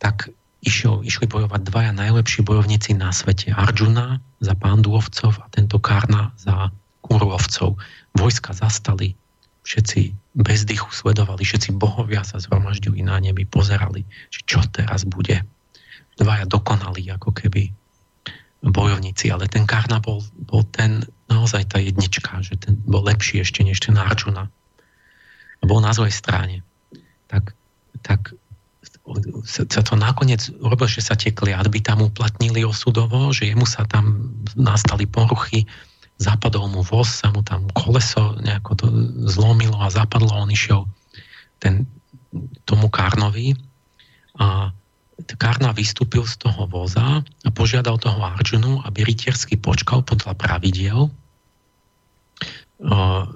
tak išiel, išli bojovať dvaja najlepší bojovníci na svete. Arjuna za pánduovcov a tento Karna za kurovcov. Vojska zastali, všetci bez dychu sledovali, všetci bohovia sa zhromaždili na nebi, pozerali, že čo teraz bude. Dvaja dokonali ako keby bojovníci, ale ten Karna bol, bol ten naozaj tá jednička, že ten bol lepší ešte než ten Arjuna bol na zlej strane. Tak, tak sa to nakoniec urobil, že sa tie kliatby tam uplatnili osudovo, že jemu sa tam nastali poruchy, zapadol mu voz, sa mu tam koleso nejako to zlomilo a zapadlo, on išiel ten, tomu Karnovi a Karna vystúpil z toho voza a požiadal toho Arjunu, aby rytiersky počkal podľa pravidiel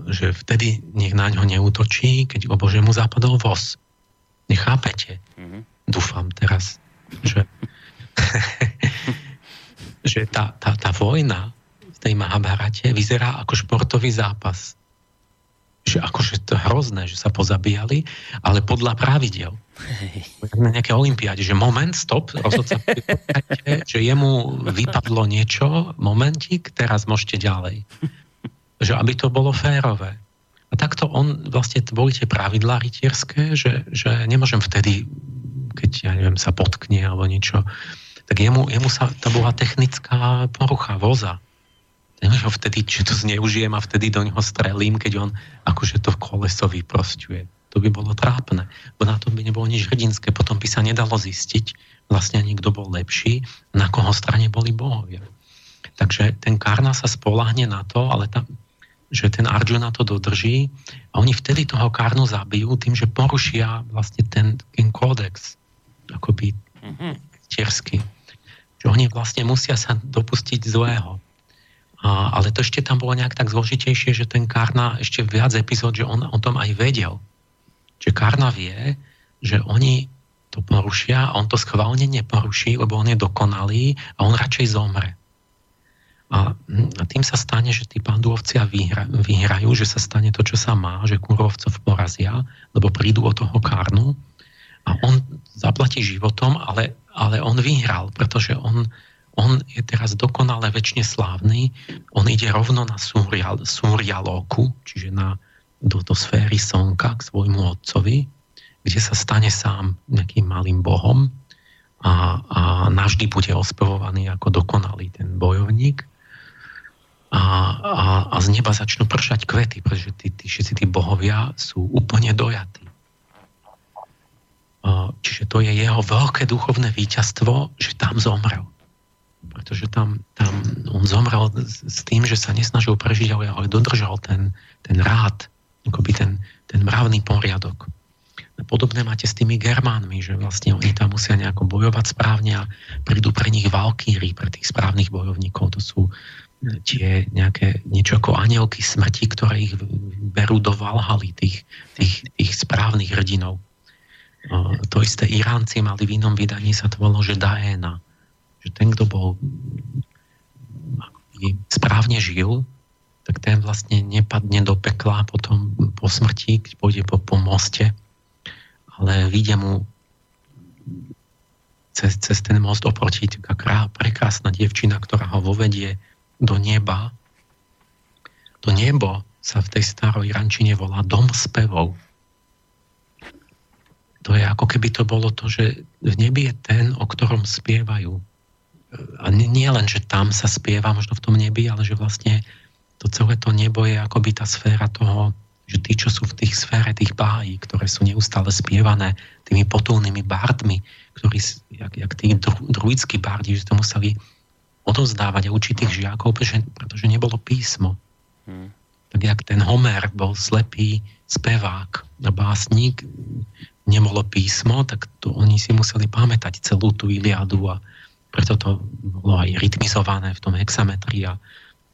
že vtedy nech na ňo neútočí, keď lebo že mu zapadol voz. Nechápete? Mm-hmm. Dúfam teraz, že, že tá, tá, tá vojna tej Mahabharate vyzerá ako športový zápas. Že akože to je hrozné, že sa pozabíjali, ale podľa pravidel. Na nejaké olimpiáde, že moment, stop, rozhodca, že jemu vypadlo niečo, momentík, teraz môžete ďalej že aby to bolo férové. A takto on, vlastne boli tie pravidlá rytierské, že, že nemôžem vtedy, keď ja neviem, sa potkne alebo niečo, tak jemu, jemu sa, to bola technická porucha voza. Nemôžem vtedy, že to zneužijem a vtedy do neho strelím, keď on akože to koleso vyprostuje. To by bolo trápne, bo na to by nebolo nič hrdinské. Potom by sa nedalo zistiť vlastne ani kto bol lepší, na koho strane boli bohovia. Takže ten Karna sa spolahne na to, ale tam, že ten Arjuna to dodrží a oni vtedy toho Karnu zabijú tým, že porušia vlastne ten, ten kódex akoby mm-hmm. tiersky. Že oni vlastne musia sa dopustiť zlého. Ale to ešte tam bolo nejak tak zložitejšie, že ten Karna ešte viac epizód, že on o tom aj vedel. Že Karna vie, že oni to porušia a on to schválne neporuší, lebo on je dokonalý a on radšej zomre. A, tým sa stane, že tí pandúovcia vyhra, vyhrajú, že sa stane to, čo sa má, že kurovcov porazia, lebo prídu od toho karnu a on zaplatí životom, ale, ale on vyhral, pretože on, on je teraz dokonale väčšine slávny, on ide rovno na Súrial, Súrialóku, čiže na, do, do sféry Slnka k svojmu otcovi, kde sa stane sám nejakým malým bohom a, a navždy bude ospevovaný ako dokonalý ten bojovník a, a, a z neba začnú pršať kvety, pretože tí, tí, všetci tí bohovia sú úplne dojatí. Čiže to je jeho veľké duchovné víťazstvo, že tam zomrel. Pretože tam, tam on zomrel s tým, že sa nesnažil prežiť, ale, ale dodržal ten, ten rád, akoby ten, ten mravný poriadok. Podobné máte s tými Germánmi, že vlastne oni tam musia nejako bojovať správne a prídu pre nich valkíry, pre tých správnych bojovníkov. To sú tie nejaké niečo ako anielky smrti, ktoré ich berú do Valhaly, tých, tých, tých správnych hrdinov. To isté Iránci mali v inom vydaní sa to volalo, že Daena. Že ten, kto bol správne žil, tak ten vlastne nepadne do pekla potom po smrti, keď pôjde po, po moste, ale vyjde mu cez, cez ten most oproti taká prekrásna dievčina, ktorá ho vovedie do neba. To nebo sa v tej staroj rančine volá dom spevov. To je ako keby to bolo to, že v nebi je ten, o ktorom spievajú. A nie len, že tam sa spieva možno v tom nebi, ale že vlastne to celé to nebo je akoby tá sféra toho, že tí, čo sú v tých sfére tých bájí, ktoré sú neustále spievané tými potulnými bardmi, ktorí, jak, jak tí druidskí bardi, že to museli odovzdávať a učiť tých žiakov, pretože, pretože nebolo písmo. Hmm tak jak ten Homer bol slepý spevák a básnik, nebolo písmo, tak to oni si museli pamätať celú tú Iliadu a preto to bolo aj rytmizované v tom hexametrii a,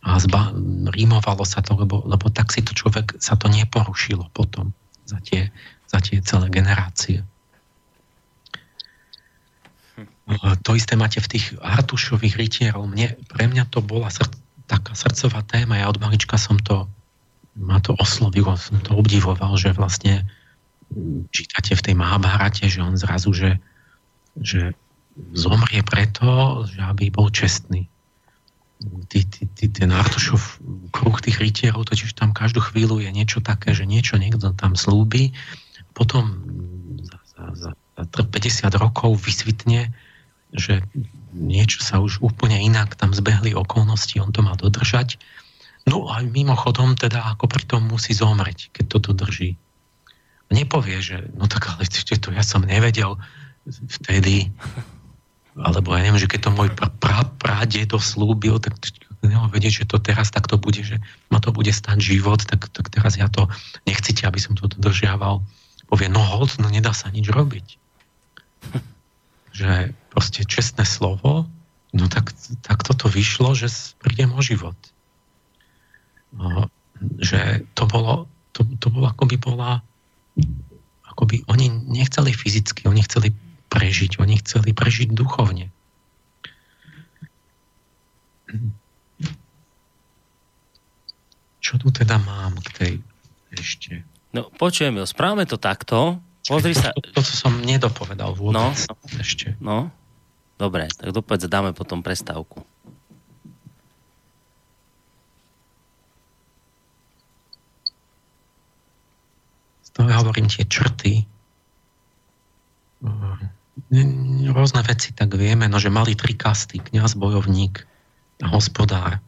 a zba, rímovalo sa to, lebo, lebo tak si to človek, sa to neporušilo potom za tie, za tie celé generácie. To isté máte v tých Artušových rytierov. Mne, pre mňa to bola srd, taká srdcová téma. Ja od malička som to ma to oslovilo, som to obdivoval, že vlastne čítate v tej Mahabharate, že on zrazu, že, že zomrie preto, že aby bol čestný. Ty, ty, ty, ten Artušov kruh tých rytierov, totiž tam každú chvíľu je niečo také, že niečo niekto tam slúbi, potom za, za, za 50 rokov vysvitne, že niečo sa už úplne inak tam zbehli okolnosti, on to má dodržať No a mimochodom teda ako pri tom musí zomreť, keď to dodrží. Nepovie, že no tak ale to ja som nevedel vtedy, alebo ja neviem, že keď to môj pra, pradedo slúbil, tak nemám vedieť, že to teraz takto bude, že ma to bude stať život, tak, tak teraz ja to nechcete, aby som to dodržiaval. Povie, no hold, no nedá sa nič robiť. Že proste čestné slovo, no tak, tak toto vyšlo, že prídem o život že to bolo, to, to bolo ako by bola ako by oni nechceli fyzicky, oni chceli prežiť, oni chceli prežiť duchovne. Čo tu teda mám k tej ešte? No, počujem, správame to takto. Pozri sa. To, to, to som nedopovedal vôbec no, ešte. No, dobre, tak dopovedz, dáme potom prestávku. ja hovorím tie črty, rôzne veci tak vieme, no že mali tri kasty, kniaz, bojovník a hospodár.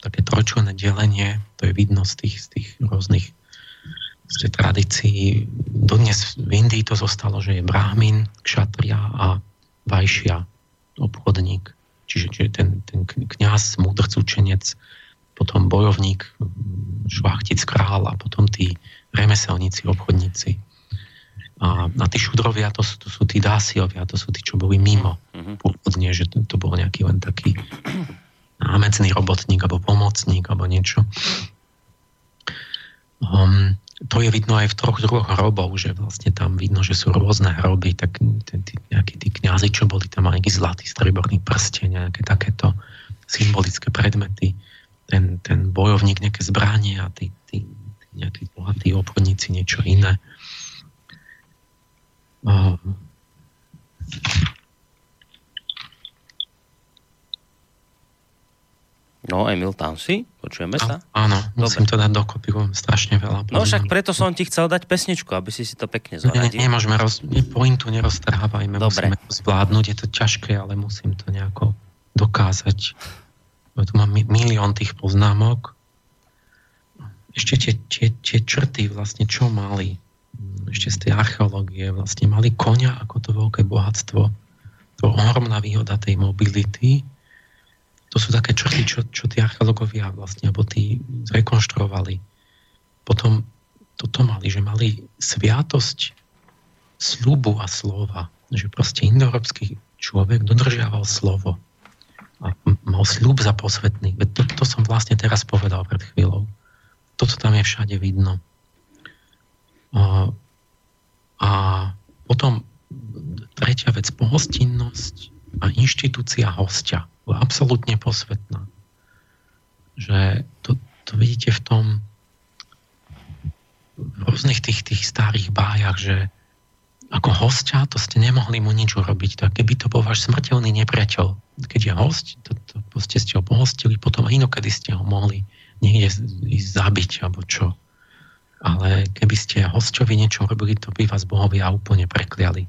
Také trojčlené delenie, to je vidno z tých, z tých rôznych z tradícií. Dodnes v Indii to zostalo, že je brahmin, kšatria a vajšia, obchodník. Čiže, čiže ten, ten kniaz, múdrc, učenec, potom bojovník, šlachtic, král a potom tí remeselníci, obchodníci. A, a tí šudrovia, to sú, to sú tí dásiovia, to sú tí, čo boli mimo mm-hmm. pôvodne, že to, to bol nejaký len taký námecný robotník alebo pomocník alebo niečo. Um, to je vidno aj v troch druhoch hrobov, že vlastne tam vidno, že sú rôzne hroby, tak tí, tí, nejakí tí kniazy, čo boli tam nejaký zlatý streborný prsteň, nejaké takéto symbolické predmety, ten, ten bojovník nejaké zbranie a tí, tí, nejakí bohatí obchodníci niečo iné. No, Emil, tam si? Počujeme sa? Áno, musím Dobre. to dať dokopy, strašne veľa. No však preto som ti chcel dať pesničku, aby si si to pekne zoradil. Nie, nemôžeme, roz, nie, pointu neroztrhávajme, Dobre. musíme to zvládnuť, je to ťažké, ale musím to nejako dokázať. Tu mám milión tých poznámok ešte tie, tie, tie črty vlastne čo mali ešte z tej archeológie vlastne mali konia ako to veľké bohatstvo to ohromná výhoda tej mobility to sú také črty, čo, čo tí archeológovia vlastne, alebo tí zrekonštruovali. Potom toto mali, že mali sviatosť slubu a slova. Že proste indoeurópsky človek dodržiaval slovo. A mal sľub za posvetný. To, to som vlastne teraz povedal pred chvíľou toto tam je všade vidno. A, potom tretia vec, pohostinnosť a inštitúcia hostia. Absolútne posvetná. Že to, to vidíte v tom v rôznych tých, tých starých bájach, že, ako hostia, to ste nemohli mu nič urobiť. Tak keby to bol váš smrteľný nepriateľ, keď je host, to, to, to ste, ho pohostili, potom inokedy ste ho mohli niekde ísť zabiť, alebo čo. Ale keby ste hostovi niečo robili, to by vás bohovia úplne prekliali.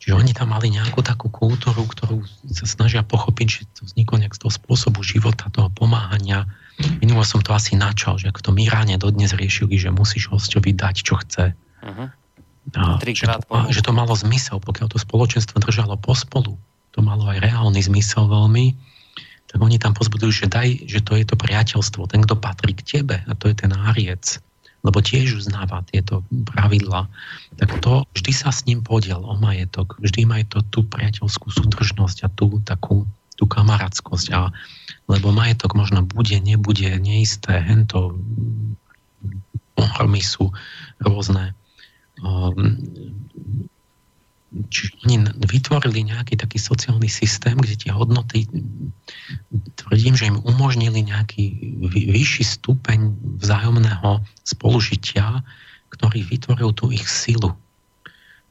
Čiže oni tam mali nejakú takú kultúru, ktorú sa snažia pochopiť, že to vzniklo nejak z toho spôsobu života, toho pomáhania. Minulo som to asi načal, že ako to Iráne dodnes riešili, že musíš hostovi dať, čo chce. Uh-huh. A, že, to, že to malo zmysel, pokiaľ to spoločenstvo držalo pospolu, to malo aj reálny zmysel veľmi, tak oni tam pozbudujú, že daj, že to je to priateľstvo, ten, kto patrí k tebe, a to je ten áriec lebo tiež uznáva tieto pravidla, tak to vždy sa s ním podiel o majetok, vždy má to tú priateľskú súdržnosť a tú takú tú kamarátskosť. A, lebo majetok možno bude, nebude, neisté, hento pohromy sú rôzne. Um, či vytvorili nejaký taký sociálny systém, kde tie hodnoty, tvrdím, že im umožnili nejaký vyšší stupeň vzájomného spolužitia, ktorý vytvoril tú ich silu.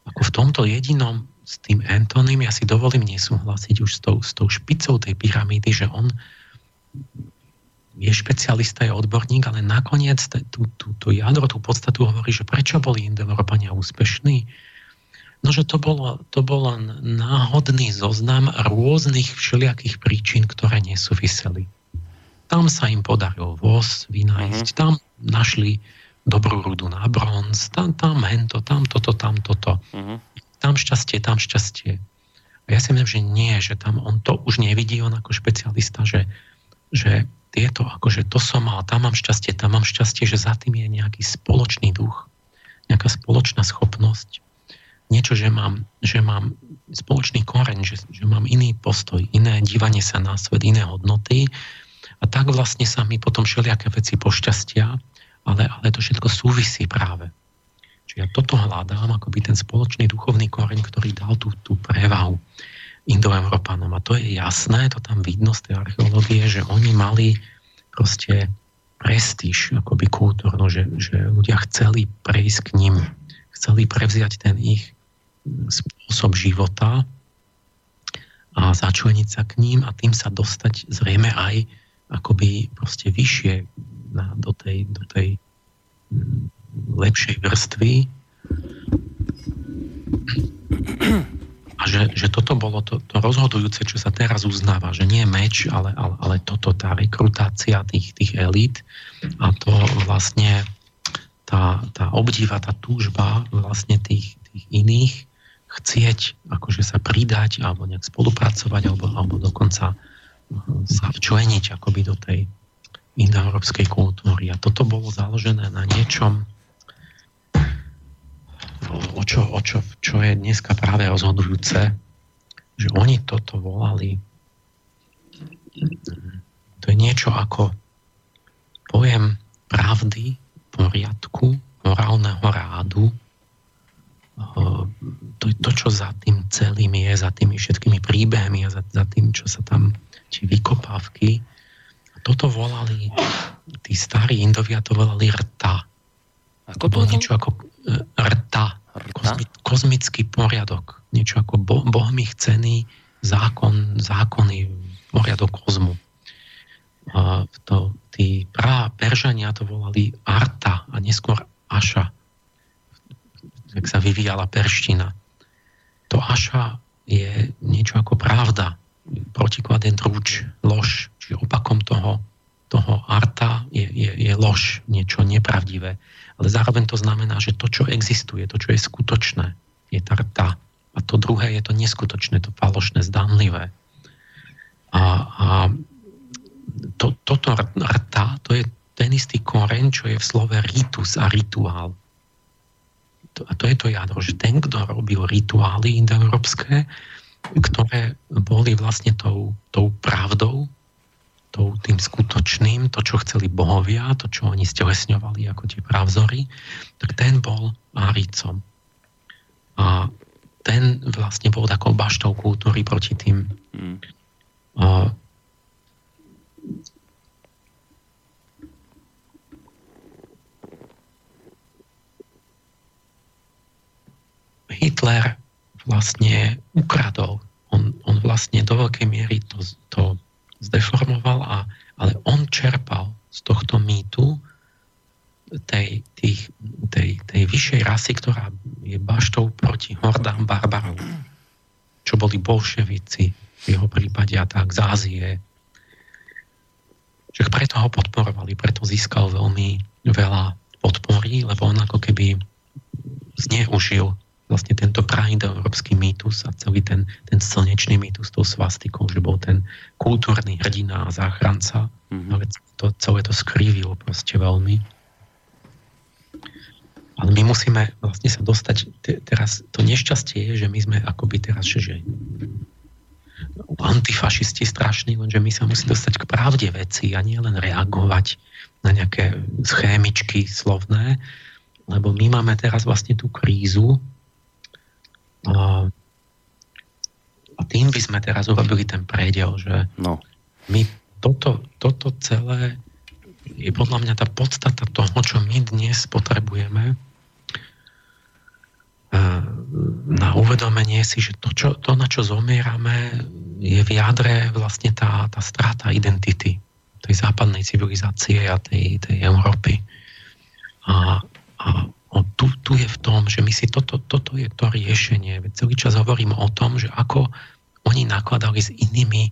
Ako v tomto jedinom s tým Antonym ja si dovolím nesúhlasiť už s tou, s tou špicou tej pyramídy, že on je špecialista, je odborník, ale nakoniec tú, tú, tú jadro, tú podstatu hovorí, že prečo boli Indoeurópania úspešní, No, že to bolo, to bolo náhodný zoznam rôznych všelijakých príčin, ktoré nesúviseli. Tam sa im podarilo voz vynájsť, uh-huh. tam našli dobrú rudu na bronz, tam, tam hento, tam toto, tam toto. Uh-huh. Tam šťastie, tam šťastie. A ja si myslím, že nie, že tam on to už nevidí, on ako špecialista, že, že tieto, akože to som mal, tam mám šťastie, tam mám šťastie, že za tým je nejaký spoločný duch, nejaká spoločná schopnosť niečo, že mám, že mám spoločný koreň, že, že mám iný postoj, iné dívanie sa na svet, iné hodnoty a tak vlastne sa mi potom všelijaké veci pošťastia, ale, ale to všetko súvisí práve. Čiže ja toto hľadám, akoby ten spoločný duchovný koreň, ktorý dal tú, tú prevahu Indoeurópanom. A to je jasné, to tam vidno z tej archeológie, že oni mali proste prestíž akoby kultúrno, že, že ľudia chceli prejsť k ním, chceli prevziať ten ich spôsob života a začleniť sa k ním a tým sa dostať zrejme aj akoby proste vyššie na, do tej, do tej mm, lepšej vrstvy. A že, že toto bolo to, to rozhodujúce, čo sa teraz uznáva, že nie meč, ale, ale, ale toto, tá rekrutácia tých, tých elít a to vlastne tá, tá obdiva, tá túžba vlastne tých, tých iných chcieť akože sa pridať alebo nejak spolupracovať alebo, alebo dokonca uh, sa včleniť akoby do tej indoeurópskej kultúry. A toto bolo založené na niečom, o čo, o čo, čo je dneska práve rozhodujúce, že oni toto volali to je niečo ako pojem pravdy, poriadku, morálneho rádu, to, to, čo za tým celým je, za tými všetkými príbehmi a za, za tým, čo sa tam, tie vykopávky. Toto volali, tí starí Indovia to volali rta. Ako to bolo niečo ako e, rta, Kozmi, kozmický poriadok. Niečo ako bo, bohmi chcený zákon, zákony, poriadok kozmu. A to, tí prá Peržania to volali Arta a neskôr Aša jak sa vyvíjala perština. To aša je niečo ako pravda, protiklad je trúč, lož, čiže opakom toho, toho arta je, je, je lož, niečo nepravdivé. Ale zároveň to znamená, že to, čo existuje, to, čo je skutočné, je tá rta. A to druhé je to neskutočné, to falošné, zdánlivé. A, a to, toto rta, to je ten istý koreň, čo je v slove ritus a rituál a to je to jadro, že ten, kto robil rituály indoeurópske, ktoré boli vlastne tou, tou pravdou, tou, tým skutočným, to, čo chceli bohovia, to, čo oni stelesňovali ako tie pravzory, tak ten bol Áricom. A ten vlastne bol takou baštou kultúry proti tým mm. Hitler vlastne ukradol. On, on vlastne do veľkej miery to, to zdeformoval, a, ale on čerpal z tohto mýtu tej, tých, tej, tej vyššej rasy, ktorá je baštou proti hordám barbarov, čo boli bolševici v jeho prípade a tak z Ázie. Že preto ho podporovali, preto získal veľmi veľa podpory, lebo on ako keby zneužil vlastne tento európsky mýtus a celý ten, ten slnečný mýtus tou svastikou, že bol ten kultúrny hrdina a záchranca, mm-hmm. ale to, celé to skrývilo proste veľmi. Ale my musíme vlastne sa dostať, te, teraz to nešťastie je, že my sme akoby teraz, že, že antifašisti strašní, lenže my sa musíme dostať k pravde veci a nie len reagovať na nejaké schémičky slovné, lebo my máme teraz vlastne tú krízu, a, tým by sme teraz urobili ten predel, že no. my toto, toto celé je podľa mňa tá podstata toho, čo my dnes potrebujeme na uvedomenie si, že to, čo, to na čo zomierame, je v jadre vlastne tá, tá strata identity tej západnej civilizácie a tej, tej Európy. A, a O, tu, tu je v tom, že my si toto, toto je to riešenie. Celý čas hovorím o tom, že ako oni nakladali s inými,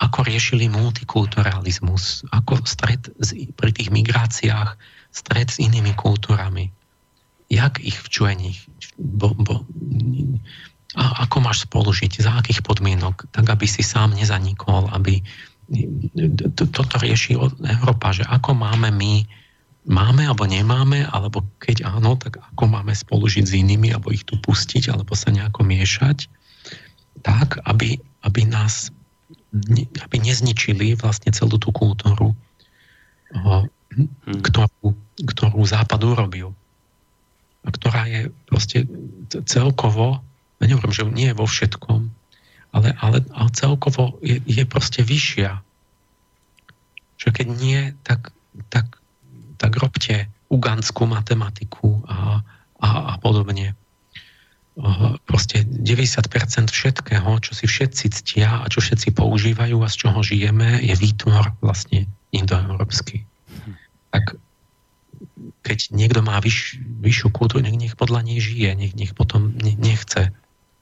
ako riešili multikulturalizmus, ako stred z, pri tých migráciách, stred s inými kultúrami. Jak ich včueniť? Bo, bo, a ako máš spolužiť? Za akých podmienok? Tak, aby si sám nezanikol, aby toto rieši Európa, že ako máme my máme alebo nemáme, alebo keď áno, tak ako máme spolužiť s inými, alebo ich tu pustiť, alebo sa nejako miešať, tak, aby, aby nás aby nezničili vlastne celú tú kultúru, ktorú, ktorú Západ urobil. A ktorá je proste celkovo, ja neviem, že nie je vo všetkom, ale, ale, ale celkovo je, je proste vyššia. Že keď nie, tak, tak tak robte ugandskú matematiku a, a, a podobne. Proste 90% všetkého, čo si všetci ctia a čo všetci používajú a z čoho žijeme, je výtvor vlastne indoeurópsky. Tak keď niekto má vyš, vyššiu kultúru, nech, nech podľa nej žije, nech, nech potom ne, nechce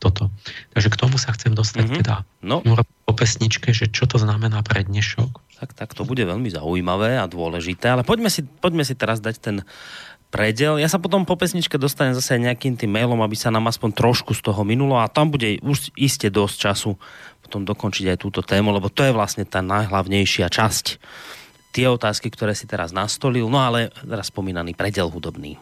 toto. Takže k tomu sa chcem dostať mm-hmm. teda no. po pesničke, že čo to znamená pre dnešok tak, to bude veľmi zaujímavé a dôležité, ale poďme si, poďme si teraz dať ten predel. Ja sa potom po pesničke dostanem zase nejakým tým mailom, aby sa nám aspoň trošku z toho minulo a tam bude už iste dosť času potom dokončiť aj túto tému, lebo to je vlastne tá najhlavnejšia časť. Tie otázky, ktoré si teraz nastolil, no ale teraz spomínaný predel hudobný.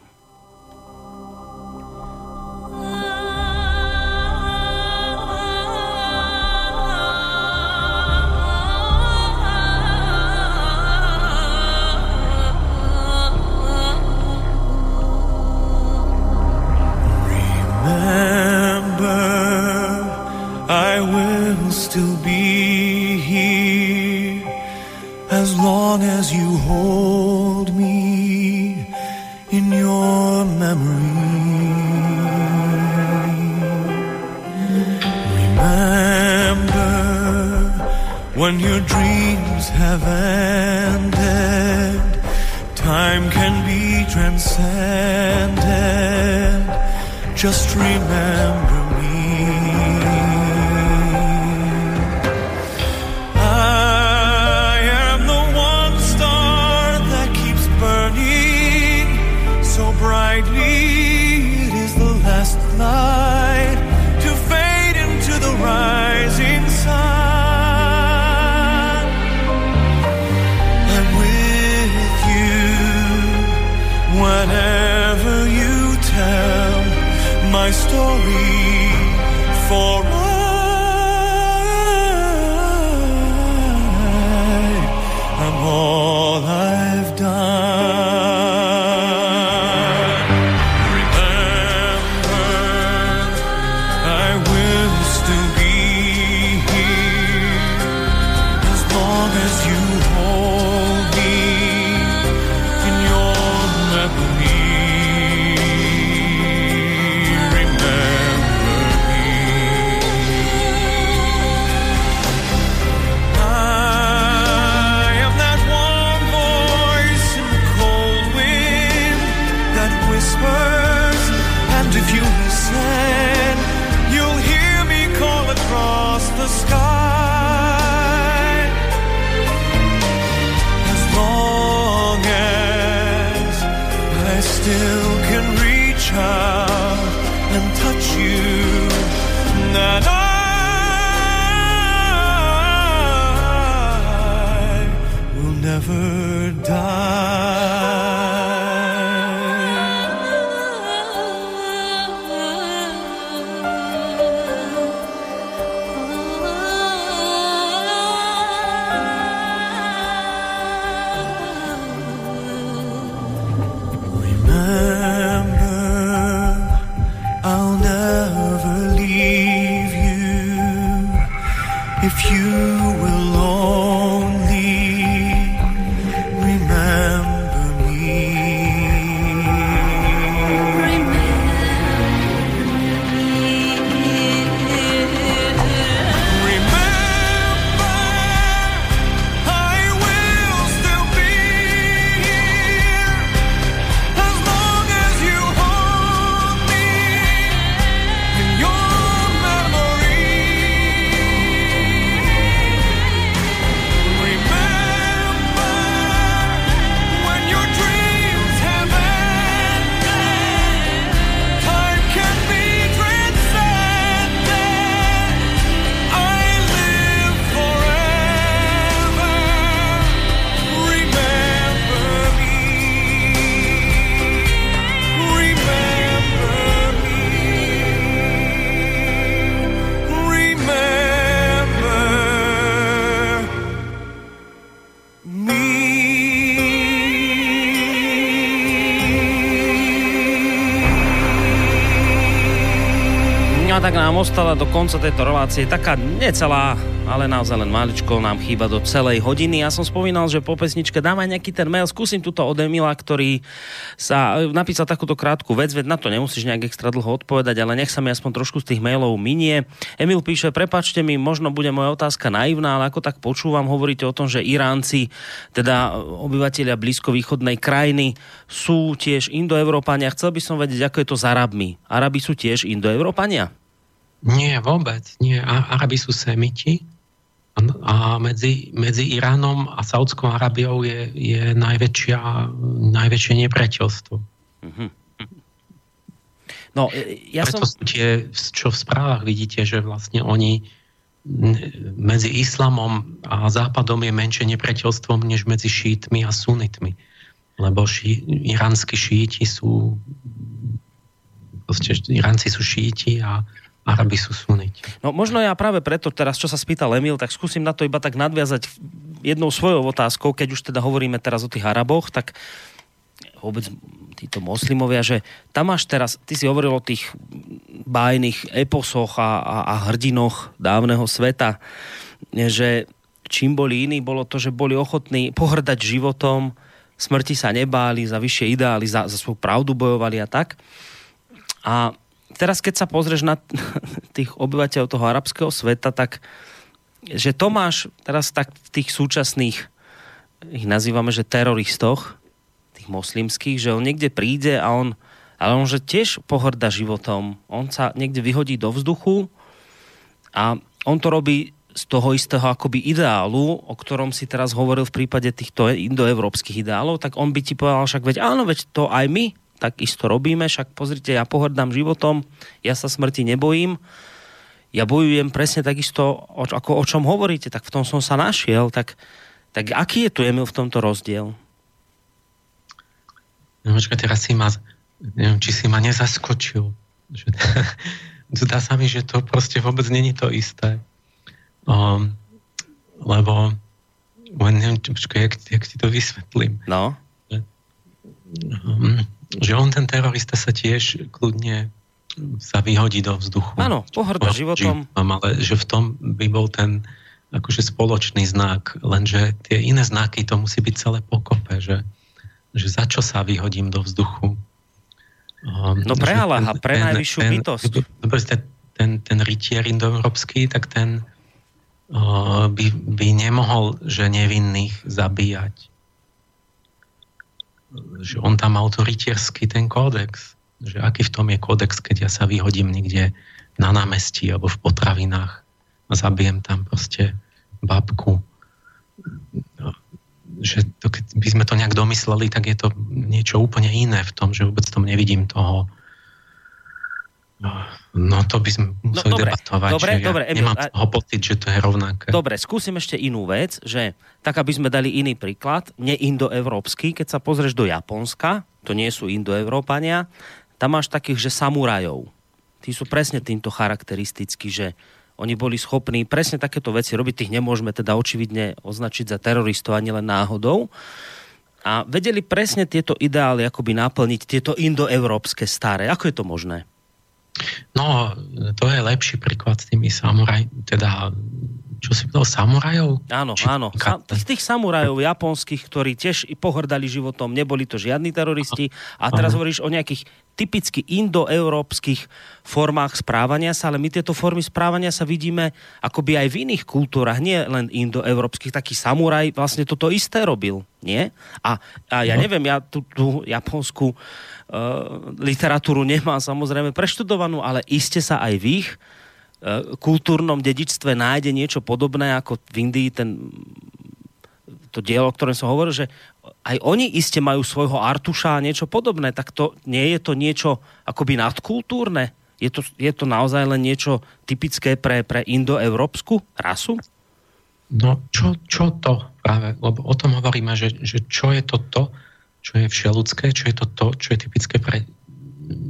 Nám ostala do konca tejto relácie taká necelá, ale naozaj len maličko nám chýba do celej hodiny. Ja som spomínal, že po pesničke dám aj nejaký ten mail. Skúsim túto od Emila, ktorý sa e, napísal takúto krátku vec, veď na to nemusíš nejak extra dlho odpovedať, ale nech sa mi aspoň trošku z tých mailov minie. Emil píše, prepačte mi, možno bude moja otázka naivná, ale ako tak počúvam, hovoríte o tom, že Iránci, teda obyvateľia blízkovýchodnej krajiny, sú tiež indoeurópania. Chcel by som vedieť, ako je to s Arabmi. Arabi sú tiež indoeurópania? Nie, vôbec. Nie. Arabi sú semiti a, medzi, medzi Iránom a Saudskou Arabiou je, je najväčšia, najväčšie nepriateľstvo. No, e, ja Preto som... tie, čo v správach vidíte, že vlastne oni medzi islamom a západom je menšie nepriateľstvom než medzi šítmi a sunitmi. Lebo ší, iránsky šíti sú proste, Iránci sú šíti a Arabi sú suniti. No možno ja práve preto teraz, čo sa spýtal Emil, tak skúsim na to iba tak nadviazať jednou svojou otázkou, keď už teda hovoríme teraz o tých Araboch, tak vôbec títo moslimovia, že tam máš teraz, ty si hovoril o tých bájnych eposoch a, a, a hrdinoch dávneho sveta, že čím boli iní, bolo to, že boli ochotní pohrdať životom, smrti sa nebáli, za vyššie ideály, za, za svoju pravdu bojovali a tak. A teraz, keď sa pozrieš na tých obyvateľov toho arabského sveta, tak že to máš teraz tak v tých súčasných, ich nazývame, že teroristoch, tých moslimských, že on niekde príde a on, ale on že tiež pohrda životom. On sa niekde vyhodí do vzduchu a on to robí z toho istého akoby ideálu, o ktorom si teraz hovoril v prípade týchto indoevropských ideálov, tak on by ti povedal však, veď áno, veď to aj my tak isto robíme, však pozrite, ja pohrdám životom, ja sa smrti nebojím, ja bojujem presne takisto, o, ako o čom hovoríte, tak v tom som sa našiel, tak, tak aký je tu Emil v tomto rozdiel? No, počkaj, teraz si ma, neviem, či si ma nezaskočil. Zdá sa mi, že to proste vôbec není to isté. Um, lebo len neviem, počkaj, jak, jak ti to vysvetlím. No, Um, že on, ten terorista, sa tiež kľudne sa vyhodí do vzduchu. áno, pohrda životom. Ale že v tom by bol ten akože spoločný znak, lenže tie iné znaky to musí byť celé pokope, že, že za čo sa vyhodím do vzduchu. Um, No pre že Allaha, pre najvyššiu bytosť. Dobre, ten, ten, ten rytier indoeurópsky, tak ten uh, by, by nemohol, že nevinných zabíjať. Že on tam mal to rytierský ten kódex. že aký v tom je kódex, keď ja sa vyhodím niekde na námestí alebo v potravinách a zabijem tam proste babku. No, že to, keď by sme to nejak domysleli, tak je to niečo úplne iné v tom, že vôbec tom nevidím toho No to by sme no, museli no, dobre, debatovať. Dobre, dobre, ja Emil, nemám a... toho pocit, že to je rovnaké. Dobre, skúsim ešte inú vec, že tak, aby sme dali iný príklad, neindoevropský, keď sa pozrieš do Japonska, to nie sú indoevrópania, tam máš takých, že samurajov. Tí sú presne týmto charakteristickí, že oni boli schopní presne takéto veci robiť, tých nemôžeme teda očividne označiť za teroristov ani len náhodou. A vedeli presne tieto ideály akoby naplniť, tieto indoevropské staré. Ako je to možné? No, to je lepší príklad s tými samuraj, teda čo si povedal, samurajov? Áno, Či... áno. Sa, z tých samurajov japonských, ktorí tiež pohrdali životom, neboli to žiadni teroristi. A teraz Aha. hovoríš o nejakých typicky indoeurópskych formách správania sa, ale my tieto formy správania sa vidíme akoby aj v iných kultúrach, nie len indoeurópskych. Taký samuraj vlastne toto isté robil, nie? A, a ja no. neviem, ja tú, tú japonskú literatúru nemám samozrejme preštudovanú, ale iste sa aj v ich uh, kultúrnom dedičstve nájde niečo podobné ako v Indii ten to dielo, o ktorom som hovoril, že aj oni iste majú svojho Artuša a niečo podobné, tak to nie je to niečo akoby nadkultúrne? Je to, je to naozaj len niečo typické pre, pre indoeurópsku rasu? No, čo, čo to práve? Lebo o tom hovoríme, že, že čo je to to, čo je všeludské, čo je to to, čo je typické pre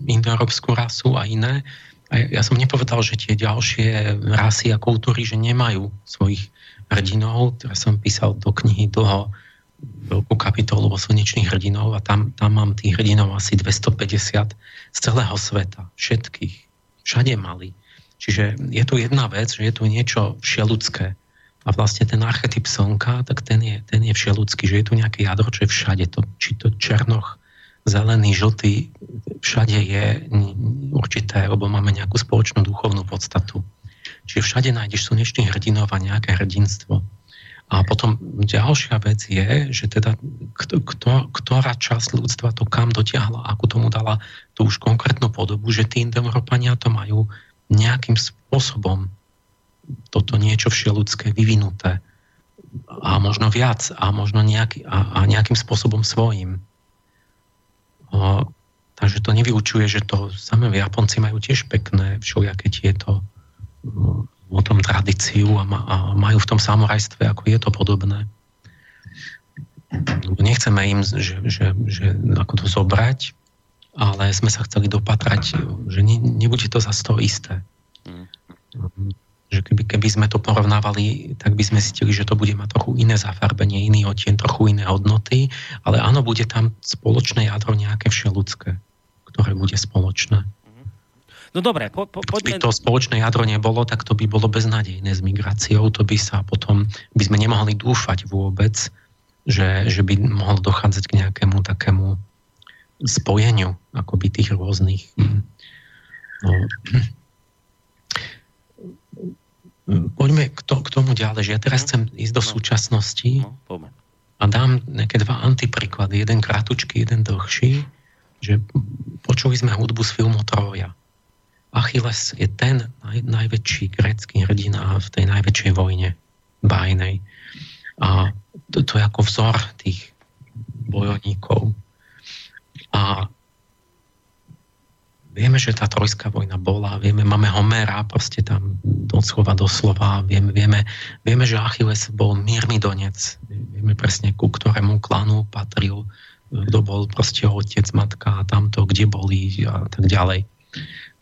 indoeurópsku rasu a iné. A ja som nepovedal, že tie ďalšie rasy a kultúry, že nemajú svojich hrdinov, ktoré som písal do knihy dlho, veľkú kapitolu o slnečných hrdinov a tam, tam mám tých hrdinov asi 250 z celého sveta, všetkých. Všade mali. Čiže je tu jedna vec, že je tu niečo všeludské. A vlastne ten archetyp slnka, tak ten je, ten je všeludský, že je tu nejaké jadro, čo je všade. To, či to černoch, zelený, žltý, všade je určité, lebo máme nejakú spoločnú duchovnú podstatu. Čiže všade nájdeš slnečných hrdinov a nejaké hrdinstvo. A potom ďalšia vec je, že teda kto, ktorá časť ľudstva to kam dotiahla, ako tomu dala tú už konkrétnu podobu, že tí Indoeurópania to majú nejakým spôsobom toto niečo všeludské vyvinuté a možno viac a možno nejaký, a, a nejakým spôsobom svojim. A, takže to nevyučuje, že to samé Japonci majú tiež pekné všelijaké tieto o tom tradíciu a, ma, a majú v tom samurajstve, ako je to podobné. Nechceme im, že, že, že ako to zobrať, ale sme sa chceli dopatrať, že ne, nebude to za to isté. Že keby, keby sme to porovnávali, tak by sme zistili, že to bude mať trochu iné zafarbenie, iný odtien, trochu iné hodnoty, ale áno, bude tam spoločné jadro nejaké všeludské, ktoré bude spoločné. No dobre, po, po, poďme... Keby to spoločné jadro nebolo, tak to by bolo beznadejné s migráciou, to by sa potom, by sme nemohli dúfať vôbec, že, že by mohlo dochádzať k nejakému takému spojeniu akoby tých rôznych no, poďme k, to, k tomu ďalej, že ja teraz mhm. chcem ísť do no. súčasnosti no, a dám nejaké dva antipríklady, jeden krátučký, jeden dlhší, že počuli sme hudbu z filmu Troja. Achilles je ten naj, najväčší grécky hrdina v tej najväčšej vojne bájnej. A to, to je ako vzor tých bojovníkov. A vieme, že tá trojská vojna bola, vieme, máme Homera, proste tam doslova doslova, vieme, vieme, vieme, že Achilles bol mírny donec, vieme presne, ku ktorému klanu patril, kto bol proste otec, matka tamto, kde boli a tak ďalej.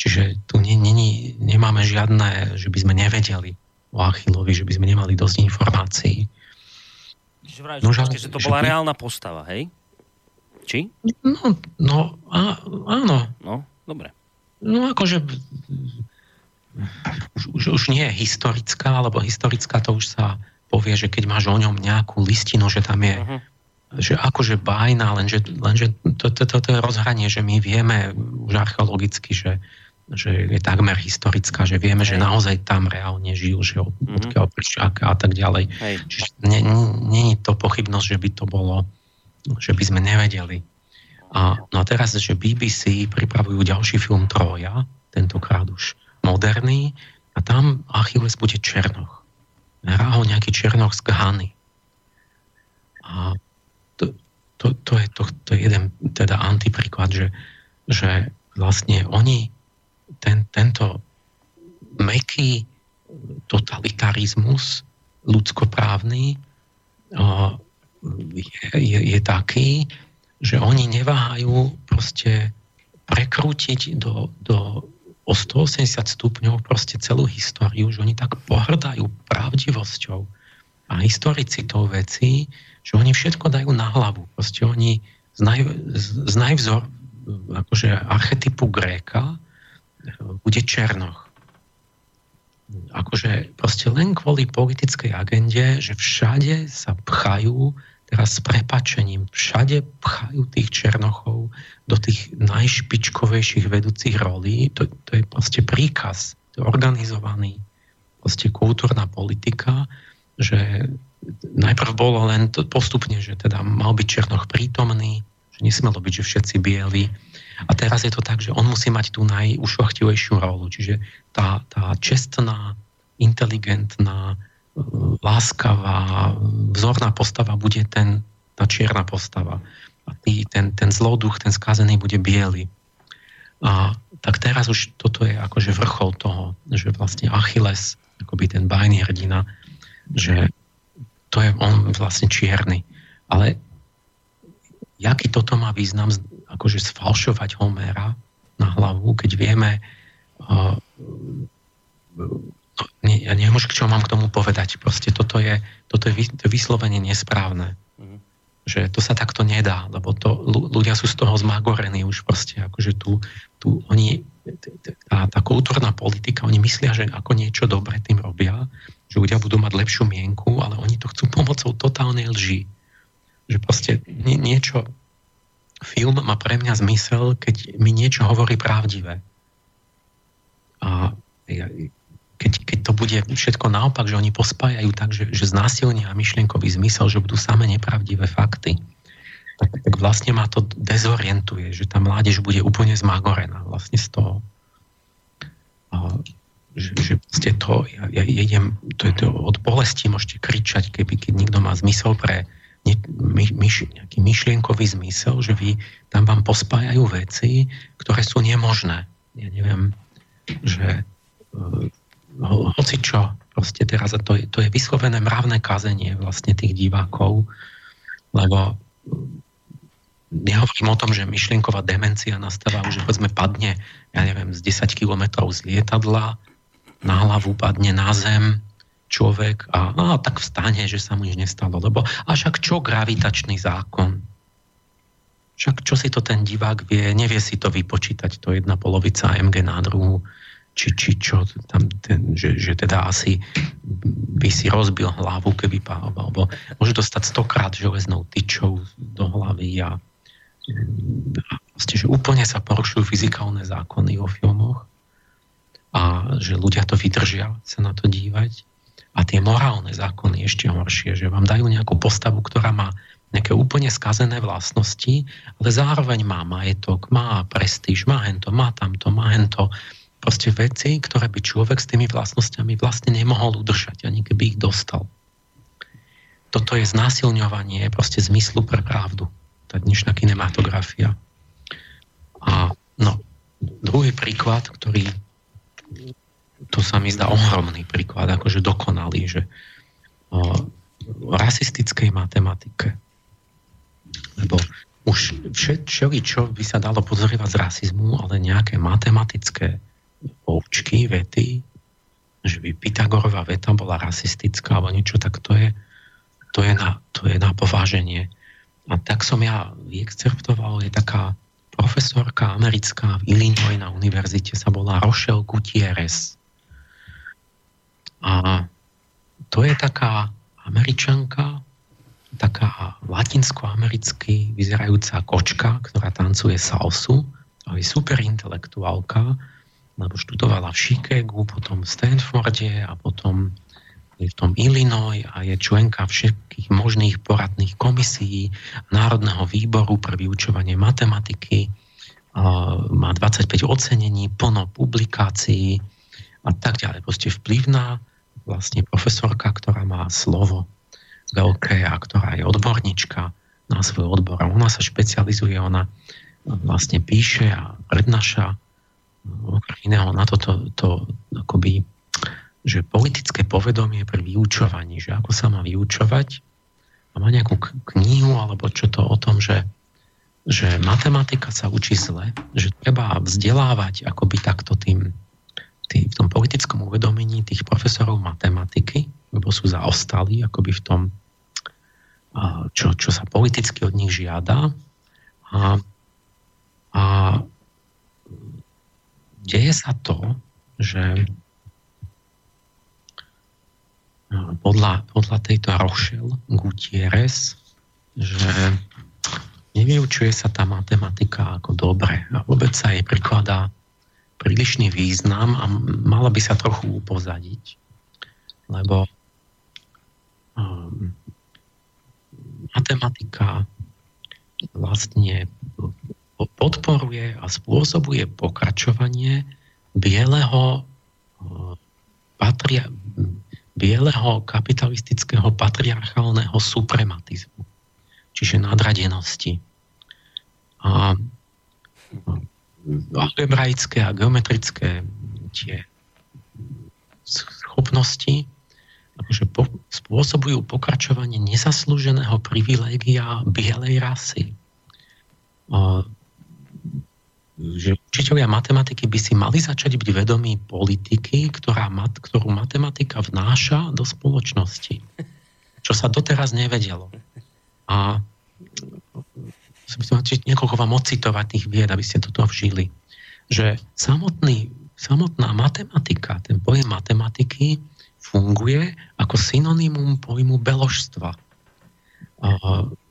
Čiže tu nie, nie, nemáme žiadne, že by sme nevedeli o Achillovi, že by sme nemali dosť informácií. Čiže vraj, no, že, že to bola že by... reálna postava, hej? Či? No, no á, áno. No, Dobre. No akože už, už, už nie je historická, lebo historická to už sa povie, že keď máš o ňom nejakú listinu, že tam je uh-huh. že akože bajná, lenže, lenže to, to, to, to je rozhranie, že my vieme už archeologicky, že, že je takmer historická, že vieme, Hej. že naozaj tam reálne žil, že od, uh-huh. odkiaľ a tak ďalej. Hej. Čiže je to pochybnosť, že by to bolo, že by sme nevedeli. A, no a teraz, že BBC pripravujú ďalší film Troja, tentokrát už moderný, a tam Achilles bude Černoch. Hrá ho nejaký Černoch z Ghany. A to, to, to, je, to, to je jeden teda antipríklad, že, že vlastne oni ten, tento meký totalitarizmus ľudskoprávny je, je, je taký, že oni neváhajú proste prekrútiť do, do o 180 stupňov proste celú históriu, že oni tak pohrdajú pravdivosťou a historici tou veci, že oni všetko dajú na hlavu. Proste oni znajú, znajú vzor akože archetypu Gréka bude Černoch. Akože proste len kvôli politickej agende, že všade sa pchajú teraz s prepačením, všade pchajú tých Černochov do tých najšpičkovejších vedúcich rolí. To, to je proste príkaz, to je organizovaný proste kultúrna politika, že najprv bolo len to postupne, že teda mal byť Černoch prítomný, že nesmelo byť, že všetci bieli. A teraz je to tak, že on musí mať tú najušlachtivejšiu rolu. Čiže tá, tá čestná, inteligentná, láskavá, vzorná postava bude ten, tá čierna postava. A tý, ten, ten zloduch, ten skazený bude biely. A tak teraz už toto je akože vrchol toho, že vlastne Achilles, akoby ten bajný hrdina, že to je on vlastne čierny. Ale jaký toto má význam, akože sfalšovať Homéra na hlavu, keď vieme, nie, ja neviem už, čo mám k tomu povedať. Proste toto je, toto je, to vyslovene nesprávne. Mm. Že to sa takto nedá, lebo to, ľudia sú z toho zmagorení už proste, akože tu, tu oni, tá, tá kultúrna politika, oni myslia, že ako niečo dobre tým robia, že ľudia budú mať lepšiu mienku, ale oni to chcú pomocou totálnej lži. Že proste nie, niečo, film má pre mňa zmysel, keď mi niečo hovorí pravdivé. A ja, keď, keď to bude všetko naopak, že oni pospájajú tak, že, že znásilnia myšlienkový zmysel, že budú samé nepravdivé fakty, tak, tak vlastne ma to dezorientuje, že tá mládež bude úplne zmagorená vlastne z toho. A, že, že ste to, ja, ja idem, to je to, od bolesti môžete kričať, keby, keď nikto má zmysel pre ne, my, myš, nejaký myšlienkový zmysel, že vy tam vám pospájajú veci, ktoré sú nemožné. Ja neviem, že e, hoci čo, proste teraz to je, to je vyslovené mravné kazenie vlastne tých divákov, lebo nehovorím o tom, že myšlienková demencia nastáva už, povedzme, padne, ja neviem, z 10 kilometrov z lietadla, na hlavu padne na zem človek a, no, tak vstane, že sa mu nič nestalo. Lebo a však čo gravitačný zákon? Však čo si to ten divák vie, nevie si to vypočítať, to jedna polovica MG na druhú, či, či čo tam, ten, že, že teda asi by si rozbil hlavu, keby alebo môže dostať stokrát železnou tyčou do hlavy a, a vlastne, že úplne sa porušujú fyzikálne zákony vo filmoch a že ľudia to vydržia sa na to dívať. A tie morálne zákony ešte horšie, že vám dajú nejakú postavu, ktorá má nejaké úplne skazené vlastnosti, ale zároveň má majetok, má prestíž, má hento, má tamto, má hento. Proste veci, ktoré by človek s tými vlastnosťami vlastne nemohol udržať, ani keby ich dostal. Toto je znásilňovanie proste zmyslu pre pravdu. Tá dnešná kinematografia. A no, druhý príklad, ktorý to sa mi zdá ohromný príklad, akože dokonalý, že o, rasistickej matematike. Lebo už všeli, čo by sa dalo pozorovať z rasizmu, ale nejaké matematické poučky, vety, že by Pythagorová veta bola rasistická alebo niečo, tak to je, to je, na, to je na pováženie. A tak som ja vyexcerptoval, je taká profesorka americká v Illinois na univerzite sa volá Rochelle Gutierrez. A to je taká američanka, taká latinsko-americky vyzerajúca kočka, ktorá tancuje salsu. A je super intelektuálka, lebo študovala v Chicagu, potom v Stanforde a potom je v tom Illinois a je členka všetkých možných poradných komisí Národného výboru pre vyučovanie matematiky. Má 25 ocenení, plno publikácií a tak ďalej. Proste vplyvná vlastne profesorka, ktorá má slovo veľké a ktorá je odborníčka na svoj odbor. A ona sa špecializuje, ona vlastne píše a prednáša okrem iného na toto to, akoby, že politické povedomie pri vyučovaní, že ako sa má vyučovať a má nejakú knihu alebo čo to o tom, že, že matematika sa učí zle, že treba vzdelávať akoby takto tým, tým v tom politickom uvedomení tých profesorov matematiky, lebo sú zaostali akoby v tom čo, čo sa politicky od nich žiada. A, a deje sa to, že podľa, podľa tejto Rochelle Gutierrez, že nevyučuje sa tá matematika ako dobre a vôbec sa jej prikladá prílišný význam a mala by sa trochu upozadiť, lebo um, matematika vlastne podporuje a spôsobuje pokračovanie bieleho, eh, patria, bieleho kapitalistického patriarchálneho suprematizmu, čiže nadradenosti. A algebraické a geometrické tie schopnosti akože po, spôsobujú pokračovanie nezaslúženého privilégia bielej rasy. Že učiteľia matematiky by si mali začať byť vedomí politiky, ktorá mat, ktorú matematika vnáša do spoločnosti. Čo sa doteraz nevedelo. A chcel niekoľko vám ocitovať tých vied, aby ste toto vžili. Že samotný, samotná matematika, ten pojem matematiky funguje ako synonymum pojmu beložstva.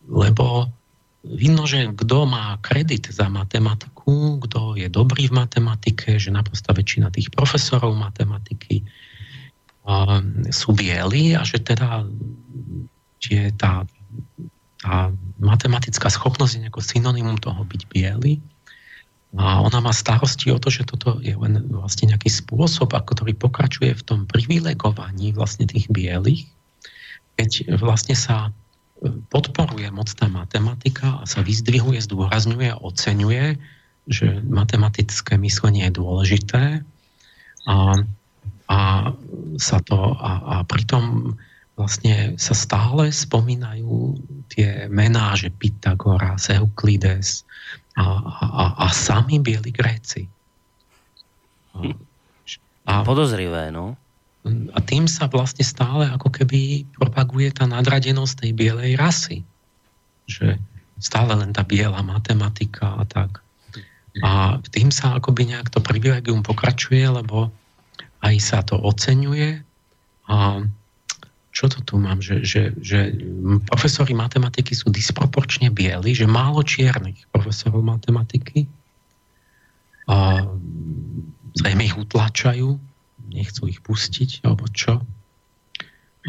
Lebo vidno, že kto má kredit za matematiku, kto je dobrý v matematike, že naprosto väčšina tých profesorov matematiky sú bieli a že teda je tá, tá matematická schopnosť je nejako synonymum toho byť biely. A ona má starosti o to, že toto je len vlastne nejaký spôsob, ktorý pokračuje v tom privilegovaní vlastne tých bielých, keď vlastne sa e, podporuje mocná matematika a sa vyzdvihuje, zdôrazňuje a oceňuje, že matematické myslenie je dôležité a, a, sa to, a, a pritom vlastne sa stále spomínajú tie mená, že Pythagoras, Euklides, a, a, a sami bieli Gréci. A, Podozrivé, no. A tým sa vlastne stále ako keby propaguje tá nadradenosť tej bielej rasy. Že stále len tá biela matematika a tak. A tým sa akoby nejak to privilegium pokračuje, lebo aj sa to oceňuje a čo to tu mám, že, že, že profesori matematiky sú disproporčne bieli, že málo čiernych profesorov matematiky a zrejme ich utlačajú, nechcú ich pustiť, alebo čo.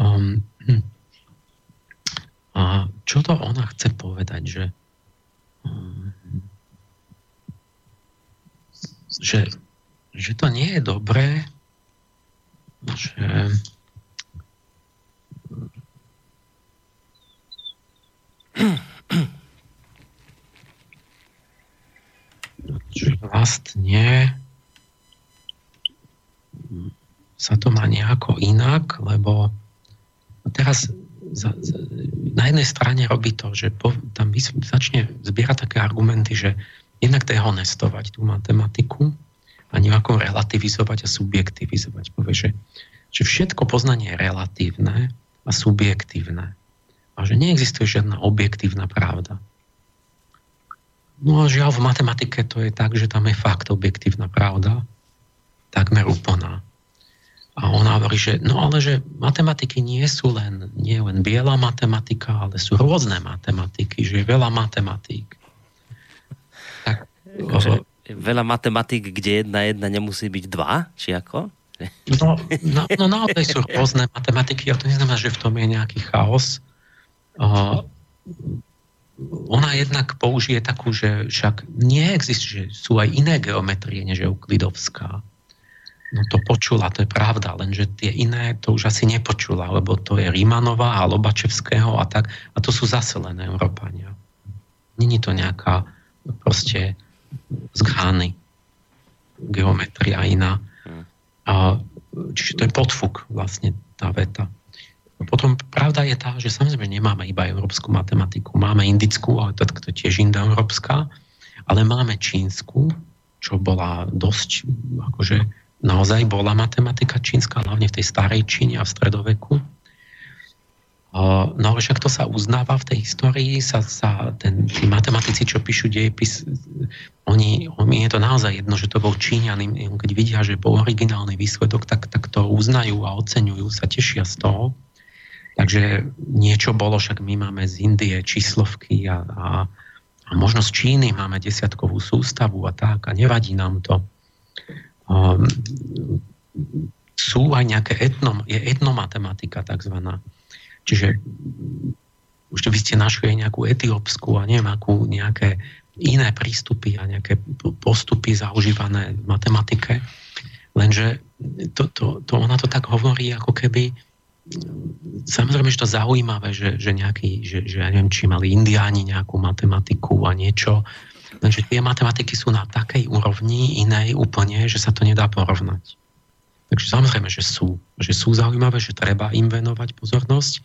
Um, hm. A čo to ona chce povedať, že um, že, že to nie je dobré, že že vlastne sa to má nejako inak, lebo teraz za, za, na jednej strane robí to, že po, tam začne zbierať také argumenty, že jednak dehonestovať tú matematiku a nejako relativizovať a subjektivizovať. Povie, že, že všetko poznanie je relatívne a subjektívne a že neexistuje žiadna objektívna pravda. No a žiaľ v matematike to je tak, že tam je fakt objektívna pravda, takmer úplná. A ona hovorí, že no ale že matematiky nie sú len, nie len biela matematika, ale sú rôzne matematiky, že je veľa matematík. Tak, že veľa matematik, kde jedna jedna nemusí byť dva, či ako? No, no, no naozaj sú rôzne matematiky, ale to neznamená, že v tom je nejaký chaos. Uh, ona jednak použije takú, že však neexistuje, že sú aj iné geometrie než euklidovská. No to počula, to je pravda, lenže tie iné to už asi nepočula, lebo to je Rímanová a Lobačevského a tak. A to sú zaselené Európania. Není to nejaká proste z Ghany geometria iná. A, čiže to je podfuk vlastne tá veta. Potom pravda je tá, že samozrejme nemáme iba európsku matematiku, máme indickú, ale to, to tiež indoeurópska, ale máme čínsku, čo bola dosť, akože naozaj bola matematika čínska, hlavne v tej starej Číne a v stredoveku. No ale však to sa uznáva v tej histórii, sa, sa ten, tí matematici, čo píšu dejepis, oni, oni je to naozaj jedno, že to bol Číňan, keď vidia, že bol originálny výsledok, tak, tak to uznajú a oceňujú, sa tešia z toho. Takže niečo bolo, však my máme z Indie číslovky a, a, a možno z Číny máme desiatkovú sústavu a tak a nevadí nám to. Um, sú aj nejaké etnom, je etnomatematika takzvaná. Čiže už by ste našli nejakú etiópsku a neviem akú, nejaké iné prístupy a nejaké postupy zaužívané v matematike. Lenže to, to, to, ona to tak hovorí, ako keby samozrejme, že to zaujímavé, že, že, nejaký, že, že ja neviem, či mali indiáni nejakú matematiku a niečo, lenže tie matematiky sú na takej úrovni inej úplne, že sa to nedá porovnať. Takže samozrejme, že sú. Že sú zaujímavé, že treba im venovať pozornosť,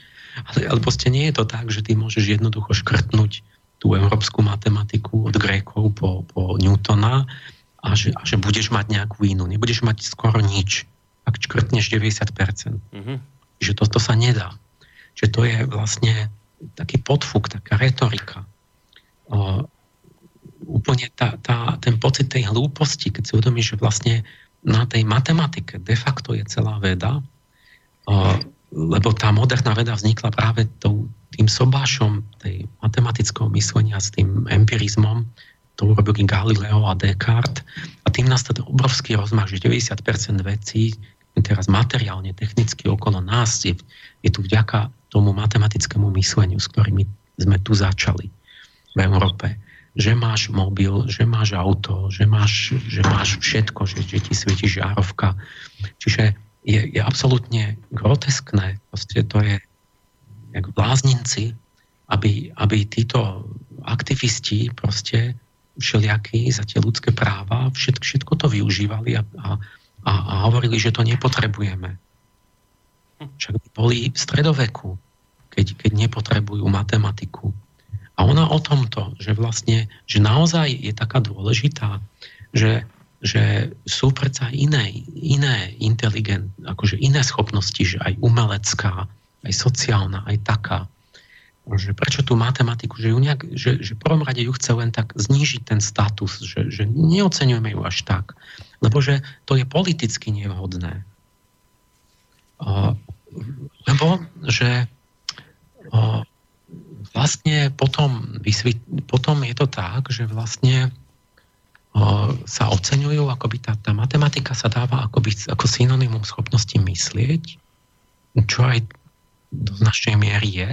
ale, ale proste nie je to tak, že ty môžeš jednoducho škrtnúť tú európsku matematiku od Grékov po, po Newtona a že, a že budeš mať nejakú inú. Nebudeš mať skoro nič, ak škrtneš 90%. Mm-hmm že toto sa nedá. Že to je vlastne taký podfuk, taká retorika. O, úplne tá, tá, ten pocit tej hlúposti, keď si uvedomíš, že vlastne na tej matematike de facto je celá veda, o, lebo tá moderná veda vznikla práve tou, tým sobášom tej matematického myslenia s tým empirizmom, to urobili Galileo a Descartes a tým nastal obrovský rozmach, že 90% vecí teraz materiálne, technicky okolo nás je, je tu vďaka tomu matematickému mysleniu, s ktorými sme tu začali v Európe. Že máš mobil, že máš auto, že máš, že máš všetko, že, že ti svieti žiarovka. Čiže je, je absolútne groteskné, proste to je jak blázninci, aby, aby títo aktivisti proste všelijakí za tie ľudské práva všetko, všetko to využívali a, a a, a hovorili, že to nepotrebujeme. Však boli v stredoveku, keď, keď nepotrebujú matematiku. A ona o tomto, že vlastne, že naozaj je taká dôležitá, že, že sú predsa iné, iné inteligent, akože iné schopnosti, že aj umelecká, aj sociálna, aj taká. Že prečo tú matematiku, že, ju nejak, že, že prvom rade ju chce len tak znížiť ten status, že, že neocenujeme ju až tak. Lebo že to je politicky nevhodné. Lebo, že vlastne potom, potom je to tak, že vlastne sa oceňujú, akoby tá, tá matematika sa dáva akoby, ako synonymum schopnosti myslieť, čo aj do značnej miery je,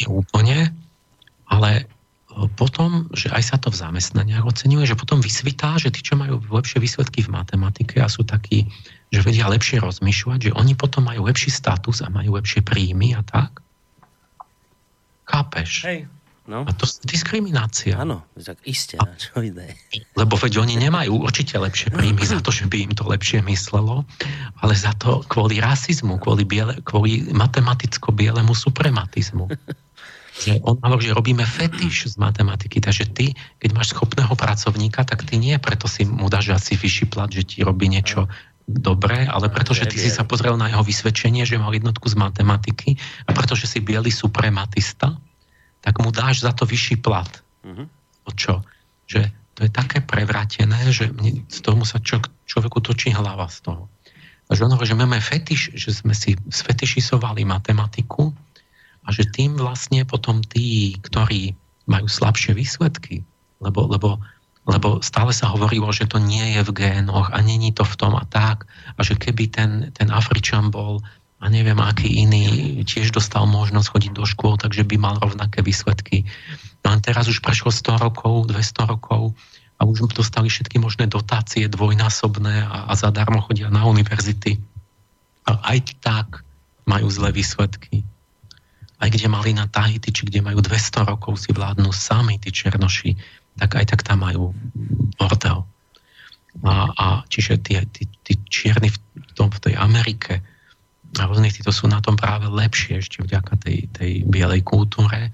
nie úplne, ale potom, že aj sa to v zamestnaniach oceňuje, že potom vysvitá, že tí, čo majú lepšie výsledky v matematike a sú takí, že vedia lepšie rozmýšľať, že oni potom majú lepší status a majú lepšie príjmy a tak. Chápeš? Hej. No. A to je diskriminácia. Áno, tak iste, a, čo ide. Lebo veď oni nemajú určite lepšie príjmy za to, že by im to lepšie myslelo, ale za to kvôli rasizmu, kvôli, biele, kvôli matematicko-bielemu suprematizmu. že on hovorí, že robíme fetiš z matematiky, takže ty, keď máš schopného pracovníka, tak ty nie preto si mu dáš asi vyšší plat, že ti robí niečo dobré, ale preto, že ty si sa pozrel na jeho vysvedčenie, že mal jednotku z matematiky a pretože si biely suprematista, tak mu dáš za to vyšší plat. Mm-hmm. O čo? Že to je také prevratené, že z tomu sa čo, človeku točí hlava z toho. Takže on hovorí, že máme fetiš, že sme si sfetišisovali matematiku, a že tým vlastne potom tí, ktorí majú slabšie výsledky, lebo, lebo lebo stále sa hovorilo, že to nie je v génoch a není to v tom a tak a že keby ten, ten Afričan bol a neviem aký iný tiež dostal možnosť chodiť do škôl, takže by mal rovnaké výsledky. No a teraz už prešlo 100 rokov, 200 rokov a už dostali všetky možné dotácie dvojnásobné a, a zadarmo chodia na univerzity. A aj tak majú zlé výsledky. Aj kde mali na Tahiti, či kde majú 200 rokov si vládnu sami tí černoši, tak aj tak tam majú bordel. A, a čiže tí, tí, tí čierni v, tom, v tej Amerike rôznych títo sú na tom práve lepšie ešte vďaka tej, tej bielej kultúre.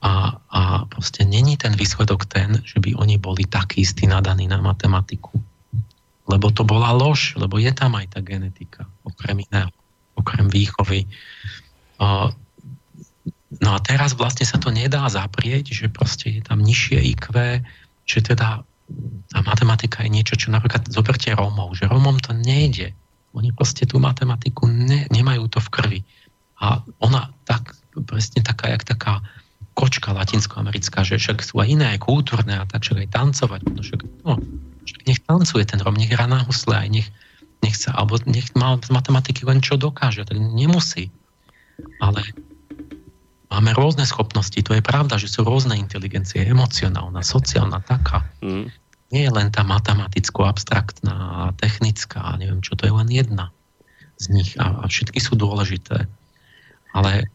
A, a proste není ten výsledok ten, že by oni boli takí istí nadaní na matematiku. Lebo to bola lož, lebo je tam aj tá genetika, okrem iného, okrem výchovy. No a teraz vlastne sa to nedá zaprieť, že proste je tam nižšie IQ, že teda tá matematika je niečo, čo napríklad zoberte Rómov, že Rómom to nejde. Oni proste tú matematiku ne, nemajú to v krvi. A ona tak, presne taká, jak taká kočka latinskoamerická, že však sú aj iné, aj kultúrne a tak, však aj tancovať. No, však, no, však nech tancuje ten Rom, nech hrá na husle, aj nech, nech sa, alebo nech má z matematiky len čo dokáže, tak nemusí. Ale Máme rôzne schopnosti, to je pravda, že sú rôzne inteligencie, emocionálna, sociálna, taká. Mm. Nie je len tá matematicko-abstraktná, technická, neviem čo, to je len jedna z nich a, a všetky sú dôležité. Ale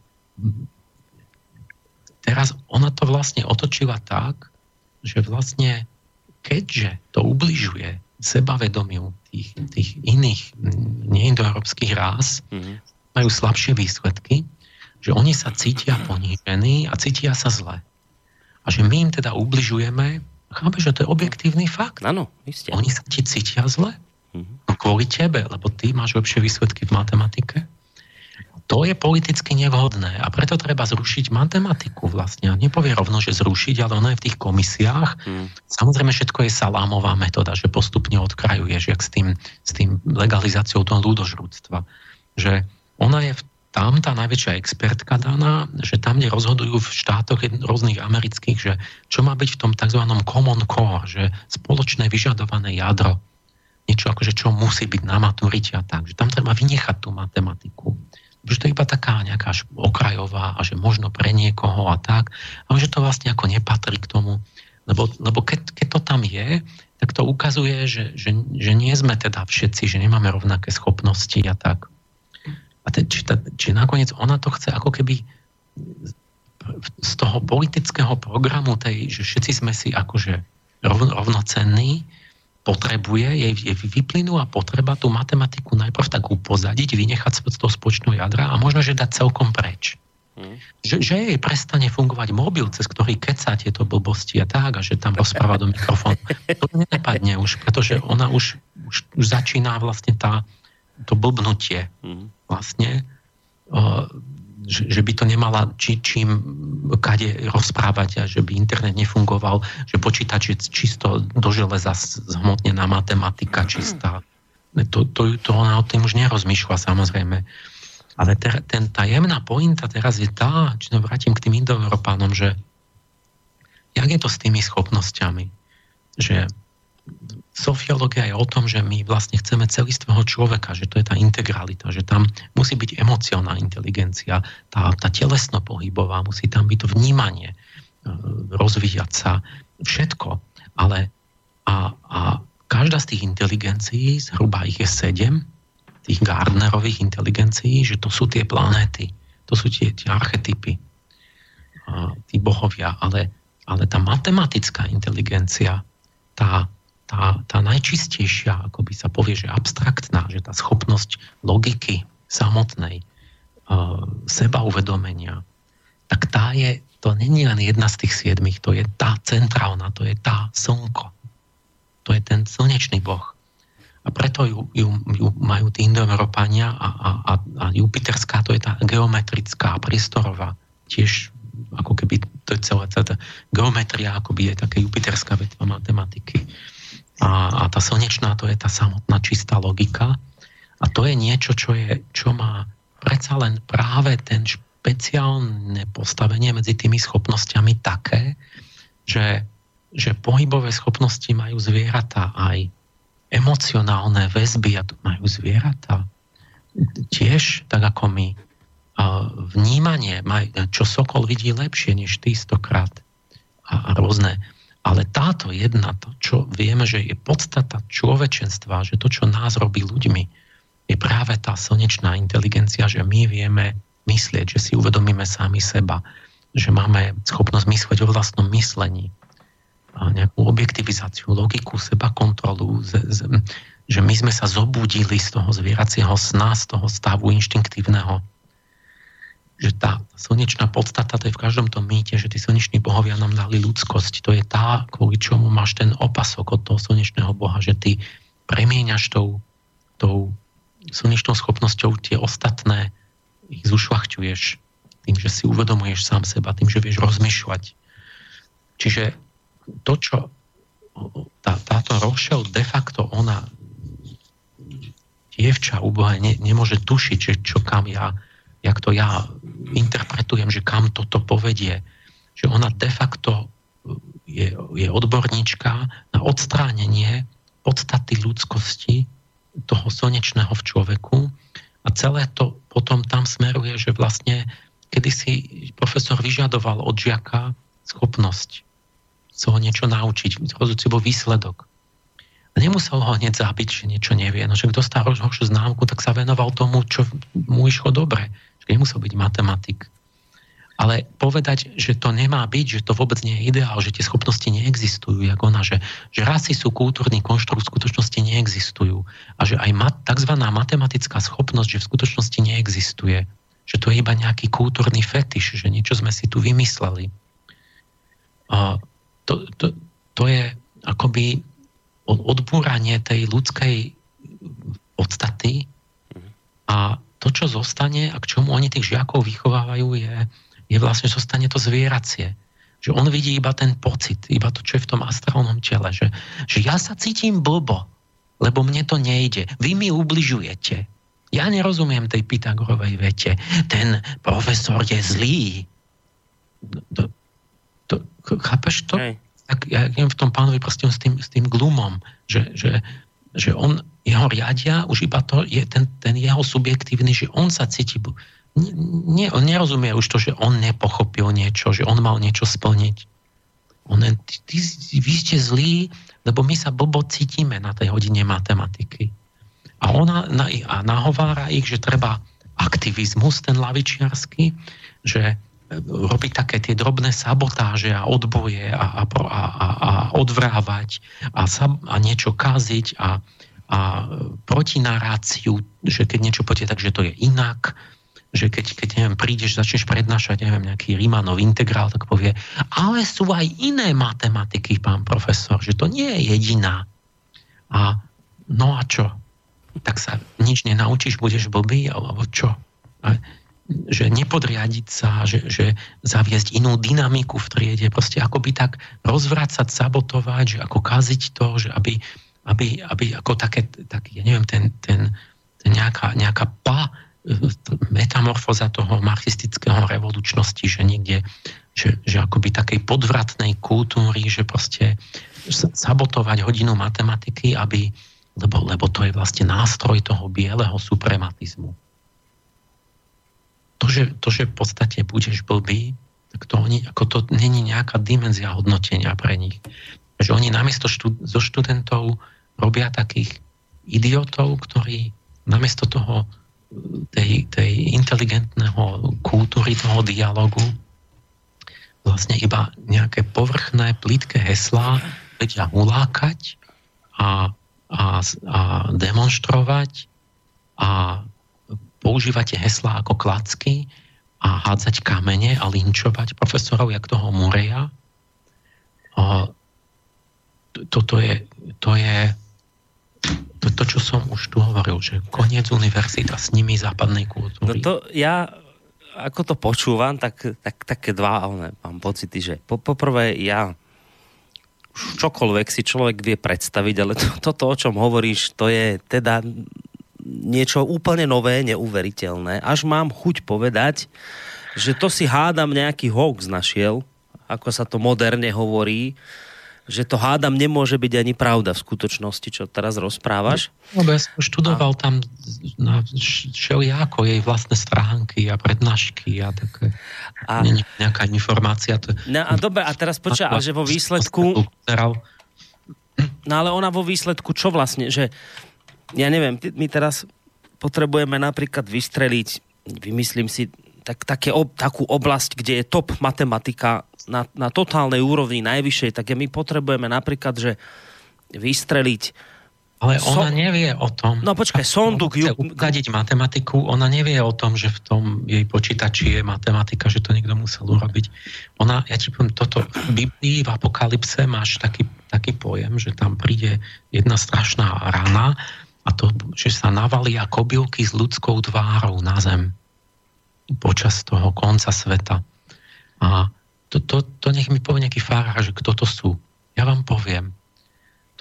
teraz ona to vlastne otočila tak, že vlastne keďže to ubližuje sebavedomiu tých, tých iných neindoeurópskych rás, mm-hmm. majú slabšie výsledky, že oni sa cítia ponížení a cítia sa zle. A že my im teda ubližujeme, chápe, že to je objektívny fakt. Áno, isté. Oni sa ti cítia zle. Mm-hmm. No kvôli tebe, lebo ty máš lepšie výsledky v matematike. To je politicky nevhodné a preto treba zrušiť matematiku vlastne. Nepovie rovno, že zrušiť, ale ono je v tých komisiách. Mm. Samozrejme, všetko je salámová metóda, že postupne odkrajuješ, jak s tým, s tým legalizáciou toho ľudožrúctva. Že ona je v tam tá najväčšia expertka daná, že tam, kde rozhodujú v štátoch rôznych amerických, že čo má byť v tom tzv. common core, že spoločné vyžadované jadro, niečo ako, že čo musí byť na maturite a tak, že tam treba vynechať tú matematiku. Že to je iba taká nejaká okrajová a že možno pre niekoho a tak, ale že to vlastne ako nepatrí k tomu, lebo, lebo keď, keď to tam je, tak to ukazuje, že, že, že nie sme teda všetci, že nemáme rovnaké schopnosti a tak. A te, či, ta, či nakoniec ona to chce ako keby z toho politického programu tej, že všetci sme si akože rovno, rovnocenní, potrebuje, jej, jej vyplynula potreba tú matematiku najprv tak upozadiť, vynechať z toho spočného jadra a možno, že dať celkom preč. Hmm. Že, že jej prestane fungovať mobil, cez ktorý keca tieto blbosti a tak, a že tam rozpráva do mikrofónu. To nepadne už, pretože ona už, už, už začína vlastne tá, to blbnutie. Hmm vlastne, že, že by to nemala či, čím kade rozprávať a že by internet nefungoval, že počítač je čisto do železa zhmotnená matematika čistá. To, to, to ona o tým už nerozmýšľa samozrejme. Ale ter, ten, tá jemná pointa teraz je tá, či vrátim k tým indoeurópánom, že jak je to s tými schopnosťami, že sofiológia je o tom, že my vlastne chceme celistvého človeka, že to je tá integralita, že tam musí byť emocionálna inteligencia, tá, tá telesno pohybová, musí tam byť to vnímanie, e, rozvíjať sa, všetko. Ale a, a každá z tých inteligencií, zhruba ich je sedem, tých Gardnerových inteligencií, že to sú tie planéty, to sú tie, tie archetypy, tí bohovia, ale, ale tá matematická inteligencia, tá, tá, tá najčistejšia, ako by sa povie, že abstraktná, že tá schopnosť logiky samotnej, uh, seba uvedomenia, tak tá je, to není len jedna z tých siedmých, to je tá centrálna, to je tá slnko. To je ten slnečný boh. A preto ju, ju, ju majú tí indoeurópania a, a, a, a Jupiterská, to je tá geometrická, priestorová, tiež ako keby to je celá tá geometria, akoby je také jupiterská vetva matematiky. A, a tá slnečná to je tá samotná čistá logika. A to je niečo, čo, je, čo má predsa len práve ten špeciálne postavenie medzi tými schopnosťami také, že, že pohybové schopnosti majú zvieratá aj emocionálne väzby a majú zvieratá. Tiež, tak ako my, vnímanie, čo Sokol vidí lepšie než ty stokrát a, rôzne. Ale táto jedna, to, čo vieme, že je podstata človečenstva, že to, čo nás robí ľuďmi, je práve tá slnečná inteligencia, že my vieme myslieť, že si uvedomíme sami seba, že máme schopnosť myslieť o vlastnom myslení, a nejakú objektivizáciu, logiku, seba kontrolu, z, z, že my sme sa zobudili z toho zvieracieho sna, z toho stavu inštinktívneho, že tá slnečná podstata, to je v každom tom mýte, že tí slneční bohovia nám dali ľudskosť. To je tá, kvôli čomu máš ten opasok od toho slnečného boha, že ty premieňaš tou, tou slnečnou schopnosťou tie ostatné, ich zušľachťuješ tým, že si uvedomuješ sám seba, tým, že vieš rozmýšľať. Čiže to, čo tá, táto Rochelle de facto ona dievča ubohé ne, nemôže tušiť, že čo kam ja jak to ja interpretujem, že kam toto povedie, že ona de facto je, je odborníčka na odstránenie podstaty ľudskosti toho slnečného v človeku a celé to potom tam smeruje, že vlastne kedy si profesor vyžadoval od žiaka schopnosť sa ho niečo naučiť, rozhodujúci bol výsledok. Nemusel ho hneď zabiť, že niečo nevie. No, že dostal horšiu známku, tak sa venoval tomu, čo mu išlo dobre nemusel byť matematik. Ale povedať, že to nemá byť, že to vôbec nie je ideál, že tie schopnosti neexistujú, ako ona, že, že rasy sú kultúrny konštrukt, v skutočnosti neexistujú. A že aj mat, tzv. matematická schopnosť, že v skutočnosti neexistuje. Že to je iba nejaký kultúrny fetiš, že niečo sme si tu vymysleli. A to, to, to je akoby odbúranie tej ľudskej podstaty a to, čo zostane a k čomu oni tých žiakov vychovávajú, je, je vlastne, zostane to zvieracie. Že on vidí iba ten pocit, iba to, čo je v tom astrálnom tele. Že, že ja sa cítim blbo, lebo mne to nejde. Vy mi ubližujete. Ja nerozumiem tej Pythagorovej vete. Ten profesor je zlý. To, to, chápeš to? Hej. Tak ja viem v tom pánovi proste s tým, s tým glumom, že, že, že on jeho riadia už iba to je ten, ten jeho subjektívny, že on sa cíti nie, on nerozumie už to, že on nepochopil niečo, že on mal niečo splniť. On, ty, ty, vy ste zlí, lebo my sa blbo cítime na tej hodine matematiky. A ona na, a nahovára ich, že treba aktivizmus, ten lavičiarsky, že robiť také tie drobné sabotáže a odboje a, a, a, a odvrávať a, a niečo kaziť a, a protinaráciu, že keď niečo potie tak, že to je inak, že keď, keď neviem, prídeš, začneš prednášať, neviem, nejaký Rimanov integrál, tak povie, ale sú aj iné matematiky, pán profesor, že to nie je jediná. A no a čo? Tak sa nič nenaučíš, budeš blbý, alebo čo? A, že nepodriadiť sa, že, že zaviesť inú dynamiku v triede, proste akoby tak rozvracať, sabotovať, že ako kaziť to, že aby, aby, aby ako také, tak, ja neviem, ten, ten, ten nejaká, nejaká pa, metamorfoza toho marxistického revolučnosti, že niekde, že, že akoby takej podvratnej kultúry, že proste sabotovať hodinu matematiky, aby, lebo, lebo to je vlastne nástroj toho bieleho suprematizmu. To, že, to, že v podstate budeš blbý, tak to, oni, ako to není nejaká dimenzia hodnotenia pre nich. Že oni namiesto štú, zo študentov robia takých idiotov, ktorí namiesto toho tej, tej inteligentného kultúry toho dialogu vlastne iba nejaké povrchné, plítke heslá vedia ulákať a, a, a demonstrovať a používate heslá ako klacky a hádzať kamene a linčovať profesorov, jak toho Mureja. Toto je, to je to, to, čo som už tu hovoril, že koniec univerzita s nimi západnej kultúry. No to ja, ako to počúvam, tak, tak také dva ale mám pocity, že po, poprvé ja čokoľvek si človek vie predstaviť, ale to, toto, o čom hovoríš, to je teda niečo úplne nové, neuveriteľné. Až mám chuť povedať, že to si hádam nejaký hoax našiel, ako sa to moderne hovorí, že to hádam nemôže byť ani pravda v skutočnosti, čo teraz rozprávaš. No, ja som študoval a... tam na všelijako jej vlastné stránky a prednášky a také a... nejaká informácia. To... No a dobre, a teraz počia, ale že vo výsledku... No ale ona vo výsledku čo vlastne, že ja neviem, my teraz potrebujeme napríklad vystreliť, vymyslím si, tak, také, ob, takú oblasť, kde je top matematika na, na totálnej úrovni najvyššej, tak my potrebujeme napríklad, že vystreliť ale ona so... nevie o tom. No počkaj, sondu... Chce ukadiť matematiku, ona nevie o tom, že v tom jej počítači je matematika, že to niekto musel urobiť. Ona, ja ti poviem, toto v Biblii, v Apokalypse máš taký, taký pojem, že tam príde jedna strašná rana a to, že sa navalia kobylky s ľudskou tvárou na zem počas toho konca sveta. A to, to, to nech mi povie nejaký fárár, že kto to sú. Ja vám poviem.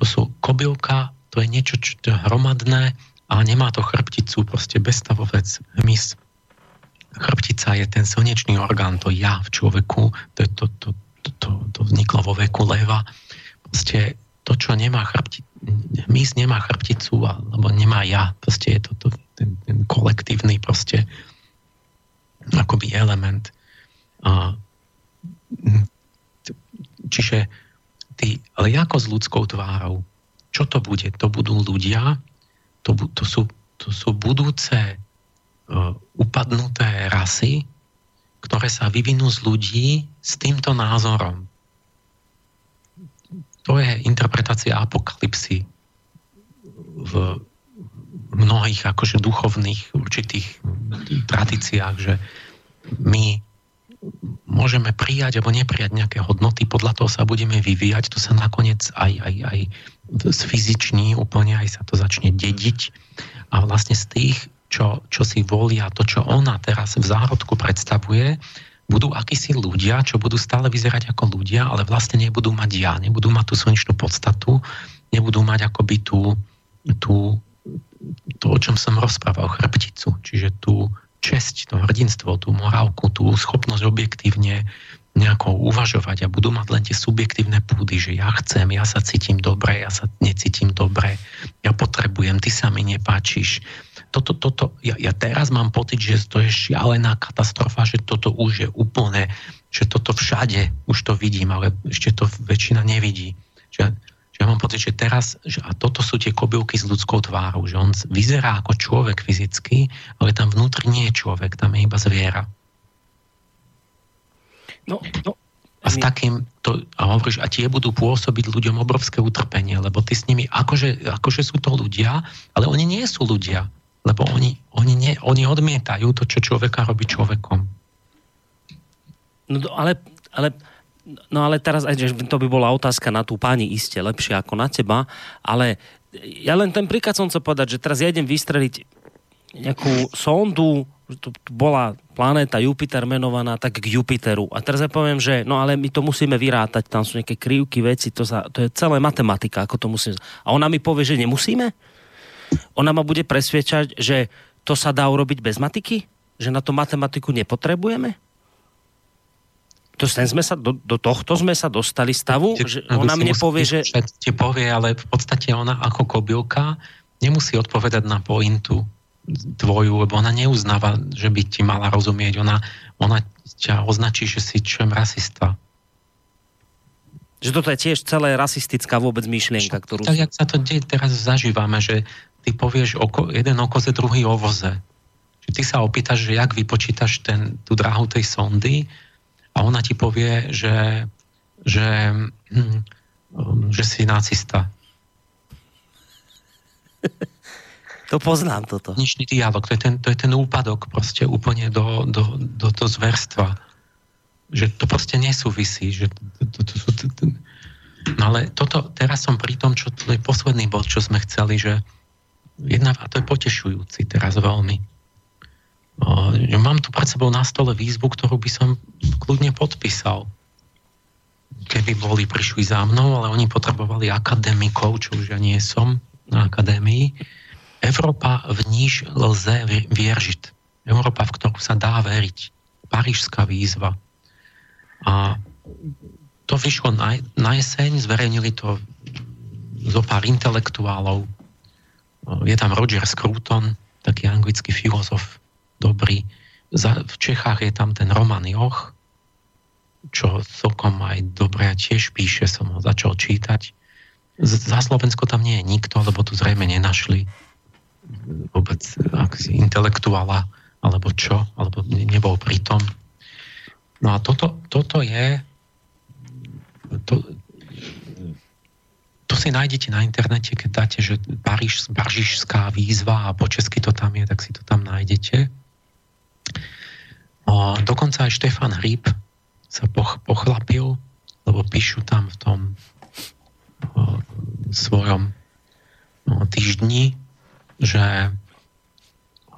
To sú kobylka, to je niečo čo je hromadné a nemá to chrbticu, proste bezstavovec, hmyz. Chrbtica je ten slnečný orgán, to ja v človeku, to, to, to, to, to, to vzniklo vo veku leva. Proste to, čo nemá chrbticu, hmyz nemá chrbticu, alebo nemá ja, proste je to, to ten, ten kolektívny proste akoby element. A Čiže ty, ale ako s ľudskou tvárou? Čo to bude? To budú ľudia, to, to, sú, to sú budúce uh, upadnuté rasy, ktoré sa vyvinú z ľudí s týmto názorom. To je interpretácia apokalipsy v mnohých akože duchovných určitých tradíciách, že my môžeme prijať alebo neprijať nejaké hodnoty, podľa toho sa budeme vyvíjať, to sa nakoniec aj, aj, aj fyziční úplne, aj sa to začne dediť. A vlastne z tých, čo, čo si volia, to, čo ona teraz v zárodku predstavuje, budú akísi ľudia, čo budú stále vyzerať ako ľudia, ale vlastne nebudú mať ja, nebudú mať tú slnečnú podstatu, nebudú mať akoby tú, tú, to, o čom som rozprával, chrbticu, čiže tú, česť, to hrdinstvo, tú morálku, tú schopnosť objektívne nejako uvažovať a budú mať len tie subjektívne púdy, že ja chcem, ja sa cítim dobre, ja sa necítim dobre, ja potrebujem, ty sa mi nepáčiš. Toto, toto, ja, ja teraz mám pocit, že to je šialená katastrofa, že toto už je úplne, že toto všade už to vidím, ale ešte to väčšina nevidí. Že že ja mám pocit, že teraz, že, a toto sú tie kobylky s ľudskou tvárou, že on vyzerá ako človek fyzicky, ale tam vnútri nie je človek, tam je iba zviera. No, no, a s takým, to, a hovoríš, a tie budú pôsobiť ľuďom obrovské utrpenie, lebo ty s nimi, akože, akože sú to ľudia, ale oni nie sú ľudia, lebo oni, oni, nie, oni odmietajú to, čo človeka robí človekom. No ale, ale No ale teraz, že to by bola otázka na tú pani iste lepšie ako na teba, ale ja len ten príklad som chcel povedať, že teraz ja idem vystreliť nejakú sondu, to bola planéta Jupiter menovaná tak k Jupiteru. A teraz ja poviem, že no ale my to musíme vyrátať, tam sú nejaké krivky, veci, to, sa, to je celé matematika, ako to musíme. A ona mi povie, že nemusíme? Ona ma bude presviečať, že to sa dá urobiť bez matiky? Že na to matematiku nepotrebujeme? to sem sme sa, do, do tohto sme sa dostali stavu, že ona mne povie, že... Ti povie, ale v podstate ona ako kobylka nemusí odpovedať na pointu tvoju, lebo ona neuznáva, že by ti mala rozumieť. Ona, ona ťa označí, že si čem rasista. Že toto je tiež celé rasistická vôbec myšlienka, ktorú... Tak, jak sa to deje, teraz zažívame, že ty povieš oko, jeden o koze, druhý o voze. Že ty sa opýtaš, že jak vypočítaš ten, tú dráhu tej sondy a ona ti povie, že, že, hm, že si nacista. To poznám toto. Ničný dialog, to je ten, to je ten úpadok proste úplne do, do, do, do zverstva. Že to proste nesúvisí. Že to, to, to, to, to, no ale toto, teraz som pri tom, čo to je posledný bod, čo sme chceli, že jedna, a to je potešujúci teraz veľmi, mám tu pred sebou na stole výzvu, ktorú by som kľudne podpísal. Keby boli, prišli za mnou, ale oni potrebovali akademikov, čo už ja nie som na akadémii. Európa v níž lze vieržiť. Európa, v ktorú sa dá veriť. Parížská výzva. A to vyšlo na, na jeseň, zverejnili to zo pár intelektuálov. Je tam Roger Scruton, taký anglický filozof, dobrý. Za, v Čechách je tam ten Roman Joch, čo celkom aj dobre tiež píše, som ho začal čítať. Za Slovensko tam nie je nikto, lebo tu zrejme nenašli vôbec aký intelektuála, alebo čo, alebo nebol pritom. No a toto, toto je to si nájdete na internete, keď dáte, že Paríž, Parížská výzva a po česky to tam je, tak si to tam nájdete. O, dokonca aj Štefan Hríb sa poch, pochlapil, lebo píšu tam v tom o, svojom o, týždni, že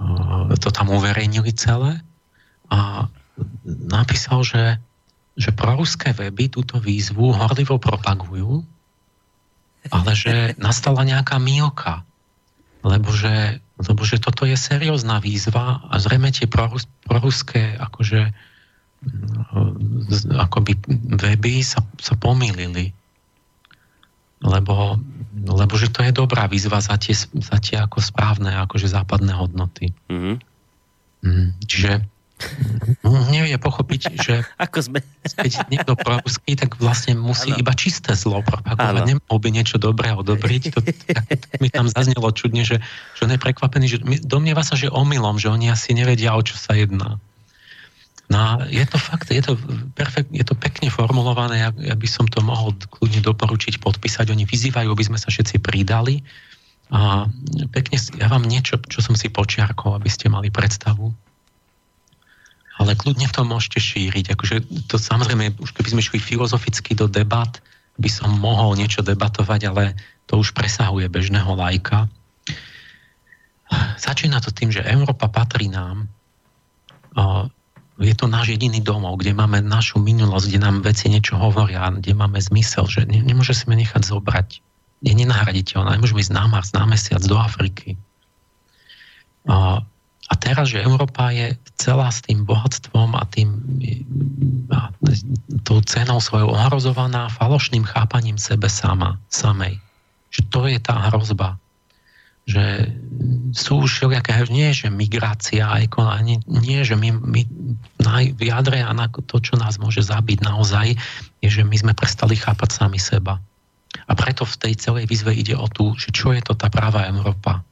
o, to tam uverejnili celé a napísal, že, že proruské weby túto výzvu horlivo propagujú ale že nastala nejaká mílka, lebo že, lebo že toto je seriózna výzva a zrejme tie prorus, proruské akože mm, akoby weby sa, sa pomýlili. Lebo, lebo že to je dobrá výzva za tie, za tie ako správne akože západné hodnoty. Mm-hmm. Čiže nevie pochopiť, že Ako sme... keď niekto proruský, tak vlastne musí ano. iba čisté zlo propagovať. Nemohol by niečo dobré odobriť. To, tak, tak mi tam zaznelo čudne, že, že on je prekvapený, že domnieva sa, že omylom, že oni asi nevedia, o čo sa jedná. No a je to fakt, je to, perfekt, je to pekne formulované, ja, ja by som to mohol kľudne doporučiť, podpísať. Oni vyzývajú, aby sme sa všetci pridali. A pekne, ja vám niečo, čo som si počiarkol, aby ste mali predstavu ale kľudne to môžete šíriť. Akože to samozrejme, už keby sme šli filozoficky do debat, by som mohol niečo debatovať, ale to už presahuje bežného lajka. Začína to tým, že Európa patrí nám. Je to náš jediný domov, kde máme našu minulosť, kde nám veci niečo hovoria, kde máme zmysel, že ne, nemôže si ma nechať zobrať. Je nenahraditeľná. Nemôžeme ísť na Mars, na mesiac, do Afriky. A teraz, že Európa je celá s tým bohatstvom a tým a tou cenou svojou ohrozovaná falošným chápaním sebe sama, samej. Že to je tá hrozba. Že sú všelijaké, nie že migrácia, ani nie, že my, my v jadre a na to, čo nás môže zabiť naozaj, je, že my sme prestali chápať sami seba. A preto v tej celej výzve ide o tú, že čo je to tá práva Európa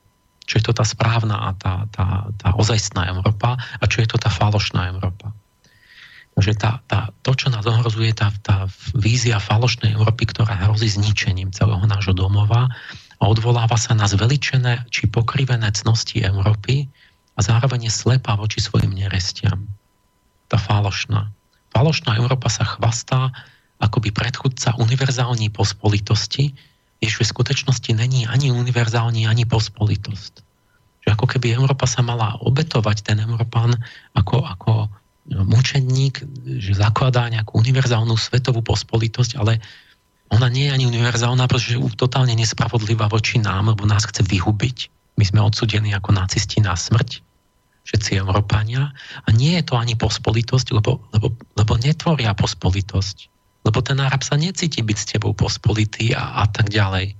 čo je to tá správna a tá, tá, tá ozajstná Európa a čo je to tá falošná Európa. Takže tá, tá, to, čo nás ohrozuje, tá, tá vízia falošnej Európy, ktorá hrozí zničením celého nášho domova a odvoláva sa na zveličené či pokrivené cnosti Európy a zároveň je slepá voči svojim nerestiam. Tá falošná. Falošná Európa sa chvastá akoby predchudca univerzálnej pospolitosti, že v skutočnosti není ani univerzálny, ani pospolitosť. Že ako keby Európa sa mala obetovať, ten Európan ako, ako mučenník, že zakladá nejakú univerzálnu svetovú pospolitosť, ale ona nie je ani univerzálna, pretože je totálne nespravodlivá voči nám, lebo nás chce vyhubiť. My sme odsudení ako nacisti na smrť, všetci Európania. A nie je to ani pospolitosť, lebo, lebo, lebo netvoria pospolitosť lebo ten Arab sa necíti byť s tebou pospolitý a, a tak ďalej.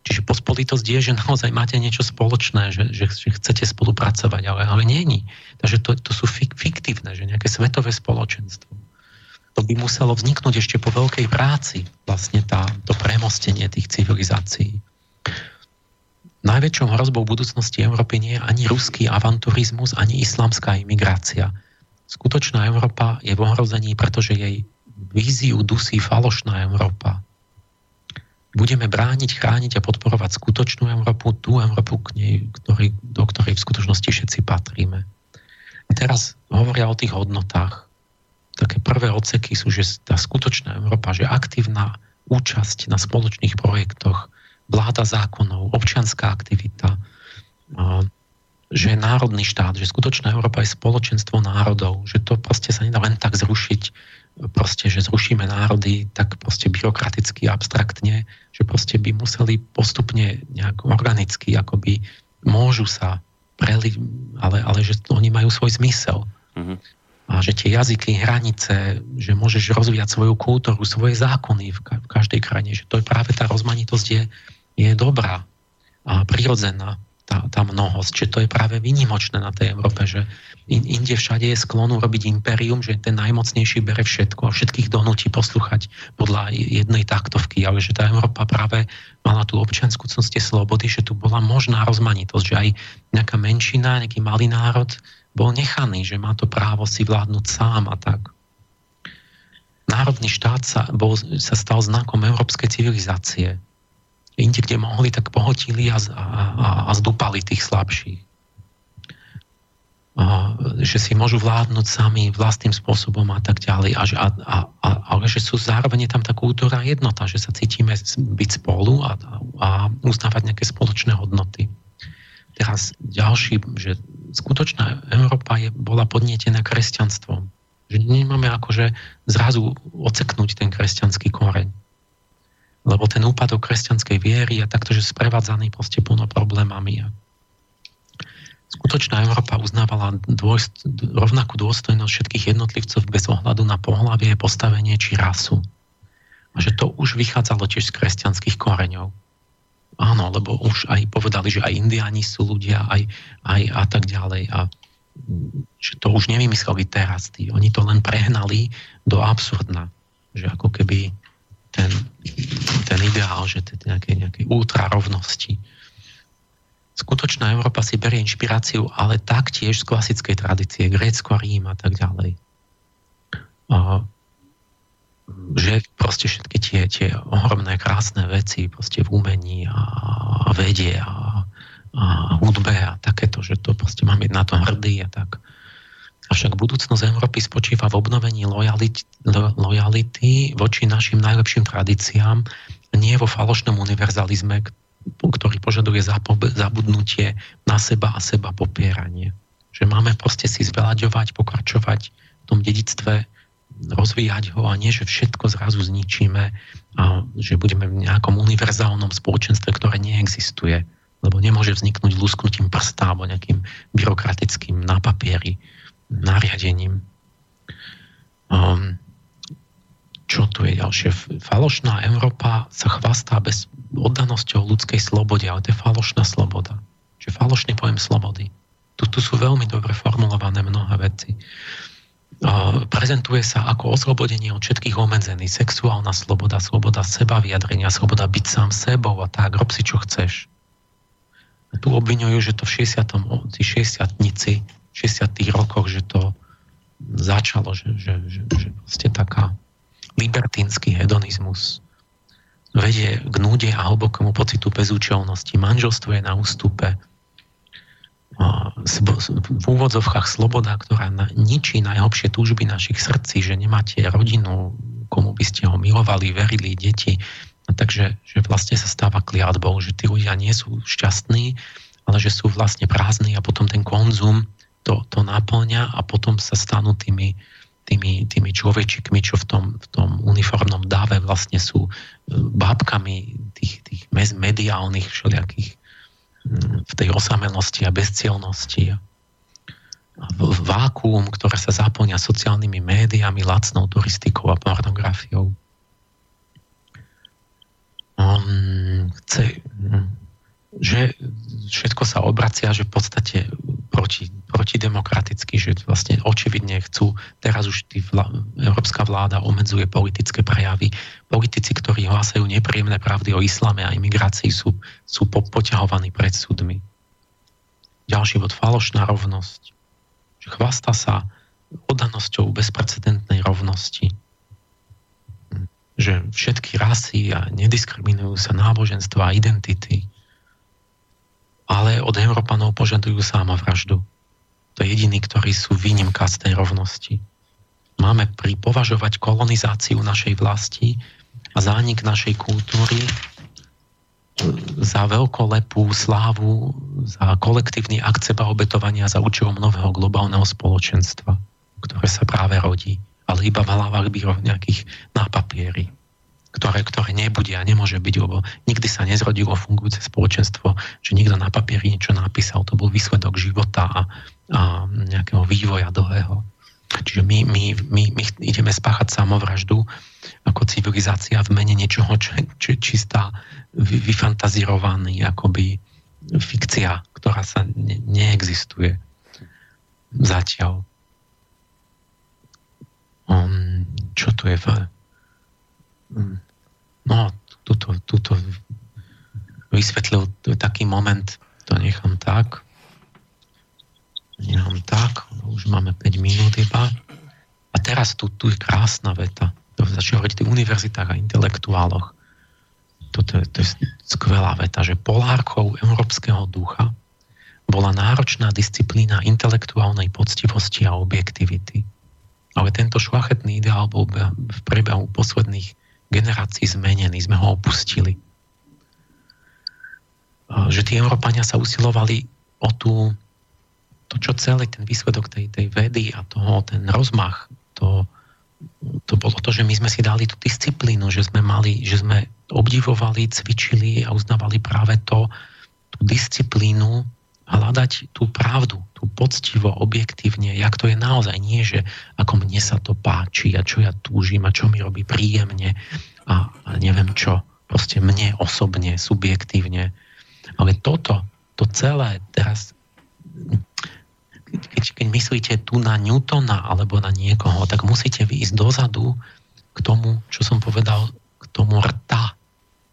Čiže pospolitosť je, že naozaj máte niečo spoločné, že, že, že chcete spolupracovať, ale, ale nie. Takže to, to sú fik, fiktívne, že nejaké svetové spoločenstvo. To by muselo vzniknúť ešte po veľkej práci, vlastne tá, to premostenie tých civilizácií. Najväčšou hrozbou budúcnosti Európy nie je ani ruský avanturizmus, ani islamská imigrácia. Skutočná Európa je v ohrození, pretože jej víziu dusí falošná Európa. Budeme brániť, chrániť a podporovať skutočnú Európu, tú Európu, k nej, ktorý, do ktorej v skutočnosti všetci patríme. A teraz hovoria o tých hodnotách. Také prvé odseky sú, že tá skutočná Európa, že aktívna účasť na spoločných projektoch, vláda zákonov, občianská aktivita, že národný štát, že skutočná Európa je spoločenstvo národov, že to proste sa nedá len tak zrušiť proste, že zrušíme národy tak proste byrokraticky, abstraktne, že proste by museli postupne nejak organicky, akoby môžu sa preliť, ale, ale že oni majú svoj zmysel. A a že tie jazyky, hranice, že môžeš rozvíjať svoju kultúru, svoje zákony v, ka- v každej krajine, že to je práve tá rozmanitosť je, je dobrá a prirodzená tá, tá mnohosť, že to je práve vynimočné na tej Európe, že in, inde všade je sklonu robiť impérium, že ten najmocnejší bere všetko a všetkých donúti posluchať podľa jednej taktovky, ale že tá Európa práve mala tú občianskú cnosti slobody, že tu bola možná rozmanitosť, že aj nejaká menšina, nejaký malý národ bol nechaný, že má to právo si vládnuť sám a tak. Národný štát sa, bol, sa stal znakom európskej civilizácie. Inde, kde mohli, tak pohotili a, a, a zdúpali tých slabších. A, že si môžu vládnuť sami vlastným spôsobom a tak ďalej. A, a, a, ale že sú zároveň tam tá kultúra jednota, že sa cítime byť spolu a, a uznávať nejaké spoločné hodnoty. Teraz ďalší, že skutočná Európa je, bola podnietená kresťanstvom. Že nemáme akože zrazu oceknúť ten kresťanský koreň. Lebo ten úpadok kresťanskej viery je takto, že sprevádzaný proste plno problémami. Skutočná Európa uznávala dôjst, rovnakú dôstojnosť všetkých jednotlivcov bez ohľadu na pohľavie, postavenie či rasu. A že to už vychádzalo tiež z kresťanských koreňov. Áno, lebo už aj povedali, že aj indiáni sú ľudia, aj, aj a tak ďalej. A že to už nevymysleli teraz. Tí. Oni to len prehnali do absurdna. Že ako keby ten, ten ideál, že nejakej, nejakej ultrarovnosti. Skutočná Európa si berie inšpiráciu, ale taktiež z klasickej tradície, Grécko, Rím a tak ďalej. A že proste všetky tie, tie ohromné krásne veci proste v umení a, a vede a, a hudbe a takéto, že to proste máme na to hrdý a tak. Avšak budúcnosť Európy spočíva v obnovení lojality, voči našim najlepším tradíciám, nie vo falošnom univerzalizme, ktorý požaduje zabudnutie na seba a seba popieranie. Že máme proste si zvelaďovať, pokračovať v tom dedictve rozvíjať ho a nie, že všetko zrazu zničíme a že budeme v nejakom univerzálnom spoločenstve, ktoré neexistuje, lebo nemôže vzniknúť lusknutím prsta alebo nejakým byrokratickým na papieri nariadením. Um, čo tu je ďalšie? Falošná Európa sa chvastá bez oddanosťou ľudskej slobode, ale to je falošná sloboda. Čiže falošný pojem slobody. Tu, tu sú veľmi dobre formulované mnohé veci prezentuje sa ako oslobodenie od všetkých obmedzení. Sexuálna sloboda, sloboda seba vyjadrenia, sloboda byť sám sebou a tak, rob si čo chceš. A tu obvinujú, že to v 60. 60 60 rokoch, že to začalo, že, že, že, že proste taká libertínsky hedonizmus vedie k núde a hlbokému pocitu bezúčelnosti. Manželstvo je na ústupe, v úvodzovkách sloboda, ktorá ničí najhlbšie túžby našich srdcí, že nemáte rodinu, komu by ste ho milovali, verili, deti. Takže že vlastne sa stáva kliatbou, že tí ľudia nie sú šťastní, ale že sú vlastne prázdni a potom ten konzum to, to naplňa a potom sa stanú tými, tými, tými človečikmi, čo v tom, v tom uniformnom dáve vlastne sú e, bábkami tých, tých mediálnych všelijakých v tej osamelosti a bezcielnosti. V vákuum, ktoré sa zaplňa sociálnymi médiami, lacnou turistikou a pornografiou. Um, chce, že všetko sa obracia, že v podstate proti, protidemokraticky, že vlastne očividne chcú, teraz už tý vlá, európska vláda obmedzuje politické prejavy. Politici, ktorí hlásajú nepríjemné pravdy o islame a imigrácii sú, sú po, poťahovaní pred súdmi. Ďalší bod, falošná rovnosť. Že chvasta sa oddanosťou bezprecedentnej rovnosti že všetky rasy a nediskriminujú sa náboženstva a identity ale od Európanov požadujú vraždu. To je jediní, ktorí sú výnimka z tej rovnosti. Máme pri považovať kolonizáciu našej vlasti a zánik našej kultúry za veľkolepú slávu, za kolektívny akt seba obetovania za účelom nového globálneho spoločenstva, ktoré sa práve rodí, ale iba v hlavách nejakých na papieri ktoré, ktoré nebude a nemôže byť, lebo nikdy sa nezrodilo fungujúce spoločenstvo, že niekto na papieri niečo napísal, to bol výsledok života a, a nejakého vývoja dlhého. Čiže my, my, my, my ideme spáchať samovraždu ako civilizácia v mene niečoho, čo, je čistá vyfantazírovaný akoby fikcia, ktorá sa ne, neexistuje zatiaľ. Um, čo tu je no, tuto, tuto vysvetlil taký moment, to nechám tak. Nechám tak, už máme 5 minút iba. A teraz tu, tu je krásna veta. To začne hovoriť o univerzitách a intelektuáloch. Toto je, to je skvelá veta, že polárkou európskeho ducha bola náročná disciplína intelektuálnej poctivosti a objektivity. Ale tento šlachetný ideál bol v priebehu posledných generácií zmenený, sme ho opustili. Že tí Európania sa usilovali o tú, to, čo celý ten výsledok tej, tej vedy a toho, ten rozmach, to, to bolo to, že my sme si dali tú disciplínu, že sme mali, že sme obdivovali, cvičili a uznávali práve to, tú disciplínu hľadať tú pravdu, tú poctivo, objektívne, jak to je naozaj. Nie, že ako mne sa to páči a čo ja túžim a čo mi robí príjemne a, a neviem čo. Proste mne osobne, subjektívne. Ale toto, to celé teraz keď, keď myslíte tu na Newtona alebo na niekoho, tak musíte vyjsť dozadu k tomu, čo som povedal, k tomu rta,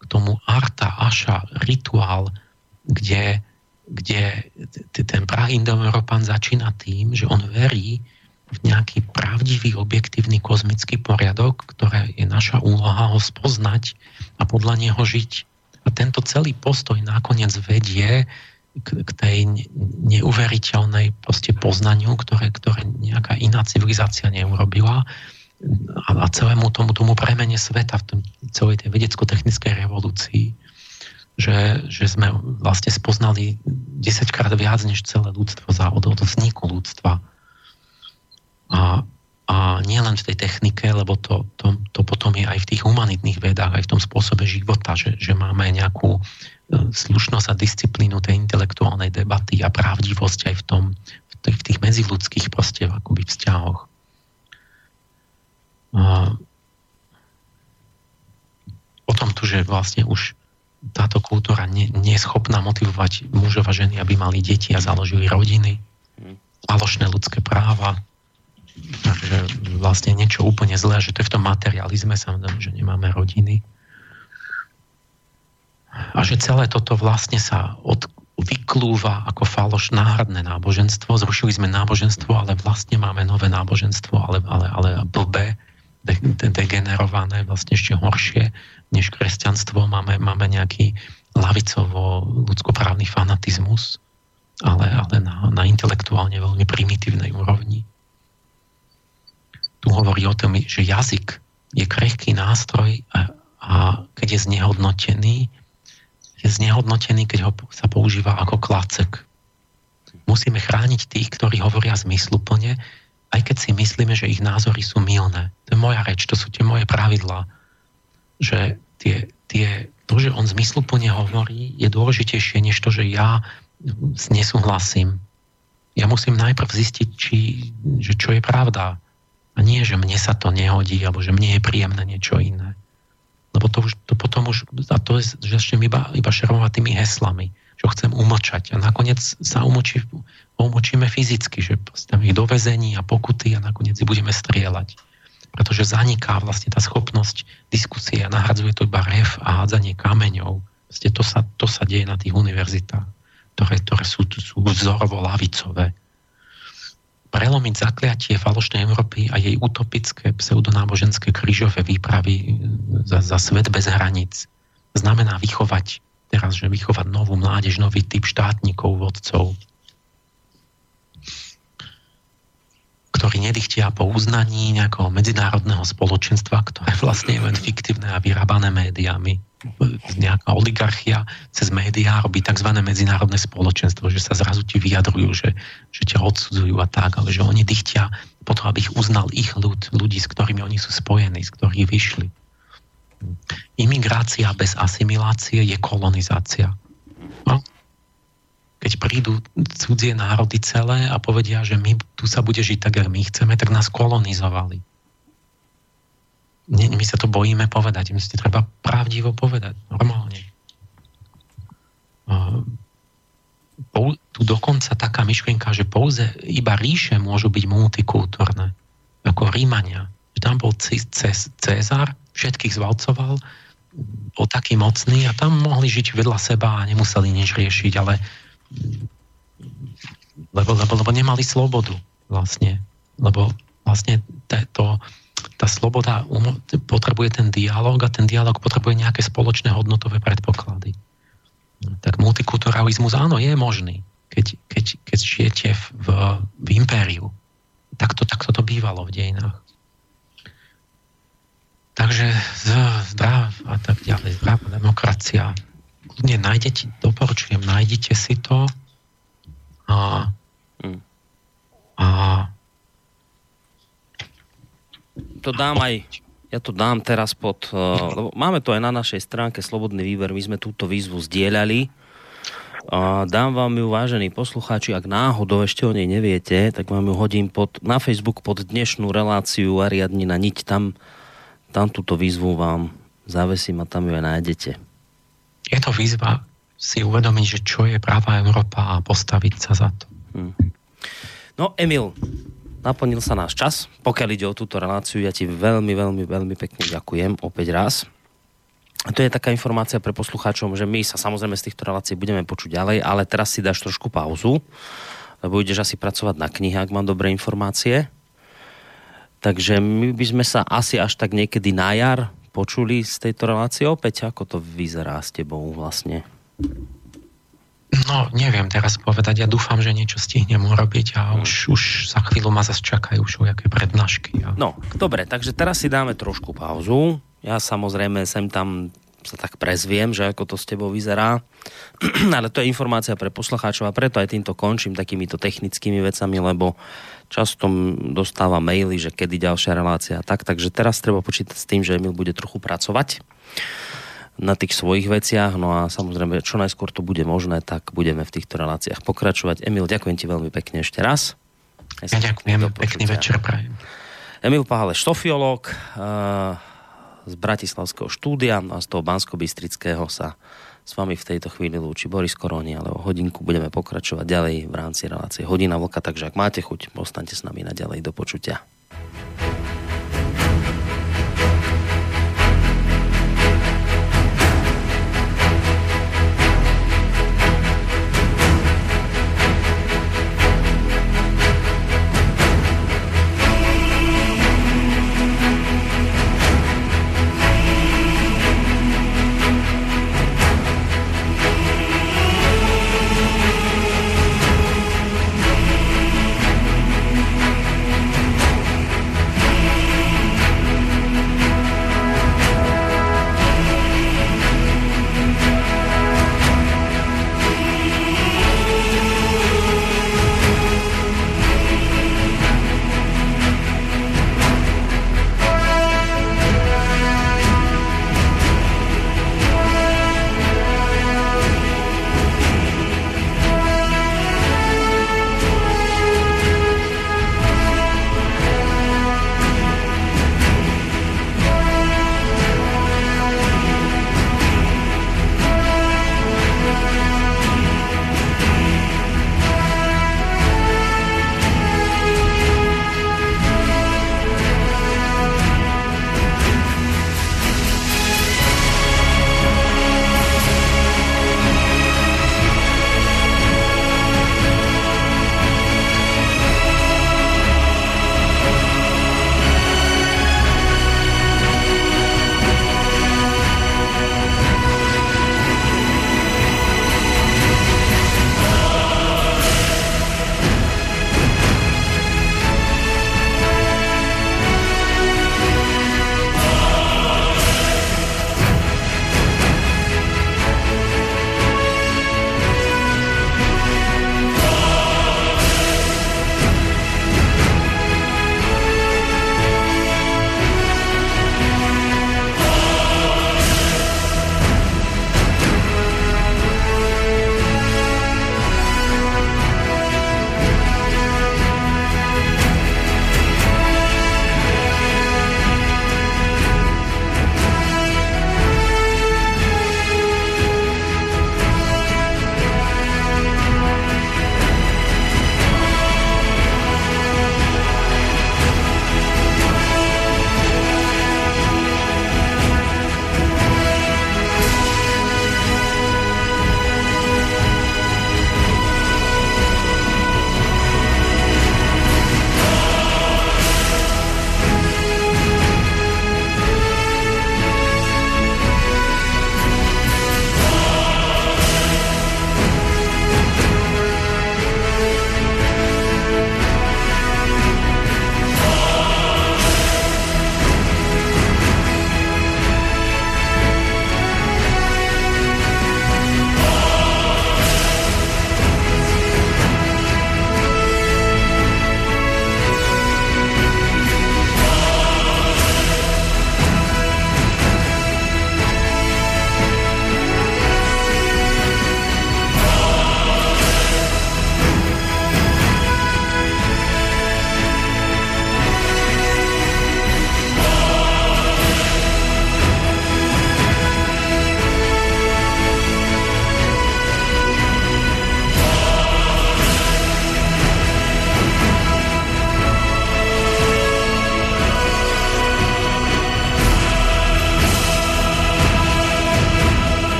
k tomu arta, aša, rituál, kde kde ten prahindoeurópan začína tým, že on verí v nejaký pravdivý, objektívny kozmický poriadok, ktoré je naša úloha ho spoznať a podľa neho žiť. A tento celý postoj nakoniec vedie k, k tej neuveriteľnej poznaniu, ktoré, ktoré nejaká iná civilizácia neurobila a, a celému tomu, tomu premene sveta v tom, celej tej vedecko-technickej revolúcii že, že sme vlastne spoznali 10 krát viac než celé ľudstvo za od, od vzniku ľudstva. A, a nie len v tej technike, lebo to, to, to potom je aj v tých humanitných vedách, aj v tom spôsobe života, že, že máme nejakú e, slušnosť a disciplínu tej intelektuálnej debaty a pravdivosť aj v, tom, v, tých, v tých medziludských proste akoby vzťahoch. A, tom tu, že vlastne už táto kultúra nie, nie je schopná motivovať mužov a ženy, aby mali deti a založili rodiny, falošné ľudské práva. Takže vlastne niečo úplne zlé, že to je v tom materializme, samozrejme, že nemáme rodiny. A že celé toto vlastne sa od, vyklúva ako faloš náhradné náboženstvo. Zrušili sme náboženstvo, ale vlastne máme nové náboženstvo, ale, ale, ale blbé, de, de, degenerované, vlastne ešte horšie než kresťanstvo. Máme, máme nejaký lavicovo ľudskoprávny fanatizmus, ale, ale na, na intelektuálne veľmi primitívnej úrovni. Tu hovorí o tom, že jazyk je krehký nástroj a, a keď je znehodnotený, je znehodnotený, keď ho sa používa ako klacek. Musíme chrániť tých, ktorí hovoria zmysluplne, aj keď si myslíme, že ich názory sú milné. To je moja reč, to sú tie moje pravidlá že tie, tie, to, že on zmysluplne hovorí, je dôležitejšie, než to, že ja nesúhlasím. Ja musím najprv zistiť, či, že čo je pravda. A nie, že mne sa to nehodí, alebo že mne je príjemné niečo iné. Lebo to, už, to potom už, a to je, že začnem iba, iba šermovať tými heslami, čo chcem umlčať. A nakoniec sa umlčí, umlčíme fyzicky, že tam ich do vezení a pokuty a nakoniec budeme strieľať pretože zaniká vlastne tá schopnosť diskusie a nahradzuje to iba rev a hádzanie kameňov. Vlastne to sa, to sa deje na tých univerzitách, ktoré, ktoré sú, sú vzorovo lavicové. Prelomiť zakliatie falošnej Európy a jej utopické pseudonáboženské krížové výpravy za, za svet bez hraníc znamená vychovať teraz, že vychovať novú mládež, nový typ štátnikov, vodcov, ktorí nedychtia po uznaní nejakého medzinárodného spoločenstva, ktoré vlastne je len fiktívne a vyrábané médiami. Nejaká oligarchia cez médiá robí tzv. medzinárodné spoločenstvo, že sa zrazu ti vyjadrujú, že, že ťa odsudzujú a tak, ale že oni dychtia po to, aby ich uznal ich ľud, ľudí, s ktorými oni sú spojení, z ktorých vyšli. Imigrácia bez asimilácie je kolonizácia. No? Keď prídu cudzie národy celé a povedia, že my tu sa bude žiť tak, ako my chceme, tak nás kolonizovali. My sa to bojíme povedať, my si treba pravdivo povedať, normálne. Tu dokonca taká myšlienka, že pouze iba ríše môžu byť multikultúrne, ako Rímania. Tam bol Cezar, všetkých zvalcoval, bol taký mocný a tam mohli žiť vedľa seba a nemuseli nič riešiť, ale lebo, lebo, lebo nemali slobodu vlastne. Lebo vlastne to, tá sloboda potrebuje ten dialog a ten dialog potrebuje nejaké spoločné hodnotové predpoklady. Tak multikulturalizmus áno, je možný, keď, keď, keď žijete v, v, impériu. Takto, takto to bývalo v dejinách. Takže zdrav a tak ďalej, zdravá demokracia. Kľudne nájdete, doporučujem, nájdete si to a, hmm. a to dám aj ja to dám teraz pod, uh, lebo máme to aj na našej stránke Slobodný výber, my sme túto výzvu zdieľali. Dám vám ju, vážení poslucháči, ak náhodou ešte o nej neviete, tak vám ju hodím pod, na Facebook pod dnešnú reláciu Ariadnina niť. Tam tam túto výzvu vám zavesím a tam ju aj nájdete. Je to výzva si uvedomiť, že čo je práva Európa a postaviť sa za to. Hmm. No, Emil, naplnil sa náš čas. Pokiaľ ide o túto reláciu, ja ti veľmi, veľmi, veľmi pekne ďakujem opäť raz. A to je taká informácia pre poslucháčov, že my sa samozrejme z týchto relácií budeme počuť ďalej, ale teraz si dáš trošku pauzu, lebo ideš asi pracovať na knihe, ak mám dobré informácie. Takže my by sme sa asi až tak niekedy na jar počuli z tejto relácie opäť. Ako to vyzerá s tebou vlastne? No, neviem teraz povedať. Ja dúfam, že niečo stihnem urobiť a hmm. už, už za chvíľu ma zase čakajú všelijaké prednášky. A... No, dobre, takže teraz si dáme trošku pauzu. Ja samozrejme sem tam sa tak prezviem, že ako to s tebou vyzerá. Ale to je informácia pre poslucháčov a preto aj týmto končím takýmito technickými vecami, lebo často dostáva maily, že kedy ďalšia relácia tak, takže teraz treba počítať s tým, že Emil bude trochu pracovať na tých svojich veciach, no a samozrejme, čo najskôr to bude možné, tak budeme v týchto reláciách pokračovať. Emil, ďakujem ti veľmi pekne ešte raz. Ja ďakujem, pekný večer prajem. Emil Pahale, štofiolog uh, z Bratislavského štúdia no a z toho Bansko-Bystrického sa s vami v tejto chvíli lúči Boris Koroni, ale o hodinku budeme pokračovať ďalej v rámci relácie Hodina Vlka, takže ak máte chuť, ostaňte s nami naďalej do počutia.